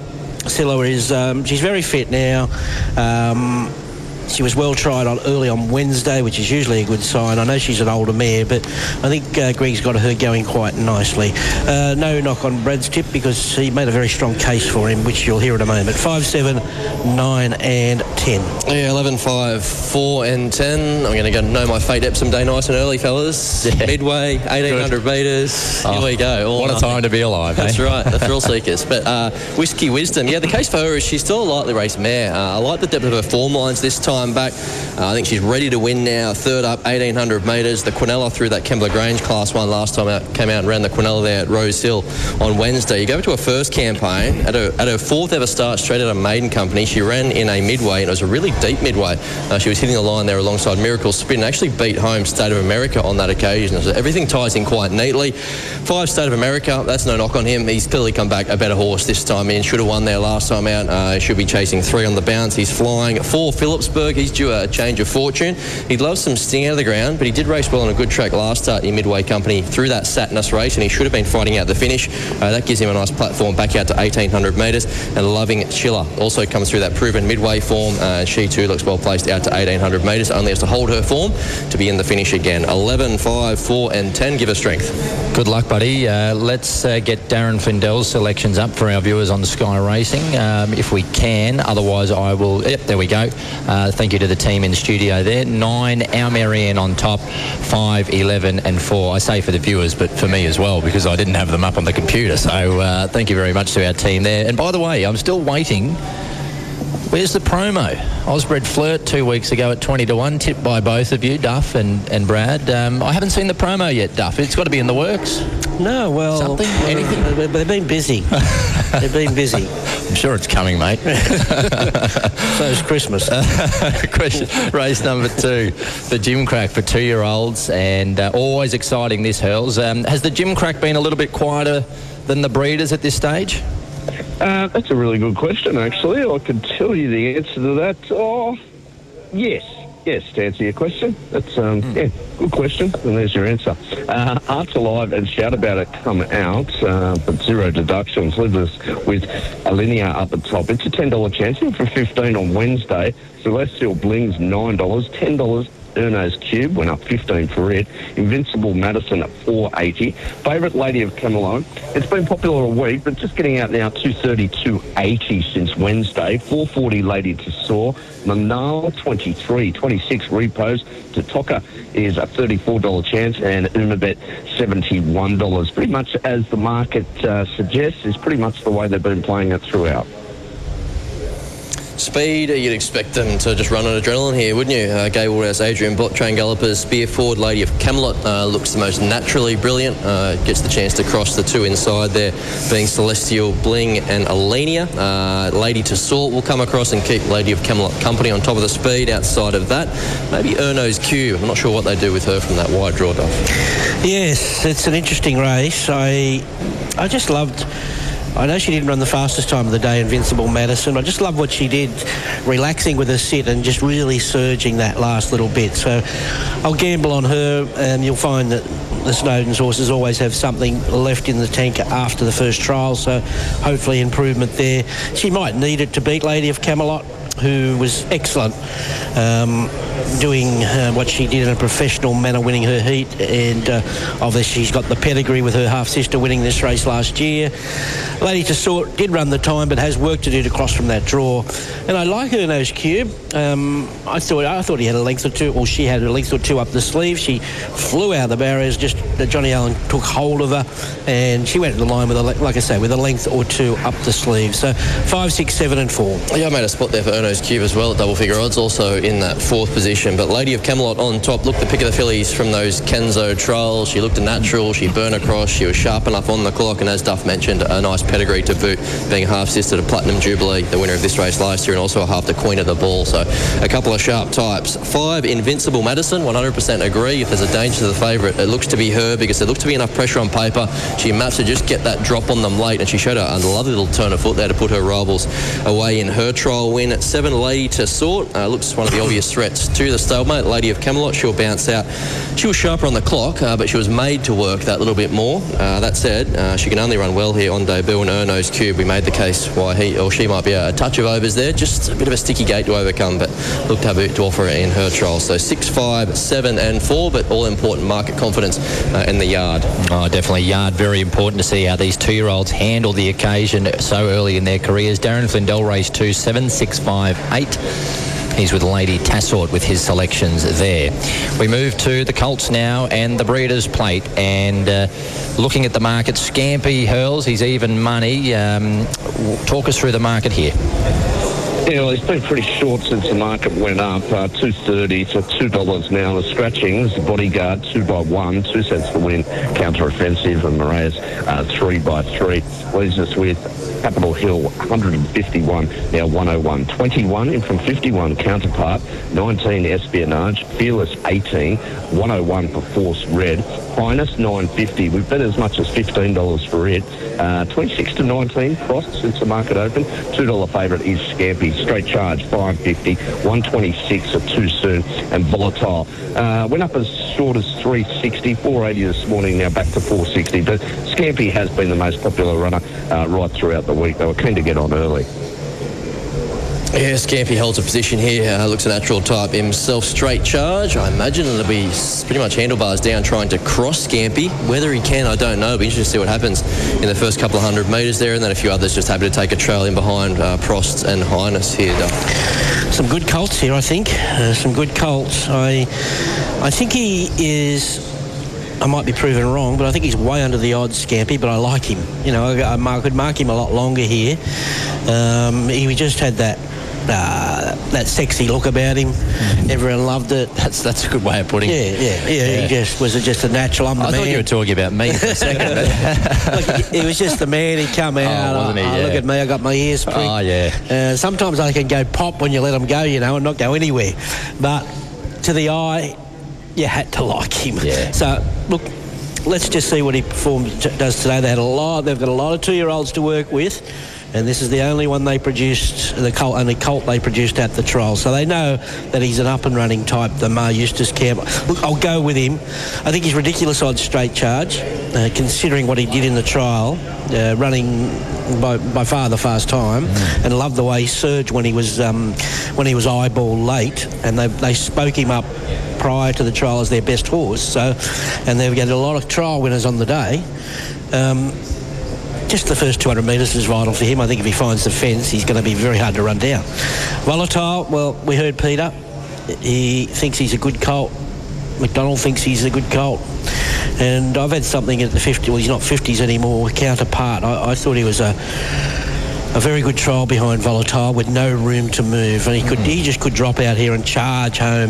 Silla is, um, she's very fit now. Um, she was well tried on early on Wednesday, which is usually a good sign. I know she's an older mare, but I think uh, Greg's got her going quite nicely. Uh, no knock on Brad's tip because he made a very strong case for him, which you'll hear in a moment. Five, seven, nine, and ten. Yeah, 11, 5, 4 and 10. I'm going to go know my fate Epsom Day nice and early, fellas. Midway, 1800 metres. Here we go. All what a time to be alive, That's eh? right, the thrill seekers. But uh, Whiskey Wisdom, yeah, the case for her is she's still a lightly raced mare. Uh, I like the depth of her form lines this time back. Uh, I think she's ready to win now. Third up, 1800 metres. The Quinella through that Kembla Grange class one last time out, came out and ran the Quinella there at Rosehill on Wednesday. You go to her first campaign. At her, at her fourth ever start, straight out of Maiden Company, she ran in a midway, and it was a really deep midway. Uh, she was hitting the line there alongside Miracle Spin, and actually beat home State of America on that occasion. So everything ties in quite neatly. Five State of America, that's no knock on him. He's clearly come back a better horse this time in. Should have won there last time out. Uh, should be chasing three on the bounce. He's flying. Four Phillipsburg, he's due a change of fortune. He'd love some sting out of the ground, but he did race well on a good track last start in Midway Company through that Satnus race, and he should have been fighting out the finish. Uh, that gives him a nice platform back out to 1800 metres. And Loving Chiller also comes through that proven Midway form. Uh, she too looks well placed out to 1800 metres. Only has to hold her form to be in the finish again. 11, 5, 4, and 10 give her strength. Good luck, buddy. Uh, let's uh, get Darren Flindell's selections up for our viewers on Sky Racing, um, if we can. Otherwise, I will. Yep, there we go. Uh, thank you to the team in the studio there. Nine, our Marianne on top. Five, 11, and four. I say for the viewers, but for me as well, because I didn't have them up on the computer. So uh, thank you very much to our team there. And by the way, I'm still waiting. Where's the promo? Osbred Flirt two weeks ago at 20 to 1, tipped by both of you, Duff and, and Brad. Um, I haven't seen the promo yet, Duff. It's got to be in the works. No, well, Something? Anything? they've been busy. they've been busy. I'm sure it's coming, mate. so is Christmas. Question, race number two, the Gimcrack for two-year-olds, and uh, always exciting. This hurls. Um, has the Gimcrack been a little bit quieter than the breeders at this stage? Uh, that's a really good question, actually. I could tell you the answer to that. Oh, yes. Yes, to answer your question. That's, um, yeah, good question. And there's your answer. Uh, Arts Alive and Shout About It come out, uh, but zero deductions. Leave us with Alinea up at top. It's a $10 chance in for 15 on Wednesday. Celestial Blings, $9. $10 Erno's Cube went up 15 for it. Invincible Madison at 480. Favourite Lady of Camelot. It's been popular a week, but just getting out now 230, 280 since Wednesday. 440 Lady to Soar. Manal 23, 26 repos. Tatoka is a $34 chance and Umabet $71. Pretty much as the market uh, suggests is pretty much the way they've been playing it throughout. Speed, you'd expect them to just run on adrenaline here, wouldn't you? Uh, Gai Waterhouse, Adrian Bott, train gallopers, Spear Forward, Lady of Camelot uh, looks the most naturally brilliant. Uh, gets the chance to cross the two inside there, being Celestial Bling and Alenia. Uh, Lady to Salt will come across and keep Lady of Camelot company on top of the speed. Outside of that, maybe Erno's Cube. I'm not sure what they do with her from that wide draw, Duff. Yes, it's an interesting race. I, I just loved. I know she didn't run the fastest time of the day, Invincible Madison. I just love what she did, relaxing with her sit and just really surging that last little bit. So I'll gamble on her, and you'll find that the Snowden's horses always have something left in the tank after the first trial. So hopefully improvement there. She might need it to beat Lady of Camelot who was excellent, um, doing uh, what she did in a professional manner, winning her heat, and uh, obviously she's got the pedigree with her half sister winning this race last year. Lady Tessort did run the time, but has work to do to cross from that draw. And I like Erno's Cube. Um, I thought I thought he had a length or two, or she had a length or two up the sleeve. She flew out of the barriers. Just uh, Johnny Allen took hold of her, and she went to the line with a like I say with a length or two up the sleeve. So five, six, seven, and four. Yeah, I made a spot there for Erno's Cube as well at double figure odds, also in that fourth position. But Lady of Camelot on top, looked the pick of the fillies from those Kenzo trials. She looked a natural, she burned across, she was sharp enough on the clock, and as Duff mentioned, a nice pedigree to boot, being half sister to Platinum Jubilee, the winner of this race last year, and also a half the Queen of the Ball. So a couple of sharp types. Five, Invincible Madison, 100% agree. If there's a danger to the favourite, it looks to be her because there looks to be enough pressure on paper. She maps to just get that drop on them late, and she showed a, lovely little turn of foot there to put her rivals away in her trial win. Seven, Lady to Sort, uh, looks one of the obvious threats to the stalemate. Lady of Camelot, she'll bounce out. She was sharper on the clock, uh, but she was made to work that little bit more. Uh, that said, uh, she can only run well here on debut and Erno's Cube. We made the case why he or she might be a, touch of overs there, just a bit of a sticky gate to overcome, but looked to have to offer in her trial. So six, five, seven, and four, but all important market confidence uh, in the yard. Oh, definitely yard. Very important to see how these two-year-olds handle the occasion so early in their careers. Darren Flindell race two, seven, six, five, eight. He's with Lady Tassort with his selections there. We move to the Colts now and the Breeders' Plate. And uh, looking at the market, Scampy hurls. He's even money. Um, talk us through the market here. Yeah, well, it's been pretty short since the market went up. Uh, two thirty to two dollars now. The scratchings, the bodyguard two by one, two cents to win. Counter offensive and Moraes uh, three by three. Leaves us with Capitol Hill 151 now 101. 21 in from 51 counterpart. 19 espionage. Fearless 18. 101 for Force Red. Highness 950. We've bet as much as $15 for it. Uh, 26 to 19 crossed since the market opened. $2 favourite is Scampy. Straight charge 550. 126 are too soon and volatile. Uh, went up as short as 360. 480 this morning. Now back to 460. But Scampy has been the most popular runner uh, right throughout the week. They were keen to get on early. Yeah, Scampy holds a position here. Uh, looks a natural type himself. Straight charge. I imagine it'll be pretty much handlebars down trying to cross Scampy. Whether he can, I don't know. It'll be interesting to see what happens in the first couple of hundred metres there. And then a few others just happy to take a trail in behind uh, Prost and Highness here. Some good colts here, I think. Uh, some good colts. I, I think he is. I might be proven wrong, but I think he's way under the odds, Scampy. But I like him. You know, I, I could mark him a lot longer here. Um, he just had that. Uh, that sexy look about him, everyone loved it. That's that's a good way of putting it. Yeah, yeah, Yeah. He just was it just a natural. I'm the I man. thought you were talking about me for a second. Look, he was just the man. He come out. wasn't he? oh, Look at me. I got my ears pricked. Oh, yeah. Uh, sometimes I can go pop when you let them go, you know, and not go anywhere. But to the eye, you had to like him. Yeah. So look, let's just see what he performs does today. They had a lot. They've got a lot of two-year-olds to work with. And this is the only one they produced, the colt, only colt they produced at the trial. So they know that he's an up and running type, the Maher Eustace camp. Look, I'll go with him. I think he's ridiculous on straight charge, uh, considering what he did in the trial, uh, running by, by far the fast time, and loved the way he surged when he was um, when he was eyeball late, and they, they spoke him up prior to the trial as their best horse. So, and they've got a lot of trial winners on the day. Um, just the first 200 metres is vital for him. I think if he finds the fence, he's going to be very hard to run down. Volatile, well, we heard Peter. He thinks he's a good colt. McDonald thinks he's a good colt. And I've had something at the 50, well, he's not 50s anymore, counterpart. I, I thought he was a a very good trial behind Volatile with no room to move, and he could he just could drop out here and charge home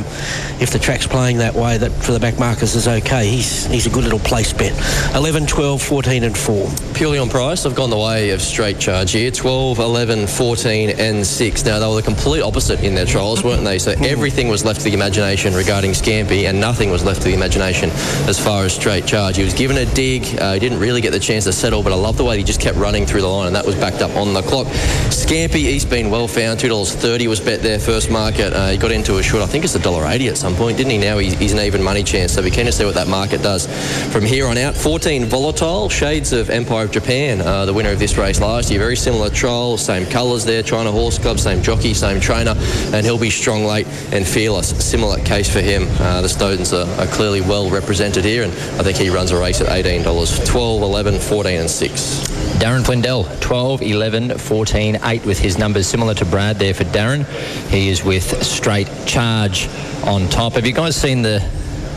if the track's playing that way. That for the back markers is okay. He's he's a good little place bet. 11, 12, 14, and four. Purely on price, I've gone the way of straight charge here 12, 11, 14, and 6. Now, they were the complete opposite in their trials, weren't they? So everything was left to the imagination regarding Scampy, and nothing was left to the imagination as far as straight charge. He was given a dig, uh, he didn't really get the chance to settle, but I love the way he just kept running through the line, and that was backed up on the clock. Scampy, he's been well found. $2.30 was bet there first market. Uh, he got into a short, I think it's $1.80 at some point, didn't he? Now he's, he's an even money chance, so we to see what that market does from here on out. 14 Volatile, shades of Empire of Japan, uh, the winner of this race last year. Very similar trial, same colours there, China Horse Club, same jockey, same trainer, and he'll be strong late and fearless. Similar case for him. Uh, the Snowdens are, are clearly well represented here, and I think he runs a race at $18. 12, 11, 14, and 6. Darren Flindell, 12, 11, 14, 8 with his numbers similar to Brad there for Darren. He is with straight charge on top. Have you guys seen the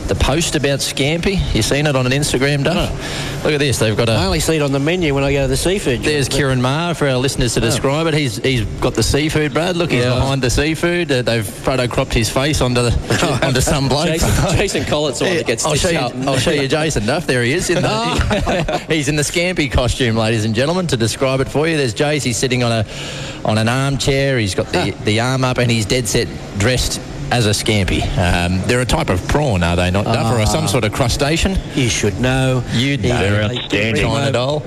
the post about scampi. You seen it on an Instagram, Duff? Look at this. They've got a. I only see it on the menu when I go to the seafood. There's Ciaron Maher for our listeners to describe it. He's he's got the seafood, Brad. Look, he's Yeah. behind the seafood. Uh, they've photo cropped his face onto the onto some bloke. Jason, Jason Collett's the one that gets I'll show you. up. I'll show you, Jason Duff. There he is. In the, he's in the scampi costume, ladies and gentlemen. To describe it for you, there's Jace. He's sitting on a on an armchair. He's got the the arm up, and he's dead set dressed. As a scampi. Um, they're a type of prawn, are they not, Duff? or Ah. some sort of crustacean? You should know. You'd know. They're outstanding. China doll.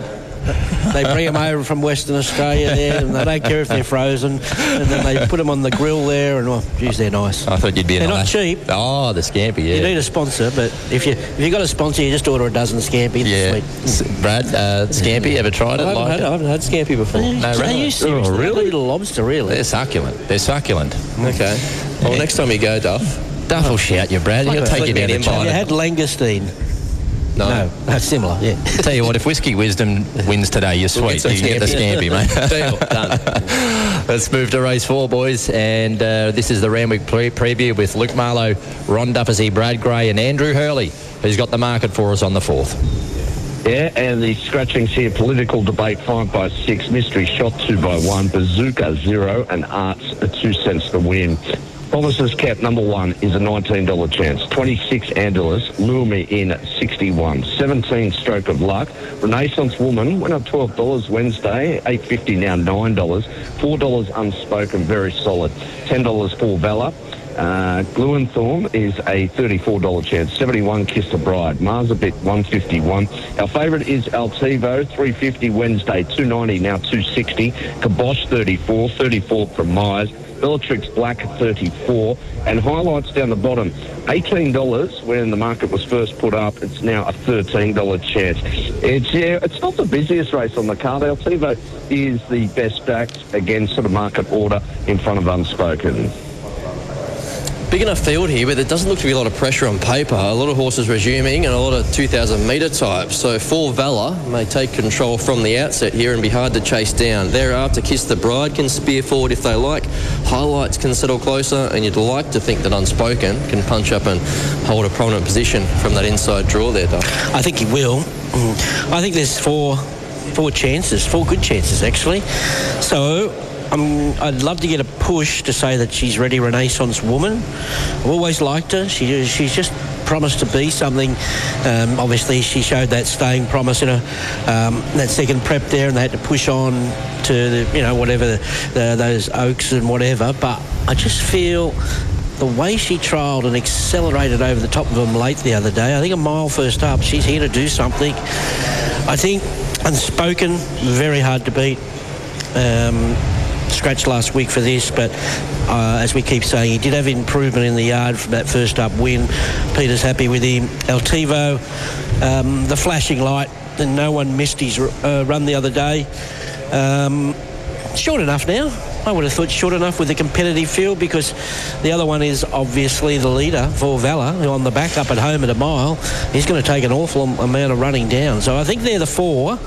They bring them over from Western Australia there, and they don't care if they're frozen. And then they put them on the grill there, and oh, geez, they're nice. I thought you'd be in They're not cheap. Oh, the scampi, yeah. You need a sponsor, but if you if you got a sponsor, you just order a dozen scampi. Yeah. Brad, uh, scampi, ever tried it? I haven't Liked had- it? I haven't had scampi before. No, Are really? you serious? Oh, They're really? Little lobster, really. They're succulent. They're succulent. Okay. Well, next time you go, Duff. Duff will shout you, Brad. Like He'll take you down to me an invite. China. You had langoustine. No. No, that's similar. Yeah. Tell you what, if Whiskey Wisdom wins today, you're We'll sweet. get you get the scampi. scampi, mate. Deal. Done. Let's move to race four, boys. And uh, this is the Randwick pre- preview with Luke Marlowe, Ron Dufficy, Brad Gray, and Andrew Hurley, who's got the market for us on the fourth. Yeah, and the scratchings here, political debate five by six, mystery shot two by one, bazooka zero, and arts a two cents to win. Promises cap number one is a $19 chance. 26 Andelus, lure me in 61. 17 stroke of luck. Renaissance woman went up $12 Wednesday, 8.50 now $9. $4 unspoken, very solid. $10 for Valor. Uh, Gluenthorn is a $34 chance. 71 Kiss the Bride. Marzabit 151. Our favourite is Altivo 350 Wednesday 290 now 260. Kabosh 34 34 from Myers. Bellatrix Black 34 and highlights down the bottom $18 when the market was first put up it's now a $13 chance it's yeah it's not the busiest race on the card Altivo is the best backed again sort of market order in front of Unspoken Big enough field here, but there doesn't look to be a lot of pressure on paper. A lot of horses resuming and a lot of 2,000 metre types. So for Valor may take control from the outset here and be hard to chase down. Thereafter, Kiss the Bride can spear forward if they like. Highlights can settle closer, and you'd like to think that Unspoken can punch up and hold a prominent position from that inside draw there. I think he will. Mm. I think there's four four chances, four good chances actually. So um, I'd love to get a push to say that she's ready Renaissance woman. I've always liked her. She she's just promised to be something. Um, obviously, she showed that staying promise in a um, that second prep there, and they had to push on to the, you know whatever the, the, those oaks and whatever. But I just feel the way she trialled and accelerated over the top of them late the other day, I think a mile first up, she's here to do something. I think Unspoken, very hard to beat. Um, scratched last week for this, but uh, as we keep saying, he did have improvement in the yard from that first up win. Peter's happy with him. Altivo, um, the flashing light, and no one missed his uh, run the other day. Um, short enough now. I would have thought short enough with a competitive field because the other one is obviously the leader for Valor who on the back up at home at a mile. He's going to take an awful amount of running down. So I think they're the four.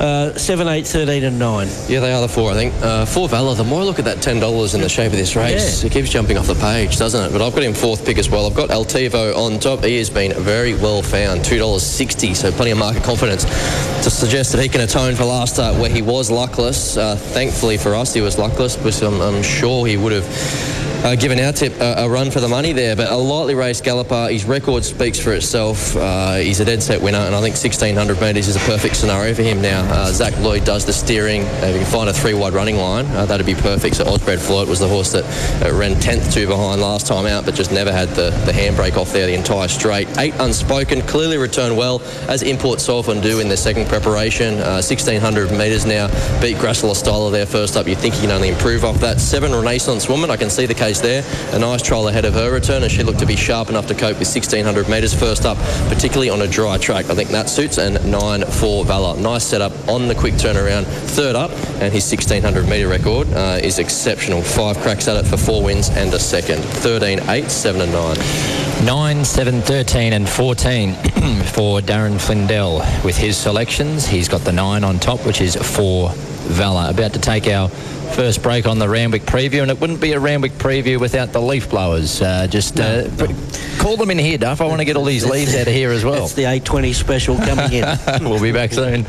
Uh, 7, 8, 13 and 9. Yeah, they are the four, I think. Uh, for Valor, the more I look at that $10 in the shape of this race, it keeps jumping off the page, doesn't it? But I've got him fourth pick as well. I've got Altivo on top. He has been very well found, $2.60, so plenty of market confidence to suggest that he can atone for last start where he was luckless. Uh, thankfully for us, he was luckless, but I'm, I'm sure he would have uh, given our tip a, a, run for the money there. But a lightly raced galloper, his record speaks for itself. Uh, he's a dead set winner, and I think 1600 metres is a perfect scenario for him now. Uh, Zac Lloyd does the steering. if you can find a three wide running line, uh, that'd be perfect. So Osbred Flirt was the horse that uh, ran 10th to behind last time out, but just never had the, the handbrake off there the entire straight. Eight unspoken, clearly returned well, as Import Solfan do in their second preparation. 1600 metres now, beat Gracila Styler there first up. You think he can only improve off that. Seven Renaissance Woman, I can see the case there. A nice trial ahead of her return, and she looked to be sharp enough to cope with 1600 metres first up, particularly on a dry track. I think that suits, and nine for Valor. Nice setup on the quick turnaround, third up, and his 1600 metre record uh, is exceptional. Five cracks at it for four wins and a second. 13, 8, 7 and 9. 9, 7, 13 and 14 for Darren Flindell. With his selections, he's got the 9 on top, which is for Valor. About to take our first break on the Randwick preview, and it wouldn't be a Randwick preview without the leaf blowers. Uh, just uh, call them in here, Duff. I want to get all these leaves out of here as well. It's the 820 special coming in. we'll be back soon.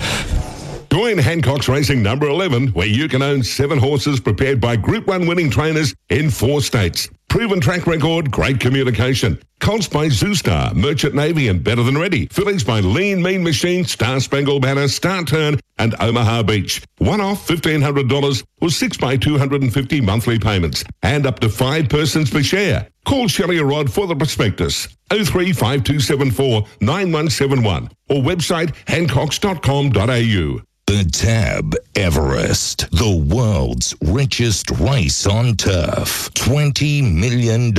Join Hancock's Racing number 11, where you can own seven horses prepared by Group 1 winning trainers in four states. Proven track record, great communication. Colts by Zoustar, Merchant Navy, and Better Than Ready. Fillies by Lean Mean Machine, Star Spangled Banner, Star Turn, and Omaha Beach. One off $1,500 or six by 250 monthly payments. And up to five persons per share. Call Shelley Rod for the prospectus. 035274 9171 or website hancocks.com.au. The Tab Everest, the world's richest race on turf. $20 million.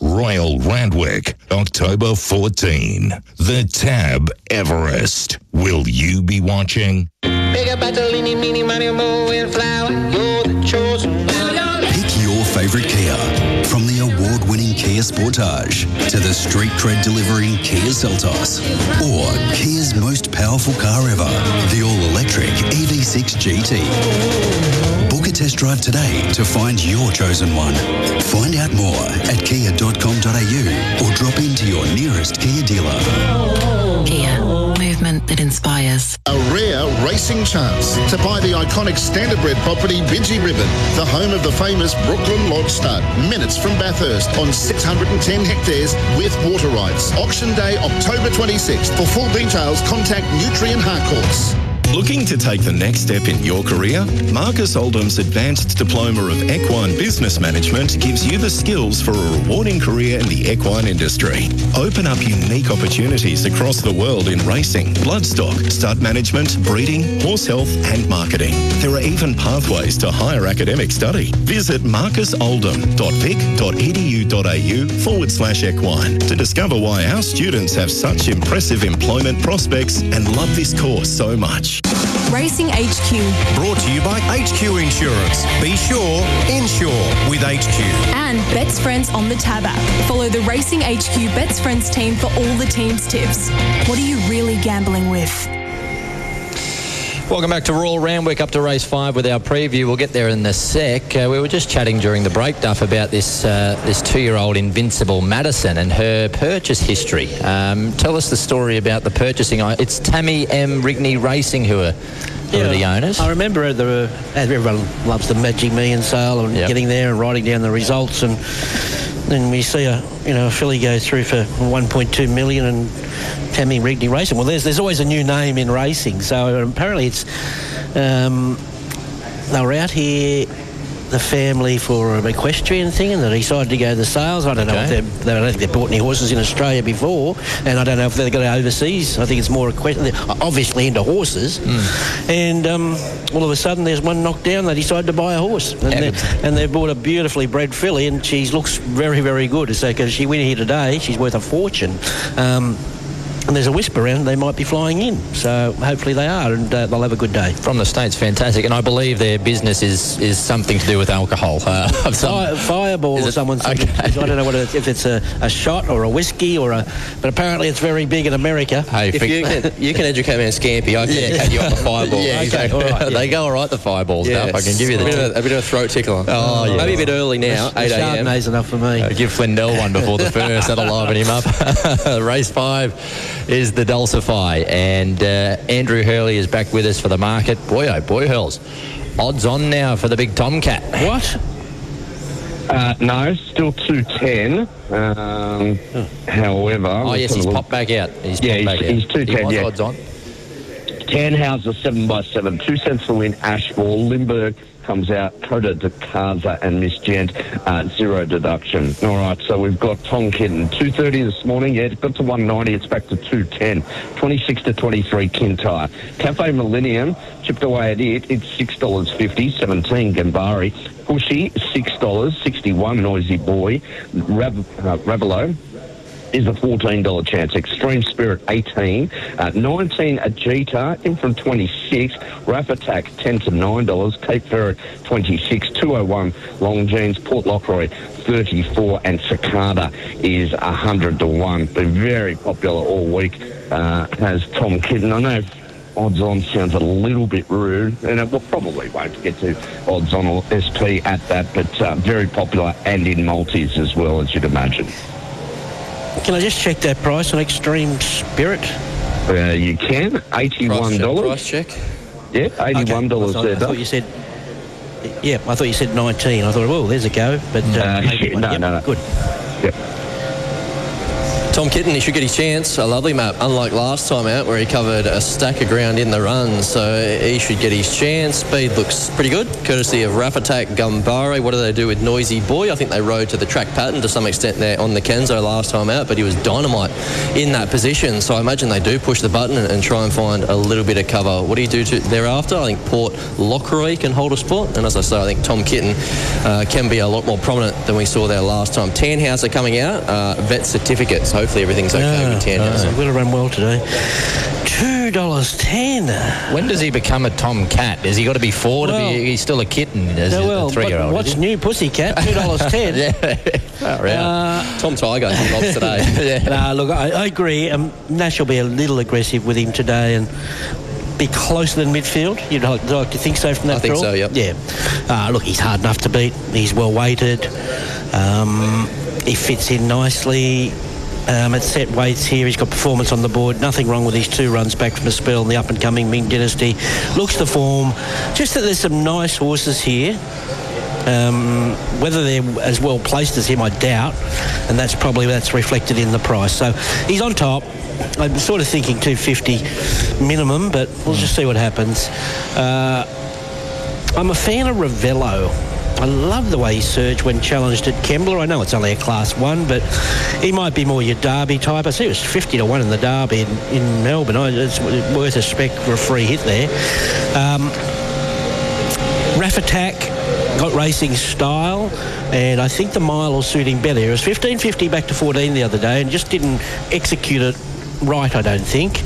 Royal Randwick, October 14. The Tab Everest. Will you be watching? Pick your favorite Kia. From the award-winning Kia Sportage to the street cred delivering Kia Seltos or Kia's most powerful car ever, the all-electric EV6 GT. Book a test drive today to find your chosen one. Find out more at kia.com.au or drop into your nearest Kia dealer. Movement that inspires. A rare racing chance to buy the iconic standardbred property Bidgie Ribbon, the home of the famous Brooklyn Lodge Stud, minutes from Bathurst on 610 hectares with water rights. Auction day October 26th. For full details, contact Nutrien Harcourts. Looking to take the next step in your career? Marcus Oldham's Advanced Diploma of Equine Business Management gives you the skills for a rewarding career in the equine industry. Open up unique opportunities across the world in racing, bloodstock, stud management, breeding, horse health, and marketing. There are even pathways to higher academic study. Visit marcusoldham.vic.edu.au forward slash equine to discover why our students have such impressive employment prospects and love this course so much. Racing HQ. Brought to you by HQ Insurance. Be sure, insure with HQ. And Bet's Friends on the Tab app. Follow the Racing HQ Bet's Friends team for all the team's tips. What are you really gambling with? Welcome back to Royal Randwick, up to race five with our preview. We'll get there in a sec. Uh, we were just chatting during the break, Duff, about this uh, this two-year-old Invincible Madison and her purchase history. Um, tell us the story about the purchasing. It's Tammy M. Rigney Racing who are, are the owners. I remember the everyone loves the Magic Million sale and Yep. getting there and writing down the results and then we see a you know a filly go through for 1.2 million and Tammy Rigney Racing. Well, there's there's always a new name in racing, so apparently it's um, they were out here. The family for an equestrian thing, and they decided to go to the sales. I don't know if Okay. they've, they don't think they've bought any horses in Australia before, and I don't know if they're going to overseas. I think it's more a question. Obviously into horses, and um, all of a sudden there's one knocked down. They decide to buy a horse, and, they, and they've bought a beautifully bred filly, and she looks very, very good. So because she went here today, she's worth a fortune. Um, and there's a whisper around they might be flying in. So hopefully they are, and uh, they'll have a good day. From the States, fantastic. And I believe their business is, is something to do with alcohol. Uh, of some- Fire, fireball Is or it- someone said it- I don't know what it, if it's a, a shot or a whiskey or a, but apparently it's very big in America. Hey, If you can, you can educate me on Scampi, I can educate you on the fireball. Yeah, exactly. all right, yeah. they go all right, the fireballs stuff. I can give you a bit, of a, a bit of a throat tickler. Oh, yeah. Maybe a bit early now, The 8 a.m. Chardonnay's enough for me. Uh, give Flindell one before the first. That'll liven him up. Race five is the Dulcify. And uh, Andrew Hurley is back with us for the market. Boy, oh boy, Hurls. Odds on now for the big Tomcat. What? Uh, no, still 210. Um, However, Oh, we've yes, he's popped back out. He's Yeah, popped back he's- out. he's 210, He was yeah. odds on. Tannhauser seven by seven, two cents for win. Ashmore, Limburg comes out. Coda de Casa and Miss Gent, uh, zero deduction. All right, so we've got two thirty this morning. Yeah, it got to one ninety. It's back to two ten. Twenty six to twenty three. Kintyre, Cafe Millennium chipped away at it. It's six dollars fifty. Seventeen Gambari. Pushy six dollars sixty one. Noisy Boy, Rav, uh, Ravelo is a $14 chance. Extreme Spirit, 18. Uh, 19, Ajita, in from 26. Rap Attack, 10 to $9. Cape Ferret, 26. 201, Long Jeans. Port Lockroy, 34. And Cicada is 100 to 1. Been very popular all week. Uh, has Tom Kitten. I know odds on sounds a little bit rude, and it will probably won't get to odds on or SP at that, but uh, very popular and in multis as well, as you'd imagine. Can I just check that price on Extreme Spirit? Uh, you can. Eighty-one dollars. Price check. Yeah, eighty-one dollars I, there. I thought you said. Yeah, I thought you said 19. I thought, well, there's a go. But uh, Uh, no, Yep, no, no. Good. Tom Kitten, he should get his chance. A lovely map, unlike last time out where he covered a stack of ground in the run. So he should get his chance. Speed looks pretty good, courtesy of Rap Attack Gumbare. What do they do with Noisy Boy? I think they rode to the track pattern to some extent there on the Kenzo last time out, but he was dynamite in that position. So I imagine they do push the button and, try and find a little bit of cover. What do you do to, thereafter? I think Port Lockroy can hold a spot. And as I say, I think Tom Kitten uh, can be a lot more prominent than we saw there last time. Tannhauser coming out, uh, vet certificates. Hopefully everything's okay with Tannhauser. Uh, will have run well today. Two dollars ten. When does he become a Tom Cat? Has he got to be four Well- to be? He's still a kitten. As No, a well, three-year-old. but what's new, Pussycat? Two dollars ten. yeah. Tom Tiger lost today. Nah, look, I, I agree. Um, Nash will be a little aggressive with him today and be closer than midfield. You'd like, like to think so from that I think draw? so, yep. Yeah. Uh, look, he's hard enough to beat. He's well weighted. Um, he fits in nicely. Um, at set weights here, he's got performance on the board. Nothing wrong with his two runs back from the spell in the up and coming Ming Dynasty. Looks the form. Just that there's some nice horses here. Um, whether they're as well placed as him, I doubt, and that's probably that's reflected in the price. So he's on top. I'm sort of thinking 250 minimum, but we'll just see what happens. Uh, I'm a fan of Ravello. I love the way he surged when challenged at Kembla. I know it's only a class one, but he might be more your Derby type. I see it was 50 to 1 in the Derby in, in Melbourne. It's worth a spec for a free hit there. Um, Raff Attack got racing style, and I think the mile will suit him better. It was 15.50 back to 14 the other day, and just didn't execute it right, I don't think.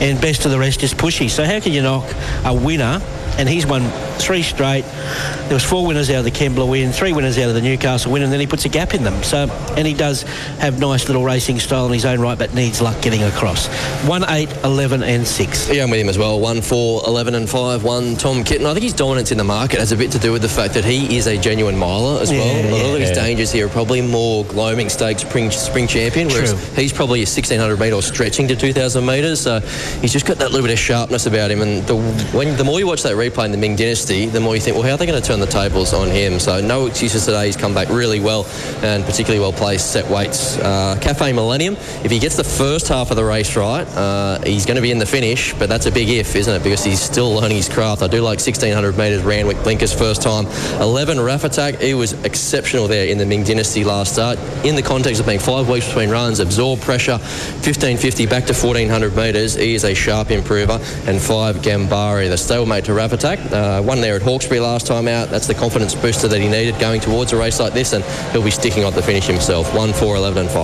And best of the rest is pushy. So how can you knock a winner? And he's won three straight. There was four winners out of the Kembla win, three winners out of the Newcastle win, and then he puts a gap in them. So, and he does have nice little racing style in his own right, but needs luck getting across. One, eight, 11, and six. Yeah, I'm with him as well. 1 4, 11 and 5, 1 Tom Kitten. I think his dominance in the market has a bit to do with the fact that he is a genuine miler as well. Yeah, a lot of his dangers here are probably more gloaming stakes spring, spring champion, whereas True. he's probably a 1600 metre or stretching to 2000 metres. So he's just got that little bit of sharpness about him. And the, when, the more you watch that replay in the Ming Dynasty, the more you think, well, how are they going to turn the tables on him? So no excuses today. He's come back really well and particularly well placed, set weights. Uh, Cafe Millennium, if he gets the first half of the race right, uh, he's going to be in the finish, but that's a big if, isn't it? Because he's still learning his craft. I do like 1600 metres Randwick Blinkers first time. 11 Raff Attack, he was exceptional there in the Ming Dynasty last start. In the context of being five weeks between runs, absorb pressure, 1550 back to 1400 metres, he is a sharp improver. And five Gambari, the stablemate to Raff Attack. Uh, one there at Hawkesbury last time out. That's the confidence booster that he needed going towards a race like this, and he'll be sticking on the finish himself. 1, 4, 11 and 5.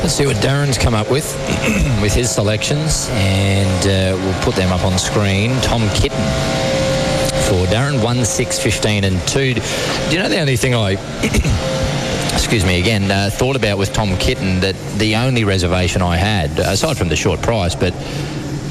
Let's see what Darren's come up with with his selections, and uh, we'll put them up on screen. Tom Kitten for Darren, one six fifteen and two. Do you know the only thing I? Excuse me again. Uh, thought about with Tom Kitten that the only reservation I had, aside from the short price, but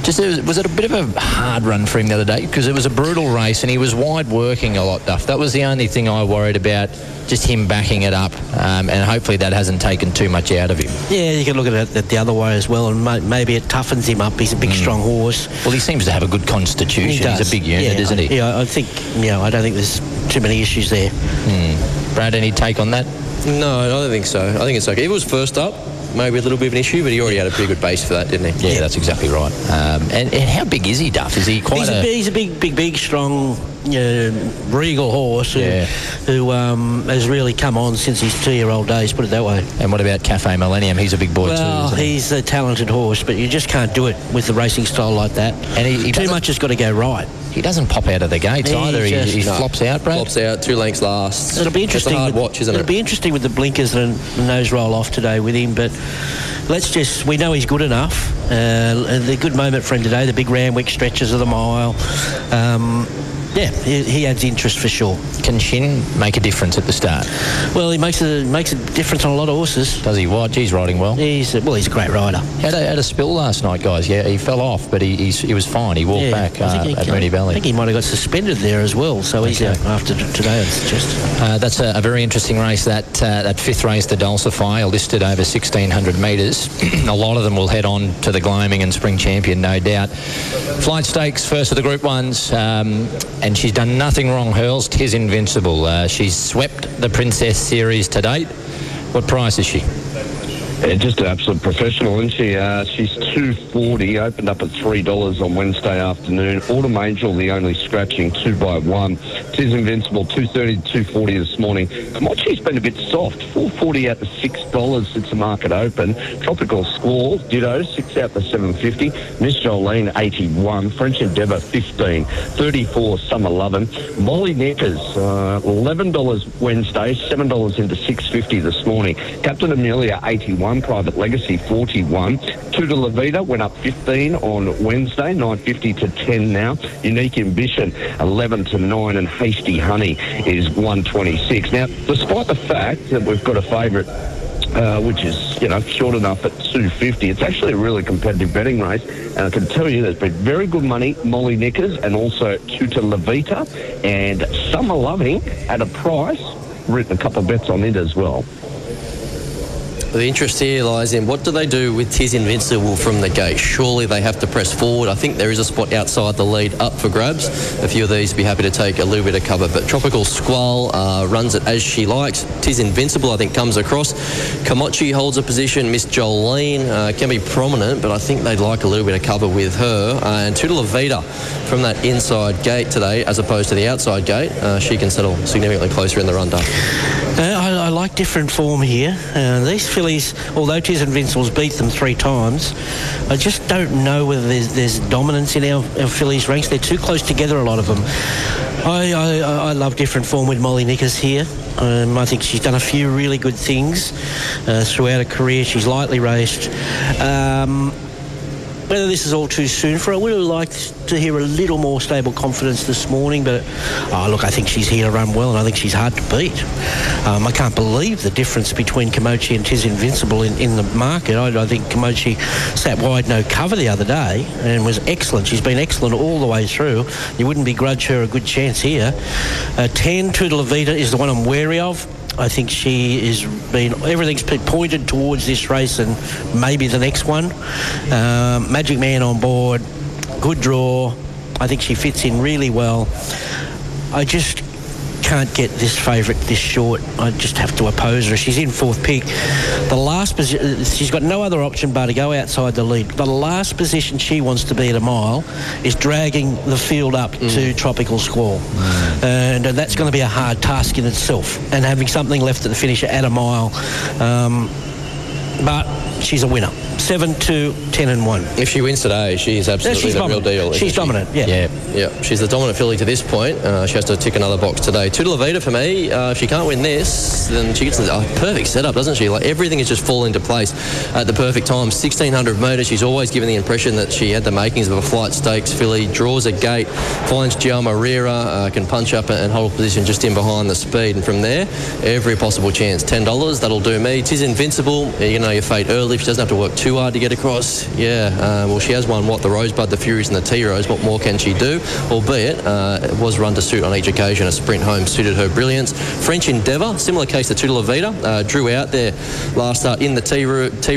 just it was, was it a bit of a hard run for him the other day because it was a brutal race and he was wide working a lot. Duff. That was the only thing I worried about, just him backing it up, um, and hopefully that hasn't taken too much out of him. Yeah, you can look at it the other way as well, and ma- maybe it toughens him up. He's a big, strong horse. Well, he seems to have a good constitution. He He's does. a big unit, yeah, isn't he? Yeah, I think you know. I don't think there's too many issues there. Hmm. Brad, any take on that? No, I don't think so. I think it's okay. If it was first up, maybe a little bit of an issue, but he already had a pretty good base for that, didn't he? Yeah, that's exactly right. Um, and, and how big is he, Duff? Is he quite he's a, he's a big, big, big, strong, uh, regal horse who, Yeah. who um, has really come on since his two-year-old days. Put it that way. And what about Cafe Millennium? He's a big boy well, too. Isn't he? he's a talented horse, but you just can't do it with the racing style like that. And he, he too much has got to go right. He doesn't pop out of the gates He either. He, just- he No. flops out, Brad. Flops out, two lengths last. It'll be interesting. It's a hard with- watch, isn't it'll it? be interesting with the blinkers and nose roll off today with him, but let's just, we know he's good enough. Uh, the good moment for him today, the big Randwick stretches of the mile. Um, yeah, he, he adds interest for sure. Can Shinn make a difference at the start? Well, he makes a makes a difference on a lot of horses. Does he? What? He's riding well. He's a, well, he's a great rider. Had a, had a spill last night, guys. Yeah, he fell off, but he, he's, he was fine. He walked Yeah, back uh, he- at Moonee Valley. I think he might have got suspended there as well, so he's out after t- today. It's just Uh, that's a, a very interesting race. That uh, that fifth race, the Dulcify, listed over 1,600 metres. a lot of them will head on to the Gloaming and Spring Champion, no doubt. Flight Stakes, first of the Group Ones, um, and she's done nothing wrong. Hurls, tis invincible. Uh, she's swept the Princess Series to date. What price is she? Just an absolute professional, isn't she? Uh, she's 240, opened up at $3 on Wednesday afternoon. Autumn Angel, the only scratching, two by one. Tis Invincible, 230 to 240 this morning. Commodity's been a bit soft, 440 out to $6 since the market open. Tropical Squall, ditto, 6 out to 750. Miss Jolene, 81. French Endeavour, 15. 34, Summer Lovin'. Molly Neckers, uh, $11 Wednesday, $7 into 650 this morning. Captain Amelia, 81. Private Legacy, 41. Tutor Levita went up 15 on Wednesday, 950 to 10 now. Unique Ambition, 11 to 9. And Hasty Honey is 126. Now, despite the fact that we've got a favourite uh, which is, you know, short enough at 250. It's actually a really competitive betting race, and I can tell you there's been very good money, Molly Knickers, and also Tutor Levita, and Summer Loving at a price. Written a couple of bets on it as well. The interest here lies in what do they do with Tis Invincible from the gate? Surely they have to press forward. I think there is a spot outside the lead up for grabs. A few of these be happy to take a little bit of cover. But Tropical Squall uh, runs it as she likes. Tis Invincible, I think, comes across. Kamachi holds a position. Miss Jolene uh, can be prominent, but I think they'd like a little bit of cover with her. Uh, and Toodle Vita from that inside gate today, as opposed to the outside gate, uh, she can settle significantly closer in the run, Duff. Uh, I, I like different form here. Uh, these fillies, although Tis Invincible's beat them three times, I just don't know whether there's, there's dominance in our, our fillies ranks. They're too close together, a lot of them. I, I, I love different form with Molly Nickers here. Um, I think she's done a few really good things uh, throughout her career. She's lightly raced. Um, whether this is all too soon for her, I would have liked to hear a little more stable confidence this morning, but oh, look, I think she's here to run well, and I think she's hard to beat. Um, I can't believe the difference between Komochi and Tiz Invincible in, in the market. I, I think Komochi sat wide no cover the other day and was excellent. She's been excellent all the way through. You wouldn't begrudge her a good chance here. Uh, 10, Toodle Vita is the one I'm wary of. I think she is been everything's been pointed towards this race and maybe the next one. Um, Magic Man on board, good draw. I think she fits in really well. I just can't get this favourite this short. I just have to oppose her. She's in fourth pick. The last position, she's got no other option but to go outside the lead. But the last position she wants to be at a mile is dragging the field up to tropical squall, and uh, that's going to be a hard task in itself. And having something left at the finish at a mile, um, but she's a winner. Seven to ten and one. If she wins today, she's absolutely she's the real dominant. deal. She's she? dominant, yeah. yeah, yeah. She's the dominant filly to this point. Uh, she has to tick another box today. Two to Levita for me. Uh, if she can't win this, then she gets a oh, perfect setup, doesn't she? Like everything is just fall into place at the perfect time. 1600 metres. She's always given the impression that she had the makings of a flight stakes filly. Draws a gate, finds Joao Moreira, uh, can punch up and hold position just in behind the speed, and from there, every possible chance. Ten dollars. That'll do me. Tis invincible. You know your fate early. She doesn't have to work too hard to get across. Yeah. Uh, well, she has won what the Rosebud, the Furies, and the Tea Rose. What more can she do? Albeit uh, it was run to suit on each occasion. A sprint home suited her brilliance. French Endeavour, similar case to Tudor Levita, uh, drew out there last start in the Tea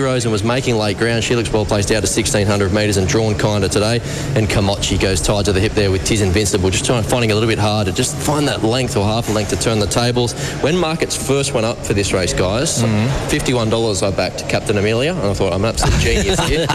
Rose and was making late ground. She looks well placed out to 1600 metres and drawn kinder today. And Komachi goes tied to the hip there with Tis Invincible, just trying finding a little bit hard to just find that length or half a length to turn the tables. When markets first went up for this race, guys, $51 I backed Captain Amelia, and I thought I'm an absolute genius here.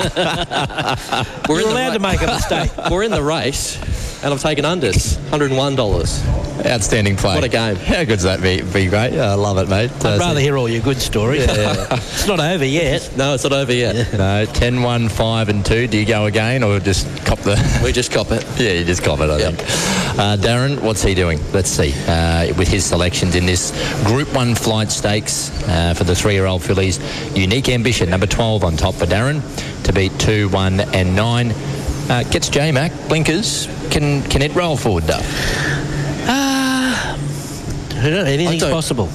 We're You're allowed to make a mistake. We're in the race, and I've taken unders, $101. Outstanding play. What a game. How good's that be, be great? I love it, mate. I'd Uh, rather hear all your good stories. Yeah. it's not over yet. No, it's not over yet. No, 10, 1, 5 and 2. Do you go again or just cop the... We just cop it. Yeah, you just cop it, I think. Uh, Darren, what's he doing? Let's see. Uh, with his selections in this Group 1 flight stakes uh, for the three-year-old fillies. Unique ambition, number 12 on top for Darren to beat 2, 1 and 9. Uh, gets J-Mac, blinkers. Can, can it roll forward, Duff? Ah, I don't know, anything's I don't- possible.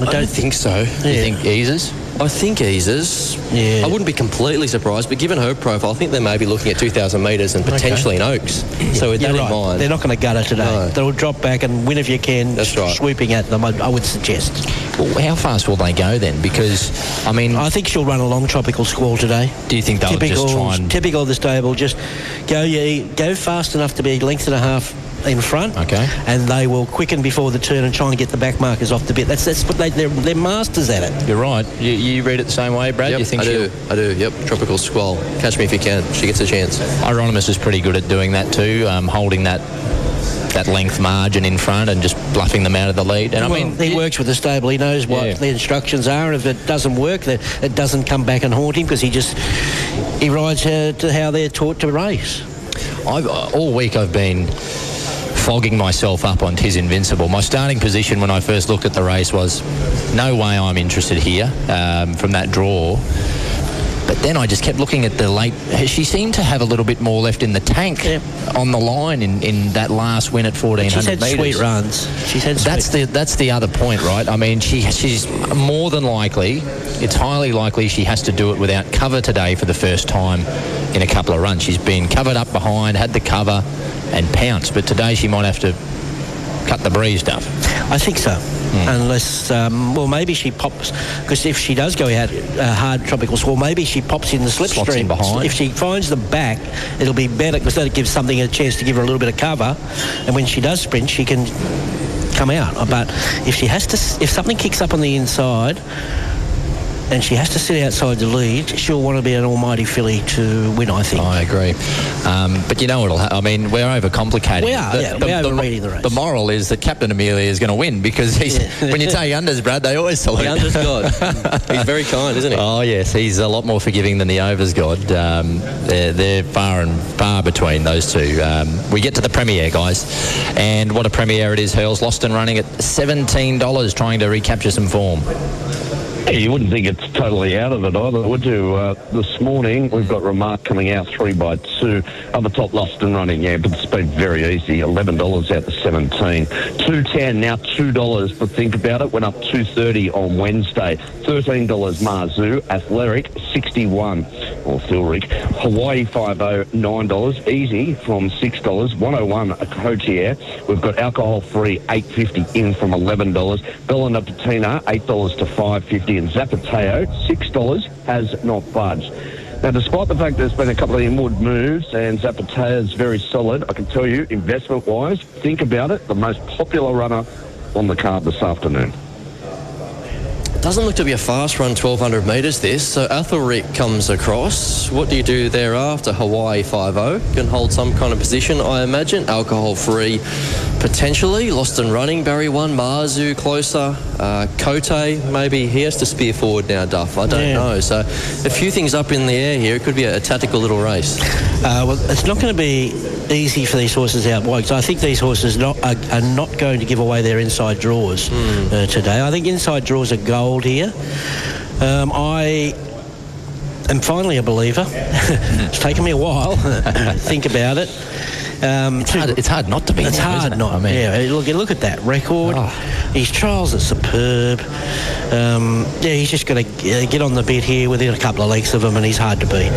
I don't think so. You think eases? I think eases. Yeah. I wouldn't be completely surprised, but given her profile, I think they may be looking at 2,000 metres and potentially in Oaks. So with You're that right. in mind, They're not going to gut her today. No. They'll drop back and win if you can. That's right. Swooping at them, I, I would suggest. Well, how fast will they go then? Because, I mean... I think she'll run a long tropical squall today. Do you think they'll typical, just try and... typical of the stable. Just go, yeah, go fast enough to be length and a half in front. Okay. And they will quicken before the turn and try and get the back markers off the bit. That's that's what they they're, they're masters at it. You're right. You, you read it the same way, Brad? Yep, you think I she'll... do. I do. Yep. Tropical squall. Catch me if you can. She gets a chance. Hieronymus is pretty good at doing that too, um, holding that that length margin in front and just bluffing them out of the lead. And I mean, he works with the stable. He knows what Yeah. the instructions are. And if it doesn't work, that it doesn't come back and haunt him because he just he rides uh, to how they're taught to race. I've, uh, all week I've been fogging myself up on Tis Invincible. My starting position when I first looked at the race was no way I'm interested here um, from that draw. But then I just kept looking at the late. She seemed to have a little bit more left in the tank on the line in, in that last win at 1400 She's had sweet runs. She's had That's sweet. the that's the other point, right? I mean, she she's more than likely, it's highly likely she has to do it without cover today for the first time in a couple of runs. She's been covered up behind, had the cover, and pounced. But today she might have to cut the breeze, Duff. I think so. Unless, um, well, maybe she pops because if she does go out uh, hard tropical squall, maybe she pops in the slipstream in behind. If she finds the back, it'll be better because that gives something a chance to give her a little bit of cover, and when she does sprint, she can come out. But if she has to, if something kicks up on the inside. And she has to sit outside the lead. She'll want to be an almighty filly to win, I think. I agree. Um, but you know what'll ha- I mean, we're overcomplicating We it. are, yeah, we're overreading the race. The moral is that Captain Amelia is going to win because he's, when you take unders, Brad, they always salute. The under's God. He's very kind, isn't he? Oh yes, he's a lot more forgiving than the overs god. Um, they're, they're far and far between those two. Um, we get to the premiere, guys, and what a premiere it is! Hurls lost and running at seventeen dollars, trying to recapture some form. You wouldn't think it's totally out of it either, would you? Uh, this morning we've got Remark coming out three by two. Other top lost and running, yeah, but it's been very easy. Eleven dollars out to seventeen. Two ten now two dollars. But think about it, went up two thirty on Wednesday. Thirteen dollars Marzu. Athletic sixty one or Philric. Hawaii five oh nine dollars. Easy from six dollars. One oh one a Cotier. We've got alcohol free eight fifty in from eleven dollars. Bella Nipotina eight dollars to five fifty and Zapateo six dollars has not budged. Now, despite the fact there's been a couple of inward moves and Zapateo is very solid, I can tell you, investment-wise, think about it, the most popular runner on the card this afternoon. Doesn't look to be a fast run, 1200 metres this. So Athelric comes across. What do you do thereafter? Hawaii 5 Can hold some kind of position, I imagine. Alcohol free, potentially. Lost and running, Barry 1. Marzu closer. Uh, Kote, maybe he has to spear forward now, Duff. I don't Yeah. know. So a few things up in the air here. It could be a, a tactical little race. Uh, well, it's not going to be easy for these horses out wide. 'cause I think these horses not, are, are not going to give away their inside draws uh, today. I think inside draws are gold here. Um, I am finally a believer. it's taken me a while to think about it. Um, it's, hard, it's hard not to be. It's now, hard it? not. I mean- yeah, look, look at that record. Oh. His trials are superb. Um, yeah, he's just got to get on the bit here within a couple of lengths of him, and he's hard to beat.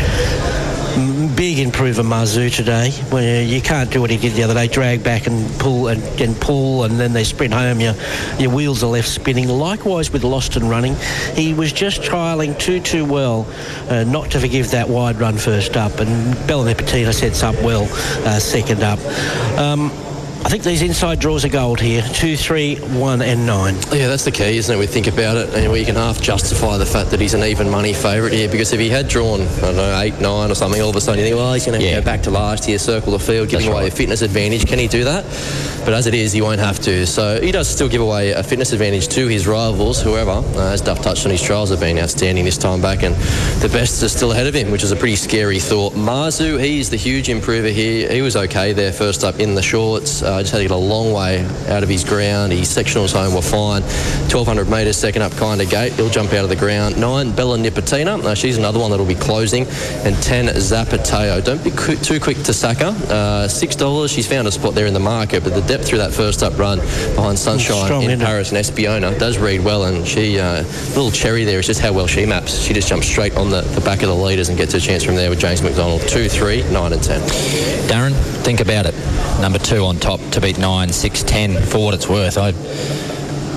Big improver Mazu today. Where you can't do what he did the other day, drag back and pull and, and pull, and then they sprint home. Your your wheels are left spinning. Likewise with Lost and Running, he was just trialling too too well, uh, not to forgive that wide run first up. And Bella Nipotina sets up well, uh, second up. Um, I think these inside draws are gold here. Two, three, one, and nine. Yeah, that's the key, isn't it? We think about it, and we can half justify the fact that he's an even money favourite here. Because if he had drawn, I don't know, eight, nine, or something, all of a sudden you think, well, he's going to Yeah. go back to last year, circle the field, giving That's away right. a fitness advantage. Can he do that? But as it is, he won't have to. So he does still give away a fitness advantage to his rivals. whoever. uh, as Duff touched on, his trials have been outstanding this time back, and the best is still ahead of him, which is a pretty scary thought. Marzu, he's the huge improver here. He was okay there first up in the shorts. Uh, just had to get a long way out of his ground. His sectionals home were fine. 1200 metres, second up kind of gate. He'll jump out of the ground. Nine, Bella Nipotina. Uh, she's another one that'll be closing. And 10, Zapateo. Don't be qu- too quick to sack her. Uh, $6. She's found a spot there in the market, but the depth through that first up run behind Sunshine Strong, in isn't it? Paris and Espiona does read well. And she, uh, little cherry there is just how well she maps. She just jumps straight on the, the back of the leaders and gets a chance from there with James McDonald. 2, 3, 9 and 10. Darren, think about it. Number two on top to beat nine, six, ten. For what it's worth, I,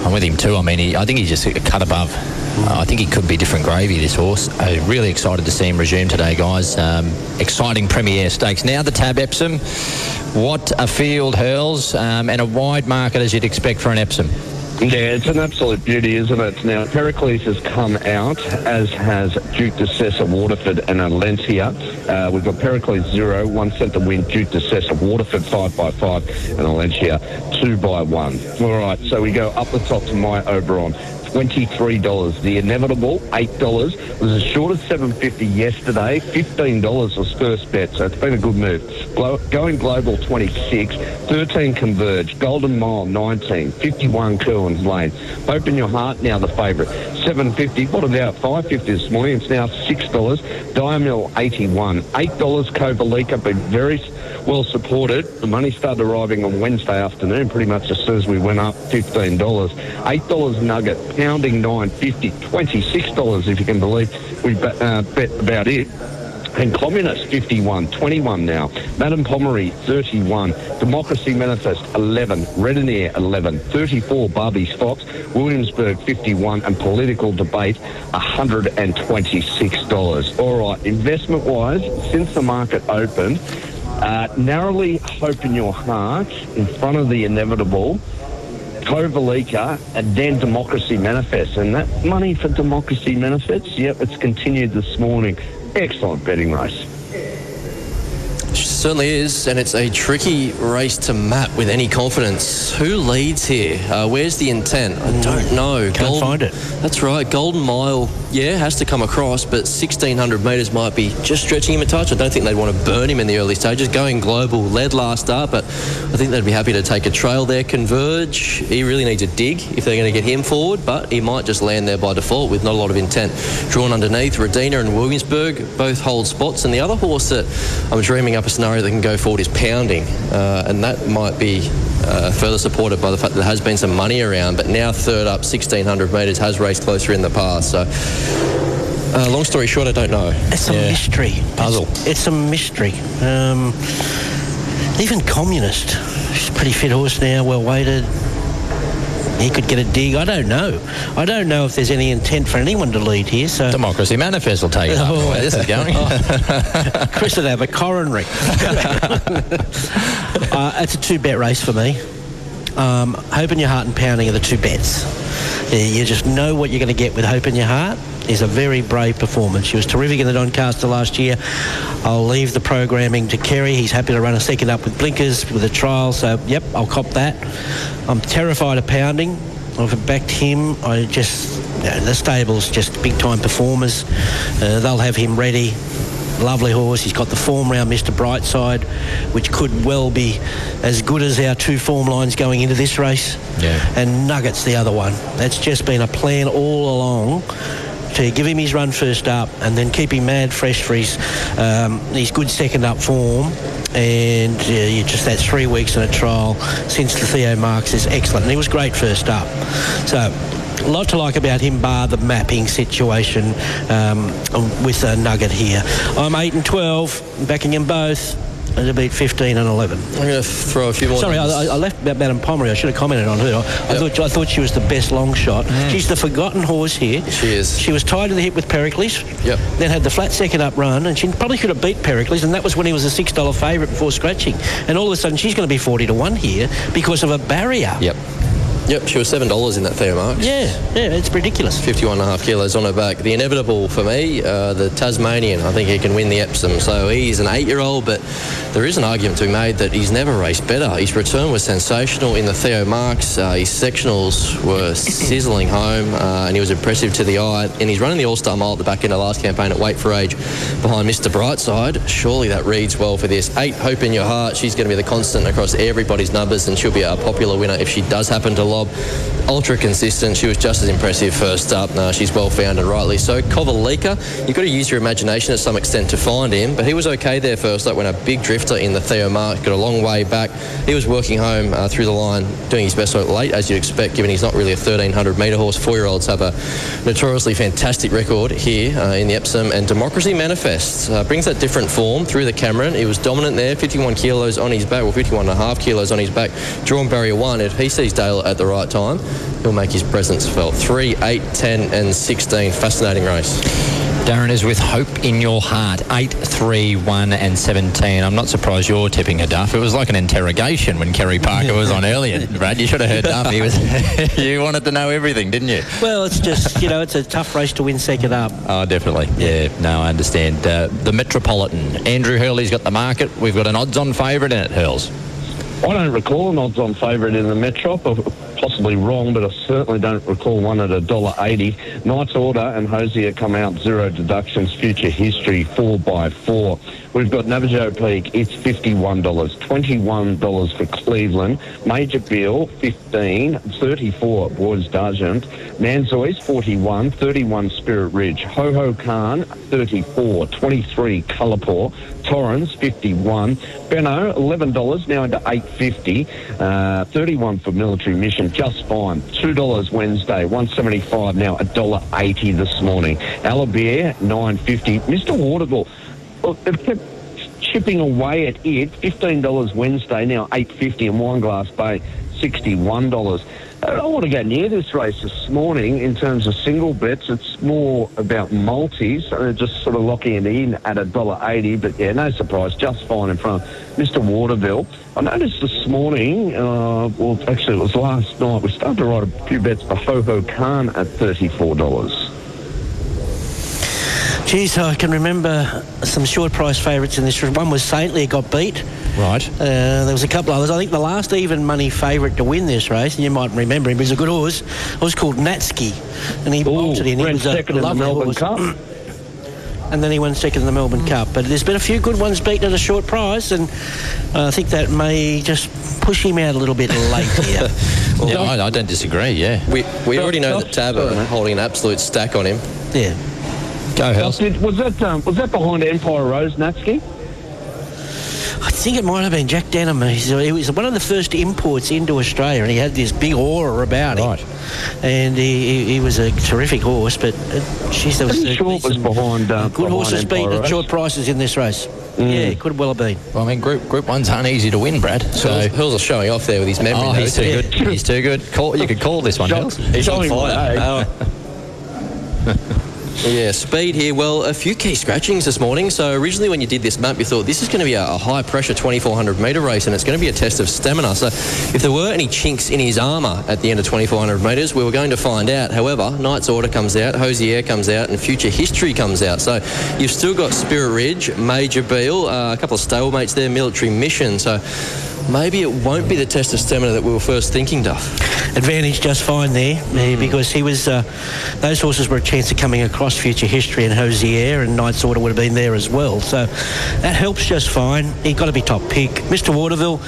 I'm with him too. I mean, he, I think he's just a cut above. Uh, I think he could be different gravy. This horse. Uh, really excited to see him resume today, guys. Um, exciting Premier Stakes. Now the Tab Epsom. What a field hurls um, and a wide market as you'd expect for an Epsom. Yeah, it's an absolute beauty, isn't it? Now, Pericles has come out, as has Duke de Sessa, Waterford and Alencia. Uh, we've got Pericles zero, one set to win, Duke de Sessa, Waterford five by five, and Alencia two by one. All right, so we go up the top to my Oberon. $23. The inevitable, $8. was as short as $7.50 yesterday. $15 was first bet, so it's been a good move. Going global, 26 13 Converge. Golden Mile, 19 51 Kerwin's Lane. Hope in Your Heart, now the favourite. 750 What about 550 this morning? It's now $6. Diamil, 81 $8 Kovalica, been very well supported. The money started arriving on Wednesday afternoon, pretty much as soon as we went up $15. $8 Nugget, pounding 950 $26 if you can believe we uh, bet about it. And Communist, 51, 21 now. Madame Pomeroy, 31. Democracy Manifest, 11. Redenier, 11. 34, Barbie's Fox. Williamsburg, 51. And Political Debate, $126. All right, investment-wise, since the market opened, uh, narrowly hope in your heart in front of the inevitable. Kovalica and then Democracy Manifest. And that money for Democracy Manifest, yep, it's continued this morning. Excellent betting race. Certainly is, and it's a tricky race to map with any confidence. Who leads here? Uh, where's the intent? I don't know. Can't find it. That's right. Golden Mile, yeah, has to come across, but 1600 metres might be just stretching him a touch. I don't think they'd want to burn him in the early stages. Going global, led last start, but I think they'd be happy to take a trail there. Converge, he really needs a dig if they're going to get him forward, but he might just land there by default with not a lot of intent. Drawn underneath, Redina and Williamsburg both hold spots, and the other horse that I'm dreaming up a scenario that can go forward is Pounding, uh, and that might be uh, further supported by the fact that there has been some money around, but now third up, 1600 metres, has raced closer in the past, so. Uh, long story short, I don't know. It's a mystery. Puzzle. It's, it's a mystery. Um, even Communist, he's a pretty fit horse now, well weighted. He could get a dig. I don't know. I don't know if there's any intent for anyone to lead here. So Democracy Manifest will take it. Oh. Where this is going. Chris would have a coronary. uh, it's a two-bet race for me. Um, Hope in Your Heart and Pounding are the two bets. You just know what you're going to get with Hope in Your Heart. Is a very brave performance. She was terrific in the Doncaster last year. I'll leave the programming to Kerry. He's happy to run a second up with blinkers with a trial. So, yep, I'll cop that. I'm terrified of Pounding. I've backed him. I just, you know, the stable's just big time performers. Uh, they'll have him ready. Lovely horse. He's got the form round Mr. Brightside, which could well be as good as our two form lines going into this race. Yeah. And Nuggets the other one. That's just been a plan all along to give him his run first up and then keep him mad fresh for his, um, his good second up form. And uh, you just that three weeks in a trial since the Theo Marks is excellent. And he was great first up. So a lot to like about him, bar the mapping situation um, with a nugget here. I'm 8 and 12, backing them both. It'll beat 15 and 11. I'm going to throw a few more. Sorry, I. I left about Madame Pomeroy. I should have commented on her. I, I thought I thought she was the best long shot. She's the forgotten horse here. Mm. She is. She was tied to the hip with Pericles. Yep. Then had the flat second up run, and she probably could have beat Pericles, and that was when he was a six dollar favourite before scratching. And all of a sudden, she's going to be forty to one here because of a barrier. Yep. Yep, she was seven dollars in that Theo Marks. Yeah, yeah, it's ridiculous. Fifty-one and a half kilos on her back. The inevitable for me, uh, the Tasmanian. I think he can win the Epsom. So he's an eight-year-old, but there is an argument to be made that he's never raced better. His return was sensational in the Theo Marks. Uh, his sectionals were sizzling home, uh, and he was impressive to the eye. And he's running the All-Star Mile at the back end of last campaign at Wait for Age, behind Mr. Brightside. Surely that reads well for this. Eight, Hope in Your Heart. She's going to be the constant across everybody's numbers, and she'll be a popular winner if she does happen to lob. Ultra consistent. She was just as impressive first up. Uh, she's well found and rightly so. Kovalica, you've got to use your imagination to some extent to find him, but he was okay there first up when a big drifter in the Theo Mark got a long way back. He was working home uh, through the line, doing his best late, as you'd expect, given he's not really a 1300 metre horse. Four year olds have a notoriously fantastic record here uh, in the Epsom, and Democracy Manifests uh, brings that different form through the Cameron. He was dominant there, 51 kilos on his back, or 51 and a half kilos on his back, drawn barrier one. If he sees Dale at the right time, he'll make his presence felt. 3, 8, 10, and 16. Fascinating race. Darren is with hope in your heart. 8, 3, 1, and 17. I'm not surprised you're tipping a duff. It was like an interrogation when Kerry Parker was on earlier. Brad, you should have heard Duff. He was, you wanted to know everything, didn't you? Well, it's just you know, it's a tough race to win second up. Oh, definitely. Yeah, no, I understand. Uh, the Metropolitan. Andrew Hurley's got the market. We've got an odds-on favourite in it, Hurls. I don't recall an odds-on favourite in the Metrop. Possibly wrong, but I certainly don't recall one at a dollar eighty. Knight's Order and Hosier come out zero deductions. Future History four by four. We've got Navajo Peak. It's fifty-one dollars. Twenty-one dollars for Cleveland. Major Beale fifteen. Thirty-four Boys Dargent. Manzoice 41. 31 Spirit Ridge. Ho Ho Khan 34. 23 Colourpaw. Torrens 51. Benno $11 now into 8.50. Uh, 31 for Military Mission just fine. $2 Wednesday. 175 now $1.80 this morning. Alabeer 9.50. Mr. Waterville. Look, they've kept chipping away at it. $15 Wednesday now 8.50 and Wineglass Bay $61. I don't want to go near this race this morning in terms of single bets. It's more about multis. Uh, just sort of locking it in at a dollar eighty. But yeah, no surprise, just fine in front of Mr. Waterville. I noticed this morning, uh, well, actually it was last night, we started to write a few bets for Ho Khan at thirty-four dollars. Geez, I can remember some short price favourites in this. One was Saintly, got beat. Right. Uh, there was a couple others. I think the last even money favourite to win this race, and you might remember him, he was a good horse, was called Natski. And he bolted in. He ran was a second in the lovely Melbourne horse. Cup. And then he won second in the Melbourne Cup. But there's been a few good ones beaten at a short price, and I think that may just push him out a little bit late here. yeah, I, I don't disagree, yeah. We, we already know that Tab are holding an absolute stack on him. Yeah. Go, Was, was that um, was that behind Empire Rose, Natski? I think it might have been Jack Denham. He's, he was one of the first imports into Australia, and he had this big aura about him. Right. And he, he, he was a terrific horse, but uh, geez, there was Pretty sure it was behind, uh, good behind horses Empire beat at short prices in this race. Yeah, could well have been. Well, I mean, Group Group Ones aren't easy to win, Brad. So Hills, Hills is showing off there with his memory. Oh, he's though. too good. He's too good. Call, you could call this one, Show- Hills. He's on Showing fire. Yeah, speed here. Well, a few key scratchings this morning. So originally when you did this map, you thought this is going to be a, a high pressure 2400 metre race and it's going to be a test of stamina. So if there were any chinks in his armour at the end of 2400 metres, we were going to find out. However, Knight's Order comes out, Hosier comes out and Future History comes out. So you've still got Spirit Ridge, Major Beale, uh, a couple of stablemates there, Military Mission. So maybe it won't be the test of stamina that we were first thinking, Duff. Advantage just fine there eh, because he was. Uh, those horses were a chance of coming across future history and Hosier and Knight's Order would have been there as well. So that helps just fine. He got to be top pick. Mr. Waterville.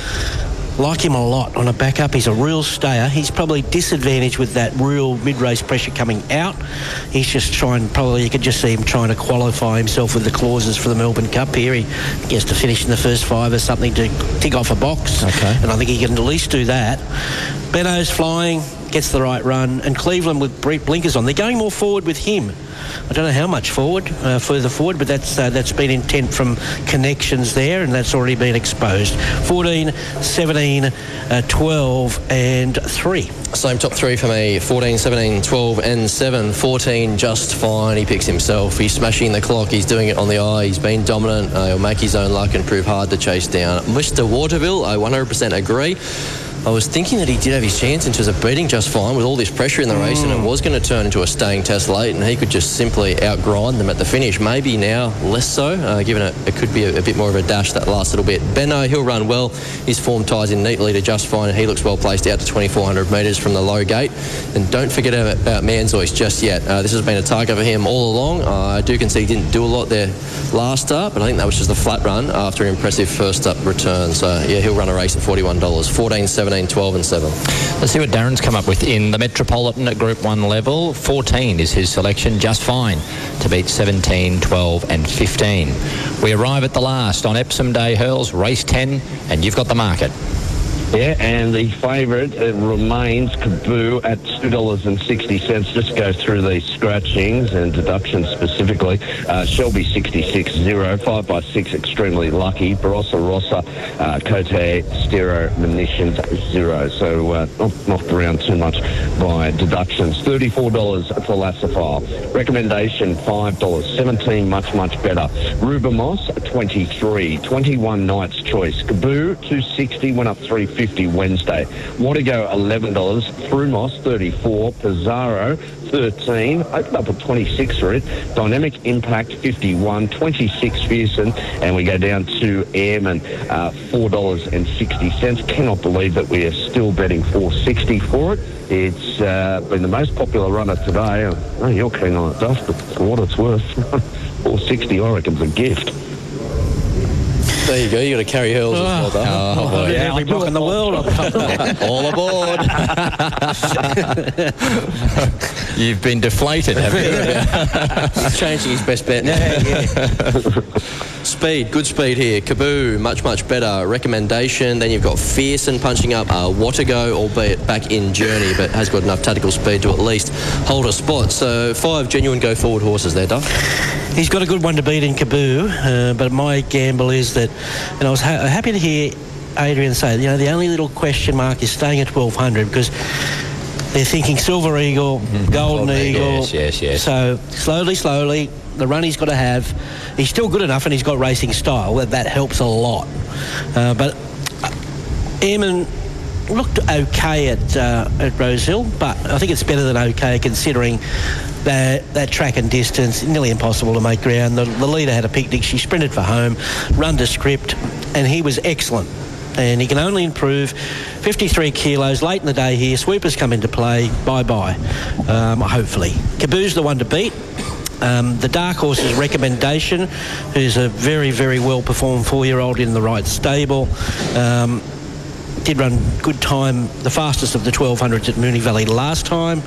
Like him a lot on a backup. He's a real stayer. He's probably disadvantaged with that real mid-race pressure coming out. He's just trying, probably you could just see him trying to qualify himself with the clauses for the Melbourne Cup here. He gets to finish in the first five or something to tick off a box. Okay. And I think he can at least do that. Benno's flying, gets the right run, and Cleveland with Brett blinkers on. They're going more forward with him. I don't know how much forward, uh, further forward, but that's uh, that's been intent from connections there, and that's already been exposed. 14, 17, uh, 12, and 3. Same top three for me 14, 17, 12, and 7. 14, just fine. He picks himself. He's smashing the clock. He's doing it on the eye. He's been dominant. Uh, he'll make his own luck and prove hard to chase down. Mr. Waterville, I 100% agree. I was thinking that he did have his chance in terms of beating just fine with all this pressure in the race, and it was going to turn into a staying test late, and he could just simply outgrind them at the finish. Maybe now less so, uh, given it, it could be a, a bit more of a dash that last little bit. Benno, he'll run well. His form ties in neatly to just fine, and he looks well placed out to 2,400 metres from the low gate. And don't forget about, Manzoice just yet. Uh, this has been a target for him all along. Uh, I do concede he didn't do a lot there last start, but I think that was just a flat run after an impressive first up return. So yeah, he'll run a race at $41. 14, 17, 12, and 7. Let's see what Darren's come up with in the Metropolitan at Group 1 level. 14 is his selection, just fine to beat 17, 12 and 15. We arrive at the last on Epsom Day Hurls, race 10, and you've got the market. Yeah, and the favourite uh, remains Kaboo at $2.60. Just go through these scratchings and deductions specifically. Uh, Shelby 66 0, 5 by 6 extremely lucky. Barossa Rossa, uh, Cote Stero Munitions 0. So uh, not knocked around too much by deductions. $34 for Lassifile. Recommendation $5. 17 much, much better. Rubamos 23. 21 Knight's Choice. Kaboo 260 went up 350 Wednesday. Wadigo $11. Frumos 34. Pizarro 13. Opened up at 26 for it. Dynamic Impact 51. 26 Fearson. And we go down to Airman uh, $4.60. Cannot believe that we are still betting 460 for it. It's uh, been the most popular runner today. Oh, you're keen on it, Duff, but for what it's worth, 460 I reckon is a gift. There you go. You got to carry hurls as well, Duff. Oh, boy. Yeah, every block in the world. All aboard. You've been deflated, have you? He's changing his best bet now. speed, good speed here. Kaboo, much, much better. Recommendation. Then you've got Fearson punching up. Uh, Watago, albeit back in journey, but has got enough tactical speed to at least hold a spot. So five genuine go forward horses there, Duff. He's got a good one to beat in Kaboo, uh, but my gamble is that, and I was ha- happy to hear Adrian say, you know, the only little question mark is staying at 1200 because they're thinking Silver Eagle, Golden Golden Eagle, Eagle. yes, yes, yes. So slowly, slowly, the run he's got to have. He's still good enough and he's got racing style. That, that helps a lot. Uh, but Eamon looked okay at uh, at Rosehill, but I think it's better than okay considering that that track and distance nearly impossible to make ground. The, the leader had a picnic. She sprinted for home, run to script, and he was excellent. And he can only improve 53 kilos late in the day here. Sweepers come into play. Bye bye. Um, hopefully. Kaboo's the one to beat. Um, the Dark Horse's recommendation, who's a very, very well performed four year old in the right stable. Um, did run good time, the fastest of the 1200s at Moonee Valley last time,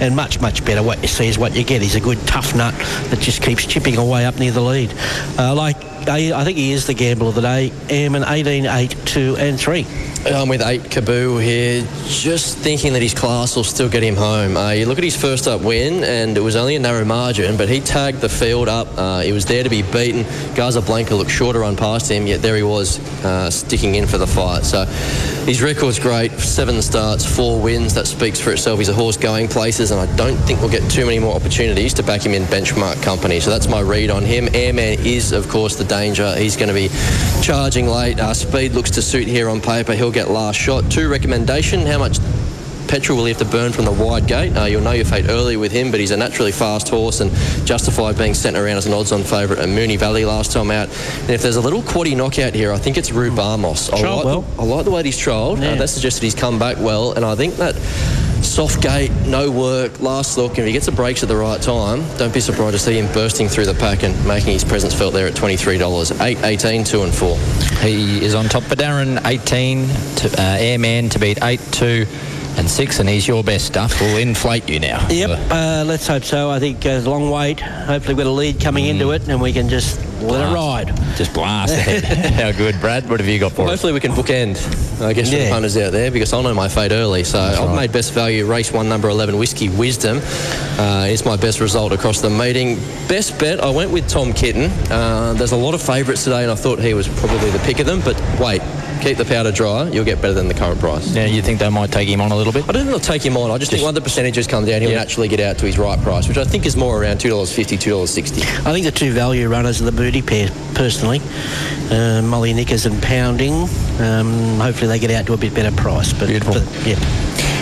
and much, much better. What you see is what you get. He's a good tough nut that just keeps chipping away up near the lead. Uh, like I, I think he is the gamble of the day. Airman 18, 8, 2 and 3. I'm with eight Kaboo here, just thinking that his class will still get him home. Uh, you look at his first up win, and it was only a narrow margin, but he tagged the field up. Uh, he was there to be beaten. Gaza Blanca looked short to run past him, yet there he was, uh, sticking in for the fight. So his record's great seven starts, four wins. That speaks for itself. He's a horse going places, and I don't think we'll get too many more opportunities to back him in benchmark company. So that's my read on him. Airman is, of course, the danger. He's going to be charging late. Uh, speed looks to suit here on paper. He'll get last shot. Two recommendation. How much petrol will he have to burn from the wide gate? Uh, you'll know your fate early with him, but he's a naturally fast horse and justified being sent around as an odds-on favourite at Moonee Valley last time out. And if there's a little quaddy knockout here, I think it's Rue Barmos. I like, well. the, I like the way he's trialled. Yeah. Uh, that suggests that he's come back well, and I think that soft gate, no work, last look, and if he gets the brakes at the right time, don't be surprised to see him bursting through the pack and making his presence felt there at $23. 8, 18, 2 and 4. He is on top for Darren, 18, to, uh, Airman to beat 8, 2 and 6, and he's your best stuff. We'll inflate you now. Yep, uh, let's hope so. I think uh, there's a long wait. Hopefully, we've got a lead coming into it, and we can just let it ride. Just blast ahead. How good, Brad? What have you got for Well, us? hopefully we can bookend, I guess, for the Yeah. punters out there because I know my fate early. So I've made best value race one, number 11, Whiskey Wisdom. Uh, it's my best result across the meeting. Best bet, I went with Tom Kitten. Uh, there's a lot of favourites today, and I thought he was probably the pick of them. But wait, keep the powder dry. You'll get better than the current price. Yeah, you think they might take him on a little bit? I don't think they'll take him on. I just, think once the percentages come down, he'll Yeah. naturally get out to his right price, which I think is more around $2.50, $2.60. I think the two value runners are the pair, personally. Uh, Molly Nickers and Pounding. Um, hopefully, they get out to a bit better price. But, Beautiful. but, yeah.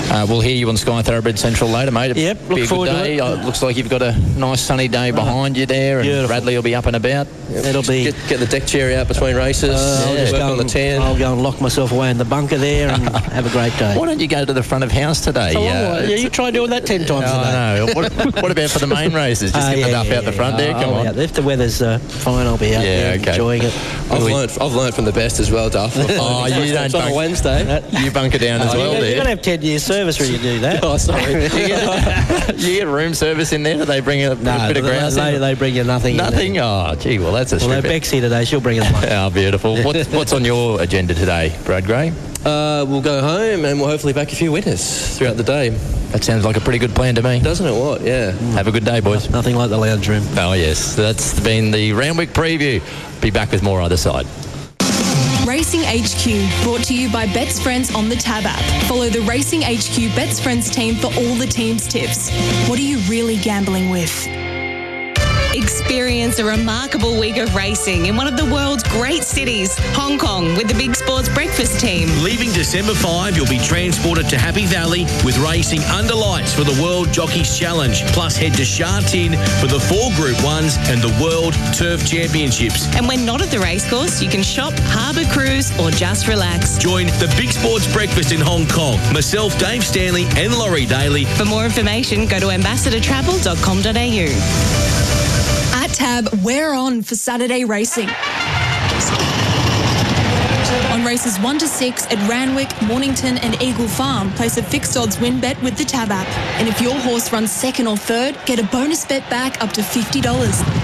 Uh, we'll hear you on Sky Thoroughbred Central later, mate. Yep, be look good forward to day. it. Uh, looks like you've got a nice sunny day behind you there, and Beautiful. Bradley will be up and about. It'll be. Get, get the deck chair out between races, Uh, I'll just go on the and- tan. I'll go and lock myself away in the bunker there and have a great day. Why don't you go to the front of house today? So, Uh, yeah, you try doing that ten times a day. I know. What, what about for the main races? Just Ah, get yeah, duff yeah, out the front there. I'll Come on. If the weather's uh, fine, I'll be out there okay. enjoying it. I've learned, I've learned from the best as well, Duff. Oh, you don't It's on Wednesday. You bunker down as Oh, well you're, going to have 10 years service when you do that. Oh, sorry. you, get, you get room service in there? Do they bring a, No, bit of they, grouse they, in? they bring you nothing. in there. Nothing? Oh, gee, well, that's a Although strip. it. Beck's here today, she'll bring us money. Oh, beautiful. What's, what's on your agenda today, Brad Gray? Uh, we'll go home and we'll hopefully back a few winners throughout the day. That sounds like a pretty good plan to me. Doesn't it? What? Yeah. Have a good day, boys. Nothing like the lounge room. Oh, yes. That's been the Randwick preview. Be back with more other side. Racing HQ, brought to you by Bet's Friends on the Tab app. Follow the Racing HQ Bet's Friends team for all the team's tips. What are you really gambling with? Experience a remarkable week of racing in one of the world's great cities, Hong Kong, with the Big Sports Breakfast team. Leaving December 5, you'll be transported to Happy Valley with racing under lights for the World Jockeys Challenge. Plus, head to Sha Tin for the four Group 1s and the World Turf Championships. And when not at the racecourse, you can shop, harbour cruise, or just relax. Join the Big Sports Breakfast in Hong Kong. Myself, Dave Stanley, and Laurie Daly. For more information, go to ambassadortravel.com.au. Tab, we're on for Saturday racing. On races 1 to 6 at Randwick, Mornington, and Eagle Farm, place a fixed odds win bet with the Tab app. And if your horse runs second or third, get a bonus bet back up to $50.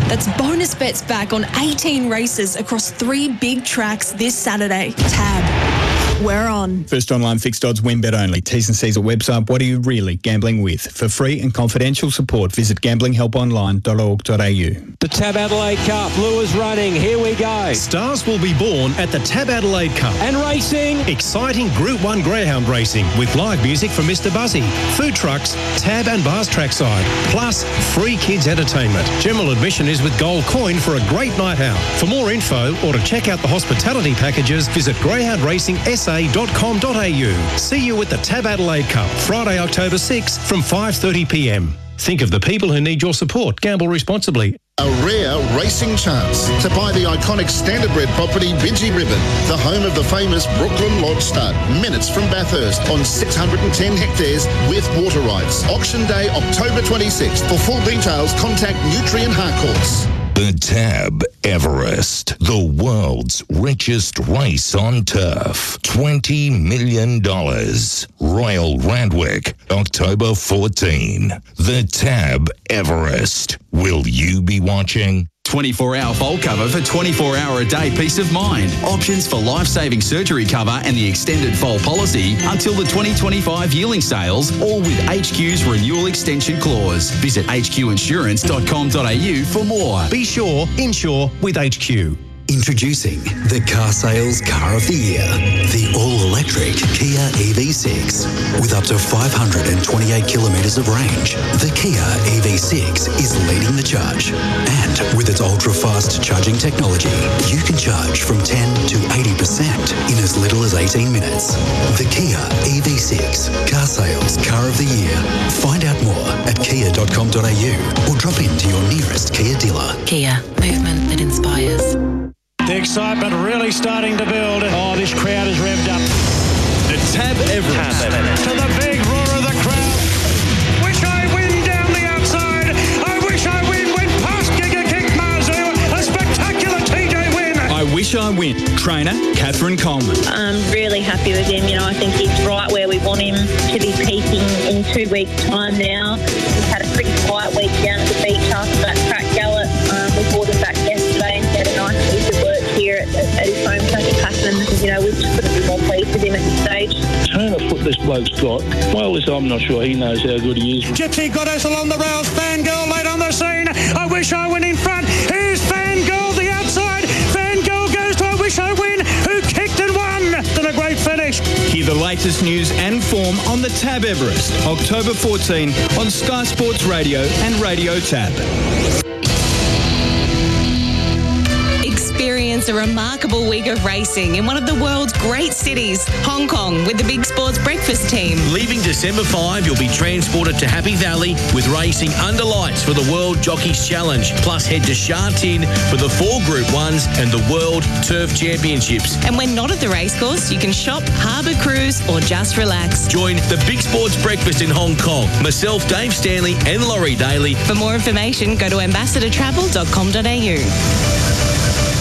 That's bonus bets back on 18 races across three big tracks this Saturday. Tab, we're on. First online fixed odds win bet only. T's and C's at website. What are you really gambling with? For free and confidential support, visit gamblinghelponline.org.au. The Tab Adelaide Cup. Lures running. Here we go. Stars will be born at the Tab Adelaide Cup. And racing. Exciting Group 1 Greyhound racing with live music from Mr. Buzzy. Food trucks, Tab and Bars trackside. Plus free kids entertainment. General admission is with gold coin for a great night out. For more info or to check out the hospitality packages, visit greyhoundracingsa.com.au. See you at the Tab Adelaide Cup, Friday, October 6 from 5.30pm. Think of the people who need your support. Gamble responsibly. A rare racing chance to buy the iconic standardbred property Bidgie Ribbon, the home of the famous Brooklyn Lodge Stud, minutes from Bathurst on 610 hectares with water rights. Auction day October 26th. For full details, contact Nutrien Harcourts. The Tab Everest, the world's richest race on turf. $20 million. Royal Randwick, October 14. The Tab Everest. Will you be watching? 24 hour fault cover for 24 hour a day peace of mind. Options for life saving surgery cover and the extended fault policy until the 2025 yearling sales, all with HQ's renewal extension clause. Visit hqinsurance.com.au for more. Be sure, insure with HQ. Introducing the car sales car of the year, the all-electric Kia EV6. With up to 528 kilometres of range, the Kia EV6 is leading the charge. And with its ultra-fast charging technology, you can charge from 10 to 80% in as little as 18 minutes. The Kia EV6 car sales car of the year. Find out more at kia.com.au or drop into your nearest Kia dealer. Kia, movement that inspires. The excitement really starting to build. Oh, this crowd is revved up. The Tab Everest. To the big roar of the crowd. Wish I win down the outside. I wish I win went past Giga Kick Mazu. A spectacular TJ win. I wish I win. Trainer Katherine Coleman. I'm really happy with him. You know, I think he's right where we want him to be peaking in two weeks' time now. He's had a pretty quiet week down at the beach after at, at his home track at Pakenham. You know, we just couldn't be more pleased with him at this stage. turn of foot this bloke's got. Well, listen, I'm not sure he knows how good he is. Gypsy Goddess along the rails. Fangirl late on the scene. I wish I win in front. Here's Fangirl the outside. Fangirl goes to I wish I win. Who kicked and won. And a great finish. Hear the latest news and form on the Tab Everest, October 14 on Sky Sports Radio and Radio Tab. Experience a remarkable week of racing in one of the world's great cities, Hong Kong, with the Big Sports Breakfast team. Leaving December 5, you'll be transported to Happy Valley with racing under lights for the World Jockeys Challenge. Plus, head to Sha Tin for the four Group 1s and the World Turf Championships. And when not at the racecourse, you can shop, harbour cruise, or just relax. Join the Big Sports Breakfast in Hong Kong. Myself, Dave Stanley, and Laurie Daley. For more information, go to ambassadortravel.com.au.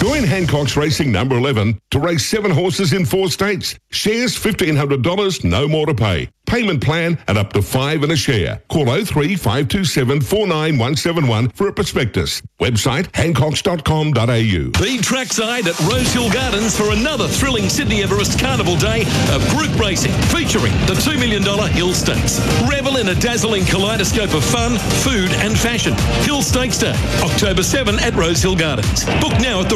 Join Hancock's Racing number 11 to race seven horses in four states. Shares $1,500, no more to pay. Payment plan at up to five in a share. Call 03 527 49171 for a prospectus. Website hancocks.com.au. Be trackside at Rosehill Gardens for another thrilling Sydney Everest Carnival Day of group racing featuring the $2 million Hill Stakes. Revel in a dazzling kaleidoscope of fun, food and fashion. Hill Stakes Day, October 7 at Rosehill Gardens. Book now at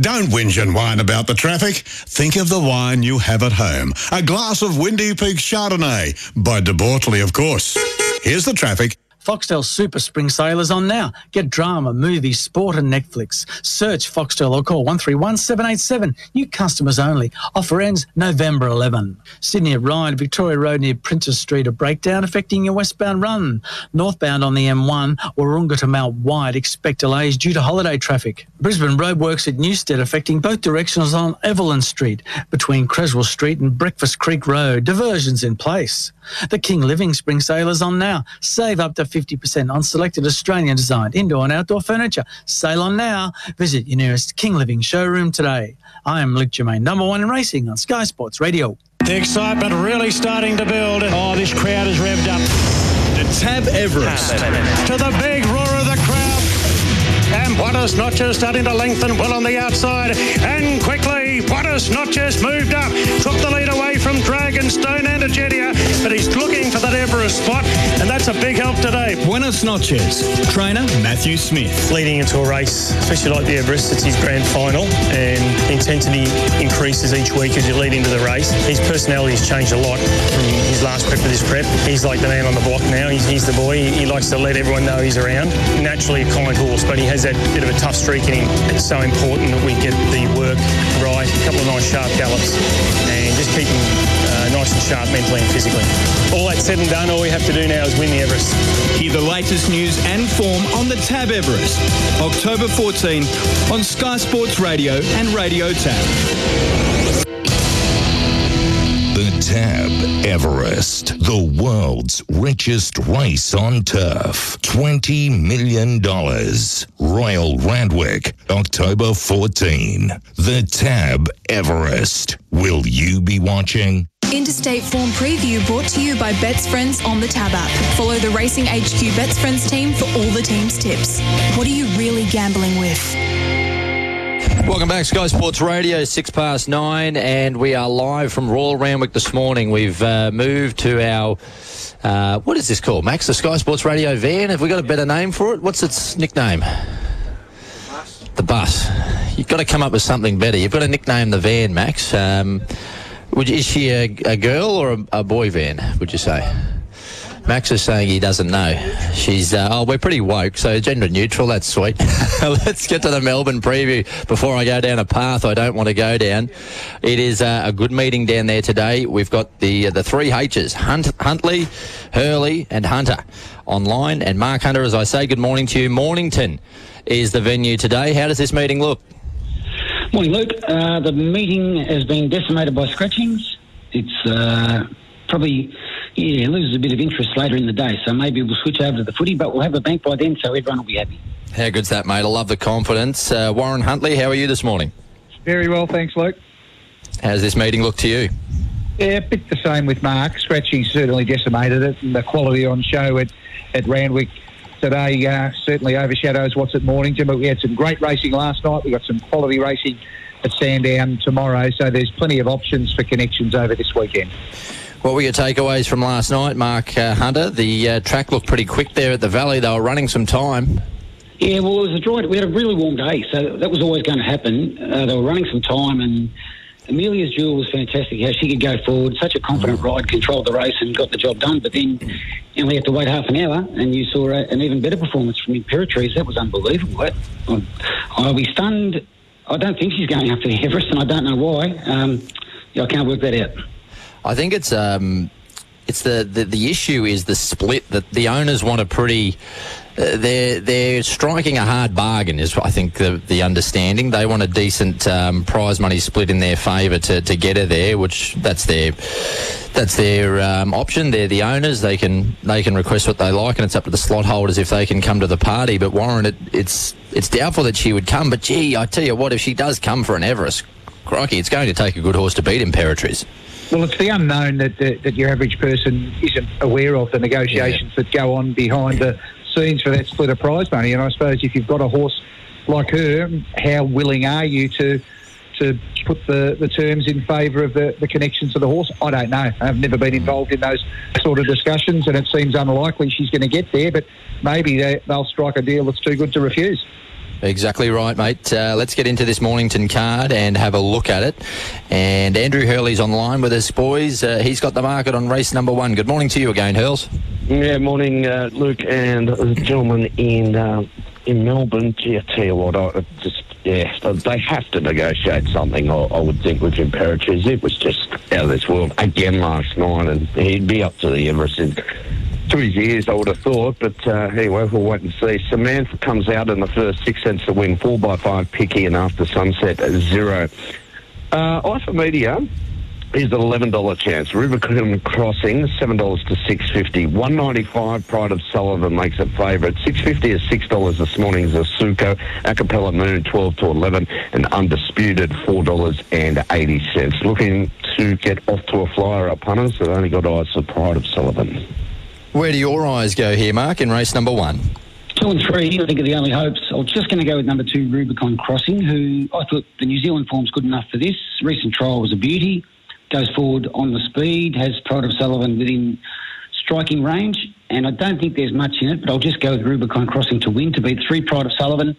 Don't whinge and whine about the traffic. Think of the wine you have at home. A glass of Windy Peak Chardonnay by De Bortoli, of course. Here's the traffic. Foxtel Super Spring Sale is on now. Get drama, movies, sport, and Netflix. Search Foxtel or call 131 787. New customers only. Offer ends November 11. Sydney at Ryde, Victoria Road near Prentice Street, a breakdown affecting your westbound run. Northbound on the M1, Wahroonga to Mount White, expect delays due to holiday traffic. Brisbane roadworks at Newstead affecting both directions on Evelyn Street between Creswell Street and Breakfast Creek Road. Diversions in place. The King Living Spring Sale is on now. Save up to 50% on selected Australian designed indoor and outdoor furniture. Sale on now. Visit your nearest King Living showroom today. I am Luke Germain, number one in racing on Sky Sports Radio. The excitement really starting to build. Oh, this crowd is revved up. The Tab Everest. To the big roar of the crowd. And Buenos Noches starting to lengthen well on the outside. And quickly, Buenos Noches's moved up. Took the lead away from Dragonstone and Agedia. But he's looking for that Everest spot. And that's a big help today. Buenos noches. Trainer Matthew Smith. leading into a race, especially like the Everest, it's his grand final, and intensity increases each week as you lead into the race. His personality has changed a lot from his last prep to this prep. He's like the man on the block now. He's, he's the boy. He, he likes to let everyone know he's around. Naturally a kind horse, but he has that bit of a tough streak in him. It's so important that we get the work right. A couple of nice sharp gallops, and just keep uh, nice and sharp mentally and physically. All that said and done, all we have to do now is win the Everest. Hear the latest news and form on the Tab Everest, October 14 on Sky Sports Radio and Radio Tab. Tab Everest, the world's richest race on turf. $20 million. Royal Randwick, October 14. The Tab Everest. Will you be watching? Interstate Form Preview brought to you by Bet's Friends on the Tab app. Follow the Racing HQ Bet's Friends team for all the team's tips. What are you really gambling with? Welcome back, Sky Sports Radio, six past nine, and we are live from Royal Randwick this morning. We've uh, moved to our, uh, what is this called, Max? The Sky Sports Radio van? Have we got a better name for it? What's its nickname? The bus. You've got to come up with something better. You've got to nickname the van, Max. Um, would, is she a, a girl or a, a boy van, would you say? Max is saying he doesn't know. She's, uh, oh, we're pretty woke, so gender neutral, that's sweet. Let's get to the Melbourne preview before I go down a path I don't want to go down. It is uh, a good meeting down there today. We've got the uh, the three H's, Hunt, Huntley, Hurley and Hunter online. And Mark Hunter, as I say, good morning to you. Mornington is the venue today. How does this meeting look? Morning, Luke. Uh, the meeting has been decimated by scratchings. It's uh, probably yeah loses a bit of interest later in the day, so maybe we'll switch over to the footy, but we'll have a bank by then, so everyone will be happy. How good's that, mate? I love the confidence. Uh, Warren Huntley, how are you this morning? Very well, thanks, Luke. How's this meeting look to you? Yeah, a bit the same with Mark. Scratching certainly decimated it, and the quality on show at, at Randwick today uh, certainly overshadows what's at Mornington. But we had some great racing last night. We got some quality racing at Sandown tomorrow, so there's plenty of options for connections over this weekend. What were your takeaways from last night, Mark uh, Hunter? The uh, track looked pretty quick there at the Valley. They were running some time. Yeah, well, it was a dry. We had a really warm day, so that was always going to happen. Uh, they were running some time, and Amelia's Jewel was fantastic. How she could go forward, such a confident ride, controlled the race, and got the job done. But then, you know, we had to wait half an hour, and you saw a, an even better performance from Imperatriz. That was unbelievable. That, I'll be stunned. I don't think she's going up to the Everest, and I don't know why. Um, yeah, I can't work that out. I think it's um, it's the, the the issue is the split that the owners want a pretty. Uh, they're they're striking a hard bargain is I think the the understanding they want a decent um, prize money split in their favour to, to get her there which that's their that's their um, option they're the owners they can they can request what they like and it's up to the slot holders if they can come to the party but Warren it, it's it's doubtful that she would come but gee I tell you what if she does come for an Everest crikey it's going to take a good horse to beat Imperatriz. Well, it's the unknown that, that, that your average person isn't aware of, the negotiations yeah. that go on behind the scenes for that split of prize money. And I suppose if you've got a horse like her, how willing are you to to put the, the terms in favour of the, the connections to the horse? I don't know. I've never been involved in those sort of discussions, and it seems unlikely she's going to get there, but maybe they, they'll strike a deal that's too good to refuse. Exactly right, mate. Uh, let's get into this Mornington card and have a look at it. And Andrew Hurley's online with us, boys. Uh, he's got the market on race number one. Good morning to you again, Hurls. Yeah, morning, uh, Luke and the gentleman in uh, in Melbourne. Gee, I tell you what, I just yeah, they have to negotiate something. I, I would think with Imperatriz. It was just out of this world again last night, and he'd be up to the Everest to his ears, I would have thought. But uh, anyway, we'll wait and see. Samantha comes out in the first six cents to win, four by five picky, and after sunset, zero. Uh, Alpha Media is an eleven dollar chance. Rubicon Crossing seven dollars to six fifty. One ninety five. Pride of Sullivan makes it favourite. Six fifty is six dollars this morning. Zasuko Acapella Moon twelve to eleven, and Undisputed four dollars and eighty cents. Looking to get off to a flyer up punters that only got eyes for Pride of Sullivan. Where do your eyes go here, Mark, in race number one? Two and three, I think, are the only hopes. I was just going to go with number two, Rubicon Crossing, who I thought the New Zealand form's good enough for this. Recent trial was a beauty. Goes forward on the speed, has Pride of Sullivan within striking range, and I don't think there's much in it, but I'll just go with Rubicon Crossing to win to beat three Pride of Sullivan.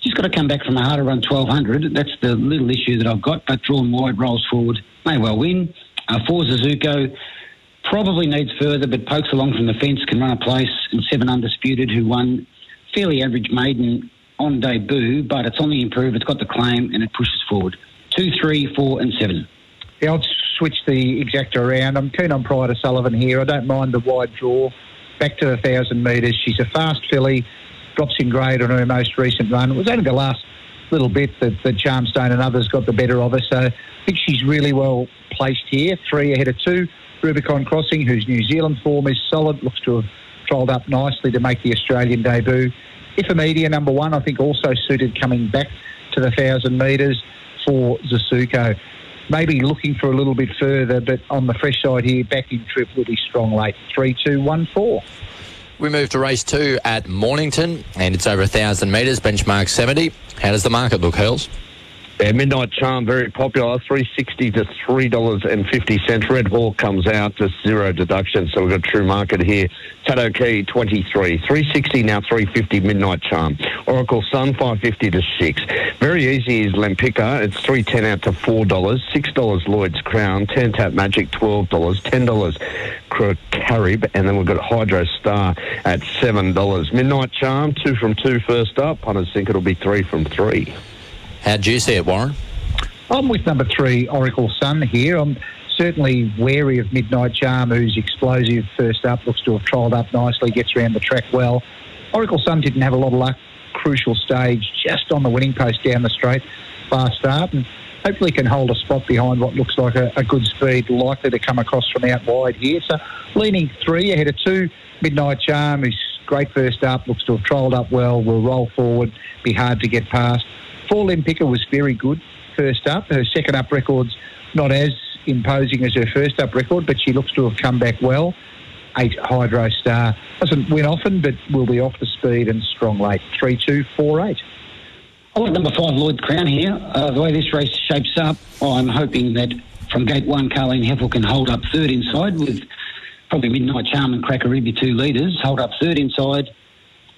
Just got to come back from a harder run 1200. That's the little issue that I've got, but drawn wide, rolls forward, may well win. Uh, four Zuzuko Probably needs further, but pokes along from the fence, can run a place, and seven undisputed, who won fairly average maiden on debut, but it's on the improve, it's got the claim, and it pushes forward. Two, three, four, and seven. Yeah, I'll switch the exacta around. I'm keen on Pride of Sullivan here. I don't mind the wide draw. Back to the thousand metres. She's a fast filly, drops in grade on her most recent run. It was only the last little bit that, that Charmstone and others got the better of her. So I think she's really well placed here. Three ahead of two. Rubicon Crossing, whose New Zealand form is solid, looks to have trolled up nicely to make the Australian debut. Ifamedia, number one, I think also suited coming back to the 1,000 metres for Zasuko. maybe looking for a little bit further, but on the fresh side here, back in trip be strong late. Three, two, one, four. We move to race two at Mornington, and it's over a 1,000 metres, benchmark 70. How does the market look, Hurls? Yeah, Midnight Charm, very popular, three sixty to three dollars and fifty cents. Red Hawk comes out just zero deduction, so we've got true market here. Tato Key twenty three, three sixty now, three fifty. Midnight Charm, Oracle Sun five fifty to six. Very easy is Lempica, it's three ten out to four dollars. Six dollars Lloyd's Crown, ten Tap Magic twelve dollars, ten dollars Carib, and then we've got Hydro Star at seven dollars. Midnight Charm two from two first up. Punters think it'll be three from three. How do you see it, Warren? I'm with number three, Oracle Sun here. I'm certainly wary of Midnight Charm, who's explosive first up, looks to have trialled up nicely, gets around the track well. Oracle Sun didn't have a lot of luck, crucial stage, just on the winning post down the straight, fast start, and hopefully can hold a spot behind what looks like a, a good speed, likely to come across from out wide here. So leaning three ahead of two, Midnight Charm, who's great first up, looks to have trialled up well, will roll forward, be hard to get past. Four Lempica was very good first up. Her second up record's not as imposing as her first up record, but she looks to have come back well. Eight Hydro Star doesn't win often, but will be off the speed and strong late. Three two four eight. I want number five, Lloyd Crown here. Uh, the way this race shapes up, I'm hoping that from gate one, Carleen Hefel can hold up third inside with probably Midnight Charm and Cracker Ruby two leaders. Hold up third inside,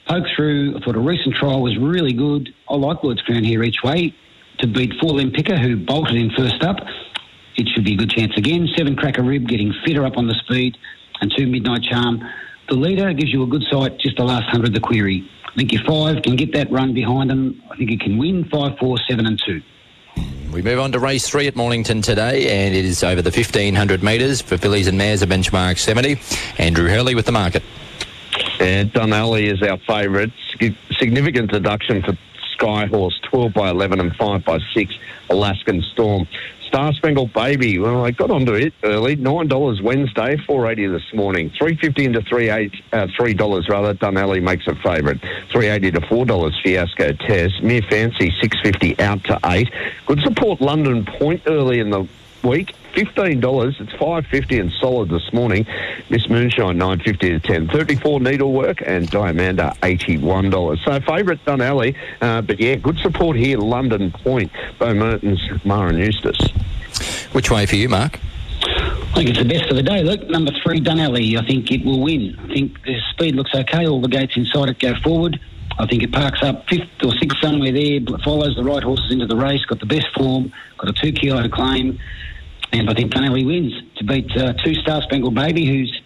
poke through. I thought a recent trial was really good. I like Lloyd's Crown here each way to beat four Lempica, who bolted in first up. It should be a good chance again. Seven Cracker Rib getting fitter up on the speed, and two Midnight Charm. The leader gives you a good sight, just the last hundred, the query. I think your five can get that run behind them. I think it can win five, four, seven, and two. We move on to race three at Mornington today, and it is over the 1500 metres for fillies and mares, a benchmark 70. Andrew Hurley with the market. And Dunalley is our favourite. Significant deduction for Sky Horse, 12 by 11 and 5 by 6, Alaskan Storm. Star Spangled Baby, well, I got onto it early. $9 Wednesday, 480 this morning. 350 into 3 eight, uh, $3 rather. Dunalley makes a favourite. 380 to $4 Fiasco Test. Mere Fancy, 650 out to 8. Good support London Point early in the week. Fifteen dollars. It's five fifty and solid this morning. Miss Moonshine nine fifty to ten. Thirty four needlework and Diamanda eighty one dollars. So favourite Dunalley, uh, but yeah, good support here. London Point, Beau Mertens, Maher Eustace. Which way for you, Mark? I think it's the best of the day. Look, number three, Dunalley. I think it will win. I think the speed looks okay. All the gates inside it go forward. I think it parks up fifth or sixth somewhere there, follows the right horses into the race, got the best form, got a two kilo claim, and I think Dunalley wins to beat uh, two Star Spangled Baby, who's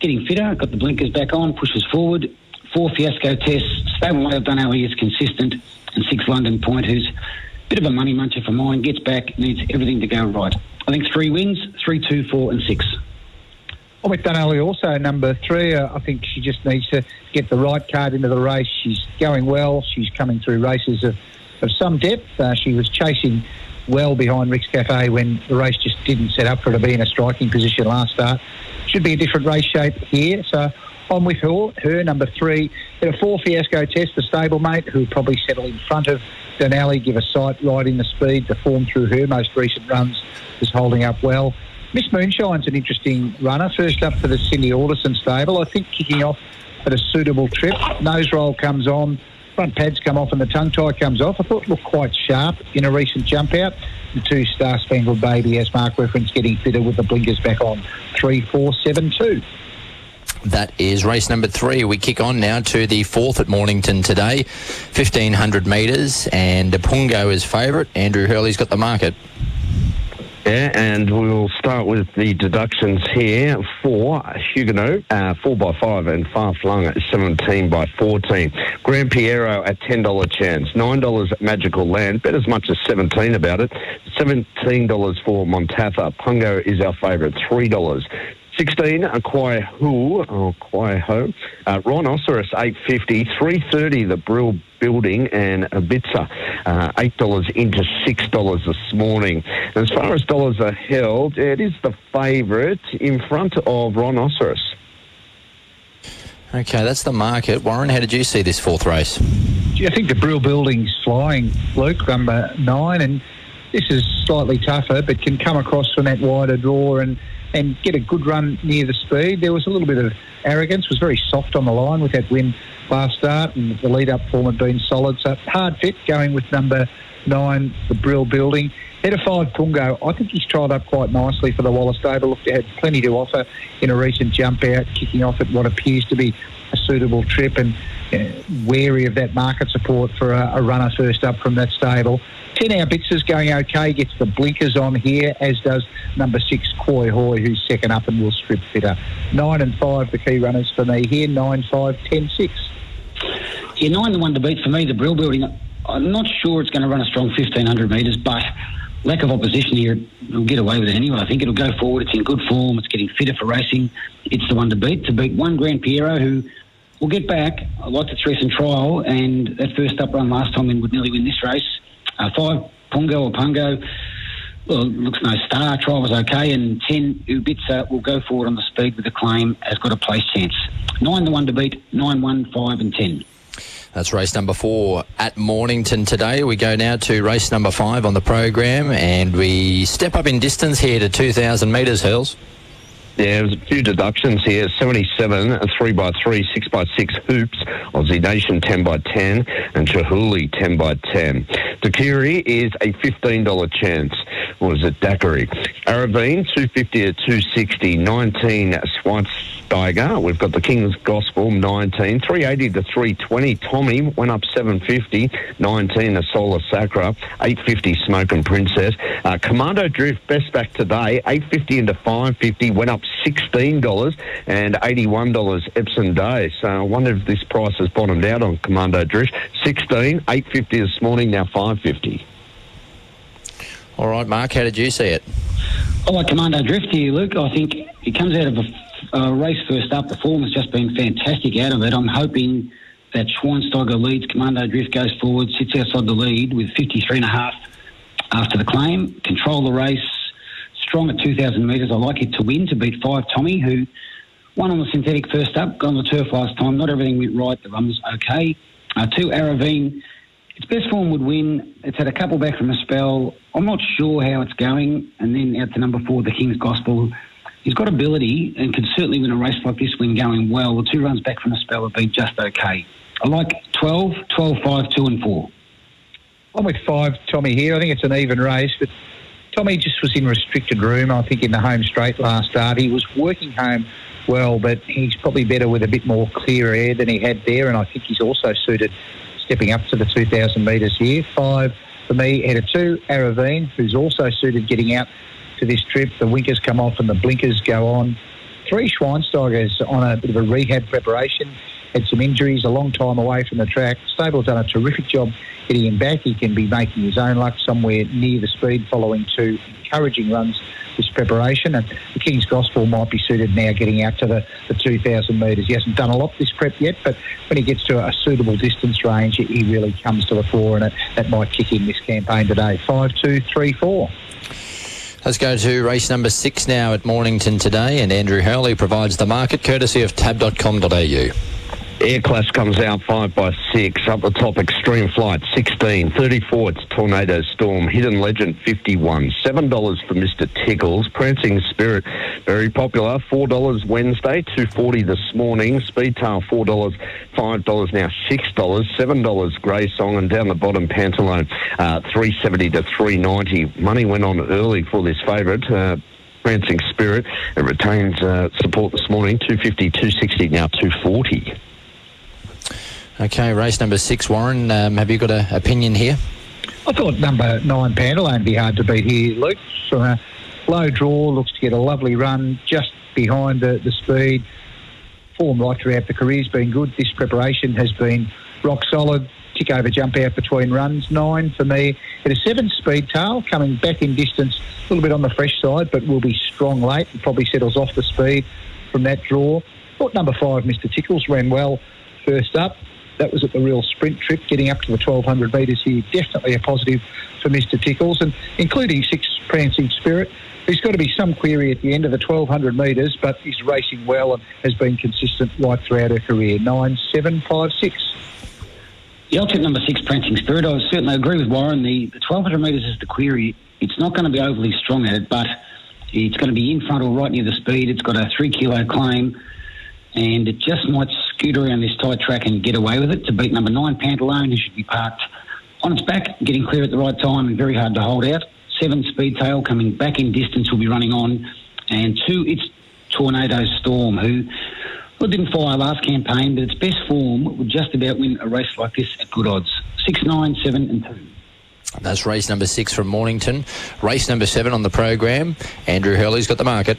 getting fitter, got the blinkers back on, pushes forward. Four Fiasco tests, stable way of Dunalley is consistent, and six London Point, who's a bit of a money muncher for mine, gets back, needs everything to go right. I think three wins, three, two, four, and six. I'm with Dunalley also, number three. Uh, I think she just needs to get the right card into the race. She's going well. She's coming through races of, of some depth. Uh, she was chasing well behind Rick's Cafe when the race just didn't set up for her to be in a striking position last start. Should be a different race shape here. So I'm with her, her number three. In a four fiasco test, the stablemate, who probably settle in front of Dunalley, give a sight right in the speed. The form through her most recent runs is holding up well. Miss Moonshine's an interesting runner. First up for the Cindy Alderson stable. I think kicking off at a suitable trip. Nose roll comes on. Front pads come off and the tongue tie comes off. I thought looked quite sharp in a recent jump out. The two Star Spangled Baby, as Mark referenced, getting fitter with the blinkers back on. Three, four, seven, two. That is race number three. We kick on now to the fourth at Mornington today. 1500 metres, and Pungo is favourite. Andrew Hurley's got the market. And we'll start with the deductions here for Huguenot, uh, 4 by 5 and Far Flung at 17 by 14. Grand Piero at $10 chance. $9 at Magical Land, bet as much as 17 about it. $17 for Montatha. Pungo is our favourite, $3. 16, a Kwai Hu, or Kwai Ho. Uh, Rhinoceros, 850. 330, the Brill Building, and Ibiza, uh, $8 into $6 this morning. As far as dollars are held, it is the favourite in front of Rhinoceros. Okay, that's the market. Warren, how did you see this fourth race? I think the Brill Building's flying, Luke, number nine, and this is slightly tougher, but can come across from that wider draw and, and get a good run near the speed. There was a little bit of arrogance, was very soft on the line with that win last start, and the lead up form had been solid. So hard fit going with number nine, the Brill Building. Head of five, Pungo. I think he's tried up quite nicely for the Wallace stable. Looked, had plenty to offer in a recent jump out, kicking off at what appears to be a suitable trip and wary of that market support for a, a runner first up from that stable. 10 hour bits is going okay, gets the blinkers on here, as does number six, Koi Hoy, who's second up and will strip fitter. Nine and five, the key runners for me here. Nine, five, ten, six. Yeah, nine the one to beat for me, the Brill Building. I'm not sure it's going to run a strong 1500 metres, but lack of opposition here, it'll get away with it anyway. I think it'll go forward. It's in good form. It's getting fitter for racing. It's the one to beat. To beat one Grand Piero, who will get back. I liked its recent trial, and that first up run last time in would nearly win this race. Uh, five, Pongo or Pongo, Well, looks no star. Trial was okay, and ten Ubitsa will go forward on the speed with the claim. Has got a place chance. Nine the one to beat. Nine, one, five, and ten. That's race number four at Mornington today. We go now to race number five on the program, and we step up in distance here to 2,000 metres, Hurls. Yeah, there's a few deductions here. 77, a 3 by 3 6 by 6 hoops. Aussie Nation 10 by 10 and Chihuly 10 by 10. Dakiri is a $15 chance. Is it Daiquiri? Aravine 250 to 260. 19 Schweinsteiger. We've got the King's Gospel 19. 380 to 320. Tommy went up 750. 19 the Solar Sacra. 850 Smoke and Princess. Uh, Commando Drift best back today. 850 into 550 went up $16 and $81 Epsom Day. So I wonder if this price has bottomed out on Commando Drift. 16, 850 this morning, now 550. All right, Mark, how did you see it? I like Commando Drift here, Luke. I think he comes out of a, a race first up. The form has just been fantastic out of it. I'm hoping that Schweinsteiger leads, Commando Drift goes forward, sits outside the lead with 53 and a half after the claim, control the race, strong at 2,000 metres. I like it to win, to beat five Tommy, who won on the synthetic first up, got on the turf last time. Not everything went right. The run was okay. Uh, two, Aravine. Its best form would win. It's had a couple back from a spell. I'm not sure how it's going. And then out to number four, the King's Gospel. He's got ability and could certainly win a race like this when going well. The two runs back from a spell have been just okay. I like 12, 12, 5, 2 and 4. I'm with five, Tommy here. I think it's an even race, but Tommy just was in restricted room, I think, in the home straight last start. He was working home well, but he's probably better with a bit more clear air than he had there, and I think he's also suited stepping up to the 2,000 metres here. Five for me, head of two, Aravine, who's also suited getting out to this trip. The winkers come off and the blinkers go on. Three Schweinsteigers on a bit of a rehab preparation. Had some injuries, a long time away from the track. Stable's done a terrific job getting him back. He can be making his own luck somewhere near the speed following two encouraging runs this preparation. And the King's Gospel might be suited now getting out to the, the 2,000 metres. He hasn't done a lot this prep yet, but when he gets to a suitable distance range, he really comes to the fore and it, that might kick in this campaign today. Five, two, three, four. Let's go to race number six now at Mornington today, and Andrew Hurley provides the market courtesy of tab.com.au. Air Class comes out 5 by 6. Up the top, Extreme Flight 16. 34, it's Tornado Storm. Hidden Legend 51. $7 for Mr. Tickles. Prancing Spirit, very popular. $4 Wednesday, 240 this morning. Speed Tail $4, $5 now $6. $7 Grey Song. And down the bottom, Pantaloon uh, 370 to 390 Money went on early for this favourite. Uh, Prancing Spirit. It retains uh, support this morning, 250, 260, now 240. Okay, race number six, Warren. Um, have you got an opinion here? I thought number nine, Pantaloon, would be hard to beat here, Luke. From a low draw, looks to get a lovely run just behind the, the speed. Form right throughout the career has been good. This preparation has been rock solid. Tick over, jump out between runs. Nine for me. At a seven speed tail, coming back in distance, a little bit on the fresh side, but will be strong late and probably settles off the speed from that draw. Thought number five, Mr. Tickles, ran well first up. That was at the real sprint trip, getting up to the 1200 metres here. Definitely a positive for Mr. Tickles, and including six Prancing Spirit. There's got to be some query at the end of the 1200 metres, but he's racing well and has been consistent right throughout her career. Nine, seven, five, six. Yeah, I'll tip number six, Prancing Spirit. I certainly agree with Warren. The, the 1200 metres is the query. It's not going to be overly strong at it, but it's going to be in front or right near the speed. It's got a three kilo claim, and it just might scoot around this tight track and get away with it to beat number nine, Pantalone, who should be parked on its back, getting clear at the right time and very hard to hold out. Seven, Speed Speedtail, coming back in distance, will be running on. And two, it's Tornado Storm, who well, didn't fire last campaign, but its best form would just about win a race like this at good odds. Six, nine, seven, and two. That's race number six from Mornington. Race number seven on the program. Andrew Hurley's got the market.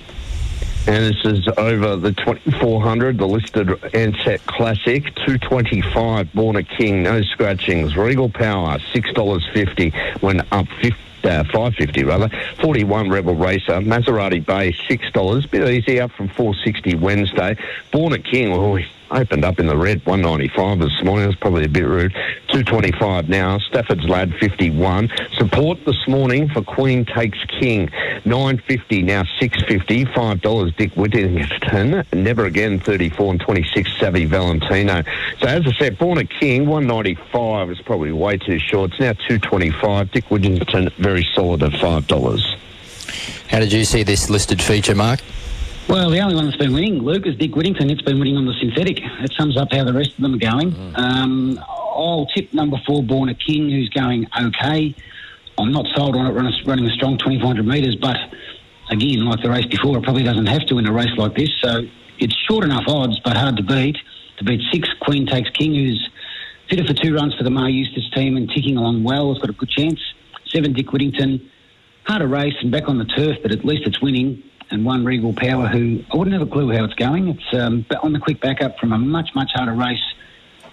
And this is over the 2400, the listed Ansett Classic, 225, Born a King, no scratchings. Regal Power, $6.50, went up 50 uh, 550 rather. 41 Rebel Racer, Maserati Bay six dollars, bit easy up from 460 Wednesday. Born a King, we opened up in the red 195 this morning. That's probably a bit rude. 225 now. Stafford's Lad 51. Support this morning for Queen Takes King 950 now 650. Five dollars Dick Whittington. Never again 34 and 26 Savvy Valentino. So as I said, Born a King 195 is probably way too short. It's now 225. Dick Whittington very solid at five dollars. How did you see this listed feature, Mark? Well, the only one that's been winning, Luke, is Dick Whittington. It's been winning on the synthetic. It sums up how the rest of them are going. Um, I'll tip number four, Born a King, who's going okay. I'm not sold on it running, running a strong 2,400 metres, but again, like the race before, it probably doesn't have to in a race like this. So it's short enough odds, but hard to beat. To beat six, Queen Takes King, who's fitted for two runs for the Maher Eustace team and ticking along well. It's got a good chance. Seven, Dick Whittington. Harder race and back on the turf, but at least it's winning and one Regal Power, who I wouldn't have a clue how it's going. It's um, on the quick backup from a much, much harder race.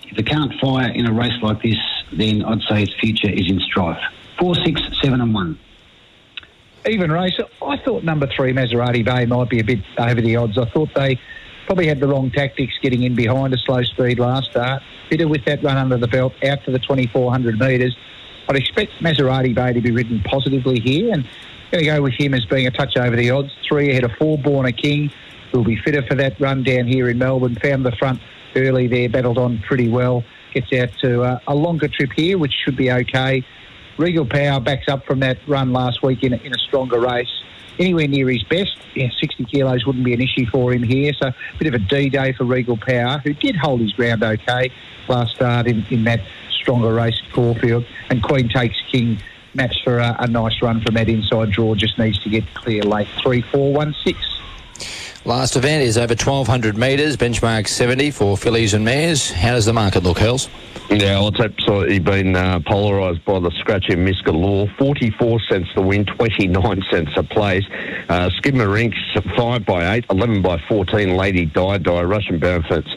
If it can't fire in a race like this, then I'd say its future is in strife. Four, six, seven, and one. even race. I thought number three Maserati Bay might be a bit over the odds. I thought they probably had the wrong tactics getting in behind a slow speed last start. Fitter with that run under the belt out to the 2400 metres. I'd expect Maserati Bay to be ridden positively here and going to go with him as being a touch over the odds. Three ahead of four Born a King, who'll be fitter for that run down here in Melbourne. Found the front early there, battled on pretty well. Gets out to uh, a longer trip here, which should be okay. Regal Power backs up from that run last week in a, in a stronger race. Anywhere near his best, yeah, 60 kilos wouldn't be an issue for him here. So a bit of a D-day for Regal Power, who did hold his ground okay last start in, in that stronger race at Caulfield. And Queen Takes King matched for a, a nice run from that inside draw. Just needs to get clear late. Three, four, one, six. Last event is over 1,200 metres, benchmark 70 for fillies and mares. How does the market look, Hells? Yeah, well, it's absolutely been uh, polarised by the scratch in Miska Law. 44 cents the win, 29 cents a place. Uh, Skidmore Rinks, 5 by 8, 11 by 14, Lady Di Di, Russian Benefits,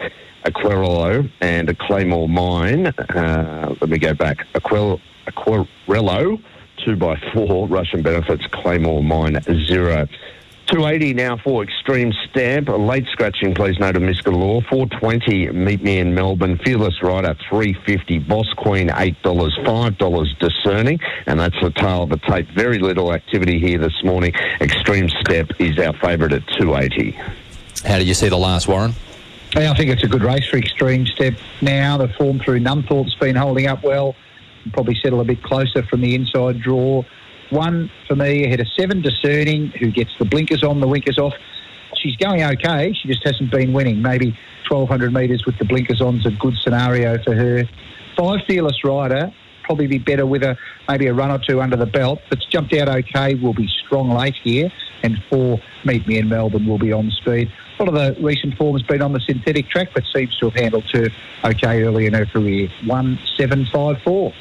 Aquarello, and a Claymore Mine. Uh, let me go back. Aquel, Aquarello, 2 by 4, Russian Benefits, Claymore Mine, 0. 280 now for Extreme Stamp. A late scratching, please note, of Miss Law. 420, Meet Me in Melbourne. Fearless Rider, 350. Boss Queen, $8. $5 Discerning. And that's the tail of the tape. Very little activity here this morning. Extreme Step is our favourite at 280. How did you see the last, Warren? I think it's a good race for Extreme Step now. The form through Nunthorpe's been holding up well. Probably settle a bit closer from the inside draw. One for me ahead of seven, discerning, who gets the blinkers on, the winkers off. She's going okay. She just hasn't been winning. Maybe 1,200 metres with the blinkers on is a good scenario for her. Five, fearless rider, probably be better with a maybe a run or two under the belt. It's jumped out okay. Will be strong late here. And four, meet me in Melbourne. Will be on speed. Lot of the recent form has been on the synthetic track, but seems to have handled turf okay early in her career. One, seven, five, four.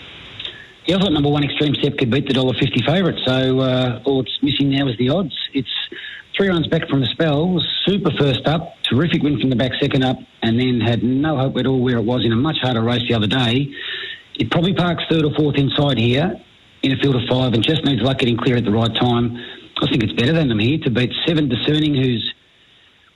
Yeah, I thought number one Extreme Step could beat the dollar fifty favourite. So uh, all it's missing now is the odds. It's three runs back from the spell. Super first up, terrific win from the back second up, and then had no hope at all where it was in a much harder race the other day. It probably parks third or fourth inside here in a field of five, and just needs luck getting clear at the right time. I think it's better than them here to beat seven discerning, who's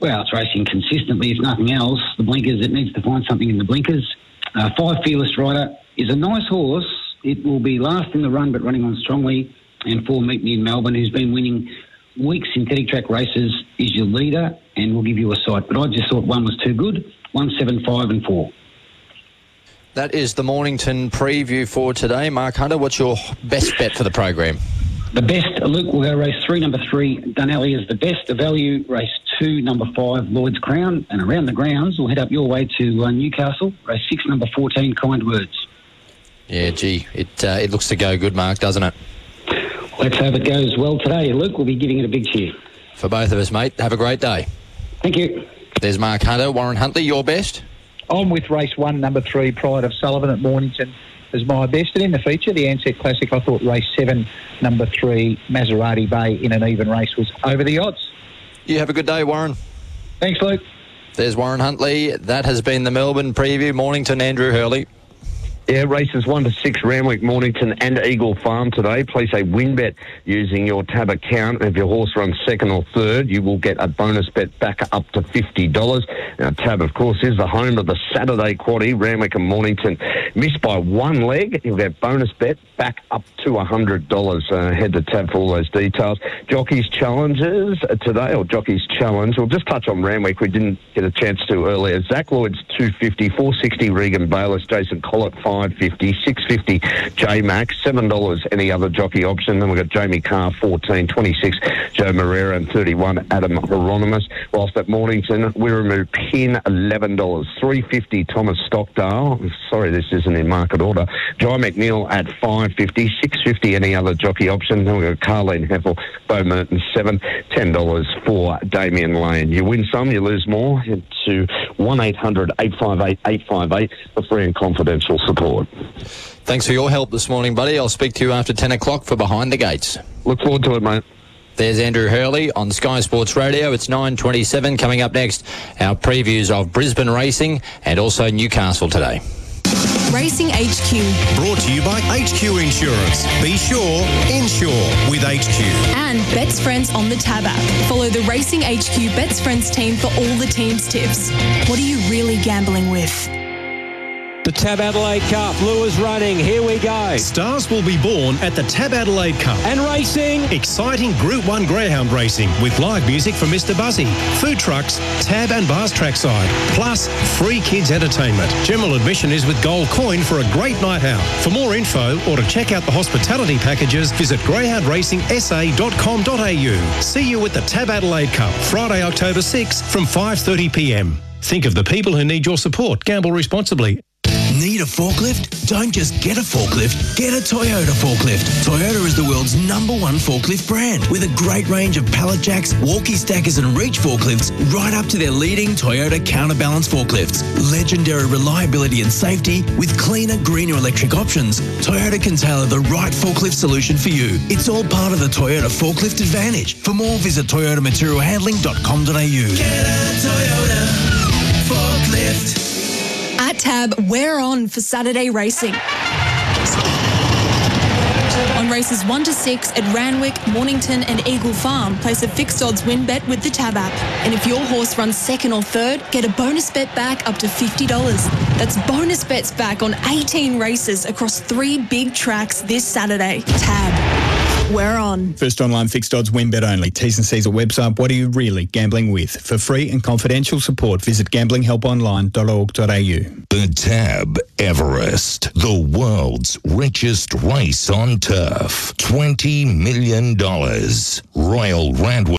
well, it's racing consistently, if nothing else. The blinkers, it needs to find something in the blinkers. Uh, five Fearless Rider is a nice horse. It will be last in the run, but running on strongly. And four Meet Me in Melbourne, who's been winning weak synthetic track races, is your leader and will give you a sight. But I just thought one was too good. One, seven, five, and four. That is the Mornington preview for today. Mark Hunter, what's your best bet for the program? The best, Luke, will go race three, number three, Dunalley is the best. The value, race two, number five, Lloyd's Crown. And around the grounds, we'll head up your way to uh, Newcastle, race six, number 14, Kind Words. Yeah, gee, it uh, it looks to go good, Mark, doesn't it? Let's hope it goes well today. Luke will be giving it a big cheer. For both of us, mate. Have a great day. Thank you. There's Mark Hunter. Warren Huntley, your best? I'm with race one, number three, Pride of Sullivan at Mornington as my best. And in the feature, the Ansett Classic, I thought race seven, number three, Maserati Bay in an even race was over the odds. You have a good day, Warren. Thanks, Luke. There's Warren Huntley. That has been the Melbourne preview. Mornington, Andrew Hurley. Yeah, races one to six, Randwick, Mornington, and Eagle Farm today. Place a win bet using your tab account. If your horse runs second or third, you will get a bonus bet back up to fifty dollars. Now, tab, of course, is the home of the Saturday quaddy, Randwick and Mornington. Missed by one leg, you'll get bonus bet back up to hundred dollars. Uh, head to tab for all those details. Jockeys challenges today, or jockeys challenge. We'll just touch on Randwick. We didn't get a chance to earlier. Zac Lloyd's two fifty, four sixty. Regan Bayliss, Jason Collett. 550, 650 J Max, $7 any other jockey option. Then we've got Jamie Kah, 14, 26 Joao Moreira, and 31 Adam Hyeronimus. Whilst at Mornington, we remove Pin, $11, 350 Thomas Stockdale. Sorry, this isn't in market order. Jye McNeil at 550, 650 any other jockey option. Then we've got Carleen Hefel, Bo Merton, 7, $10 for Damian Lane. You win some, you lose more. To 1 800 858 858 for free and confidential support. Thanks for your help this morning, buddy. I'll speak to you after 10 o'clock for Behind the Gates. Look forward to it, mate. There's Andrew Hurley on Sky Sports Radio. It's 9.27. Coming up next, our previews of Brisbane racing and also Newcastle today. Racing HQ. Brought to you by HQ Insurance. Be sure, insure with HQ. And Bet's Friends on the Tab app. Follow the Racing HQ Bet's Friends team for all the team's tips. What are you really gambling with? The Tab Adelaide Cup. Lures running. Here we go. Stars will be born at the Tab Adelaide Cup. And racing. Exciting Group 1 Greyhound racing with live music from Mr. Buzzy, food trucks, tab and bars trackside, plus free kids entertainment. General admission is with gold coin for a great night out. For more info or to check out the hospitality packages, visit greyhoundracingsa.com.au. See you at the Tab Adelaide Cup, Friday, October 6 from 5.30pm. Think of the people who need your support. Gamble responsibly. Need a forklift? Don't just get a forklift, get a Toyota forklift. Toyota is the world's number one forklift brand with a great range of pallet jacks, walkie stackers, and reach forklifts, right up to their leading Toyota counterbalance forklifts. Legendary reliability and safety with cleaner, greener electric options. Toyota can tailor the right forklift solution for you. It's all part of the Toyota Forklift Advantage. For more, visit toyotamaterialhandling.com.au. Get a Toyota forklift. At Tab, we're on for Saturday racing. On races 1 to 6 at Randwick, Mornington, and Eagle Farm, place a fixed odds win bet with the Tab app. And if your horse runs second or third, get a bonus bet back up to $50. That's bonus bets back on 18 races across three big tracks this Saturday. Tab. We're on. First online fixed odds win bet only. T's and C's at website. What are you really gambling with? For free and confidential support, visit gamblinghelponline.org.au. The Tab Everest, the world's richest race on turf. $20 million. Royal Randwick.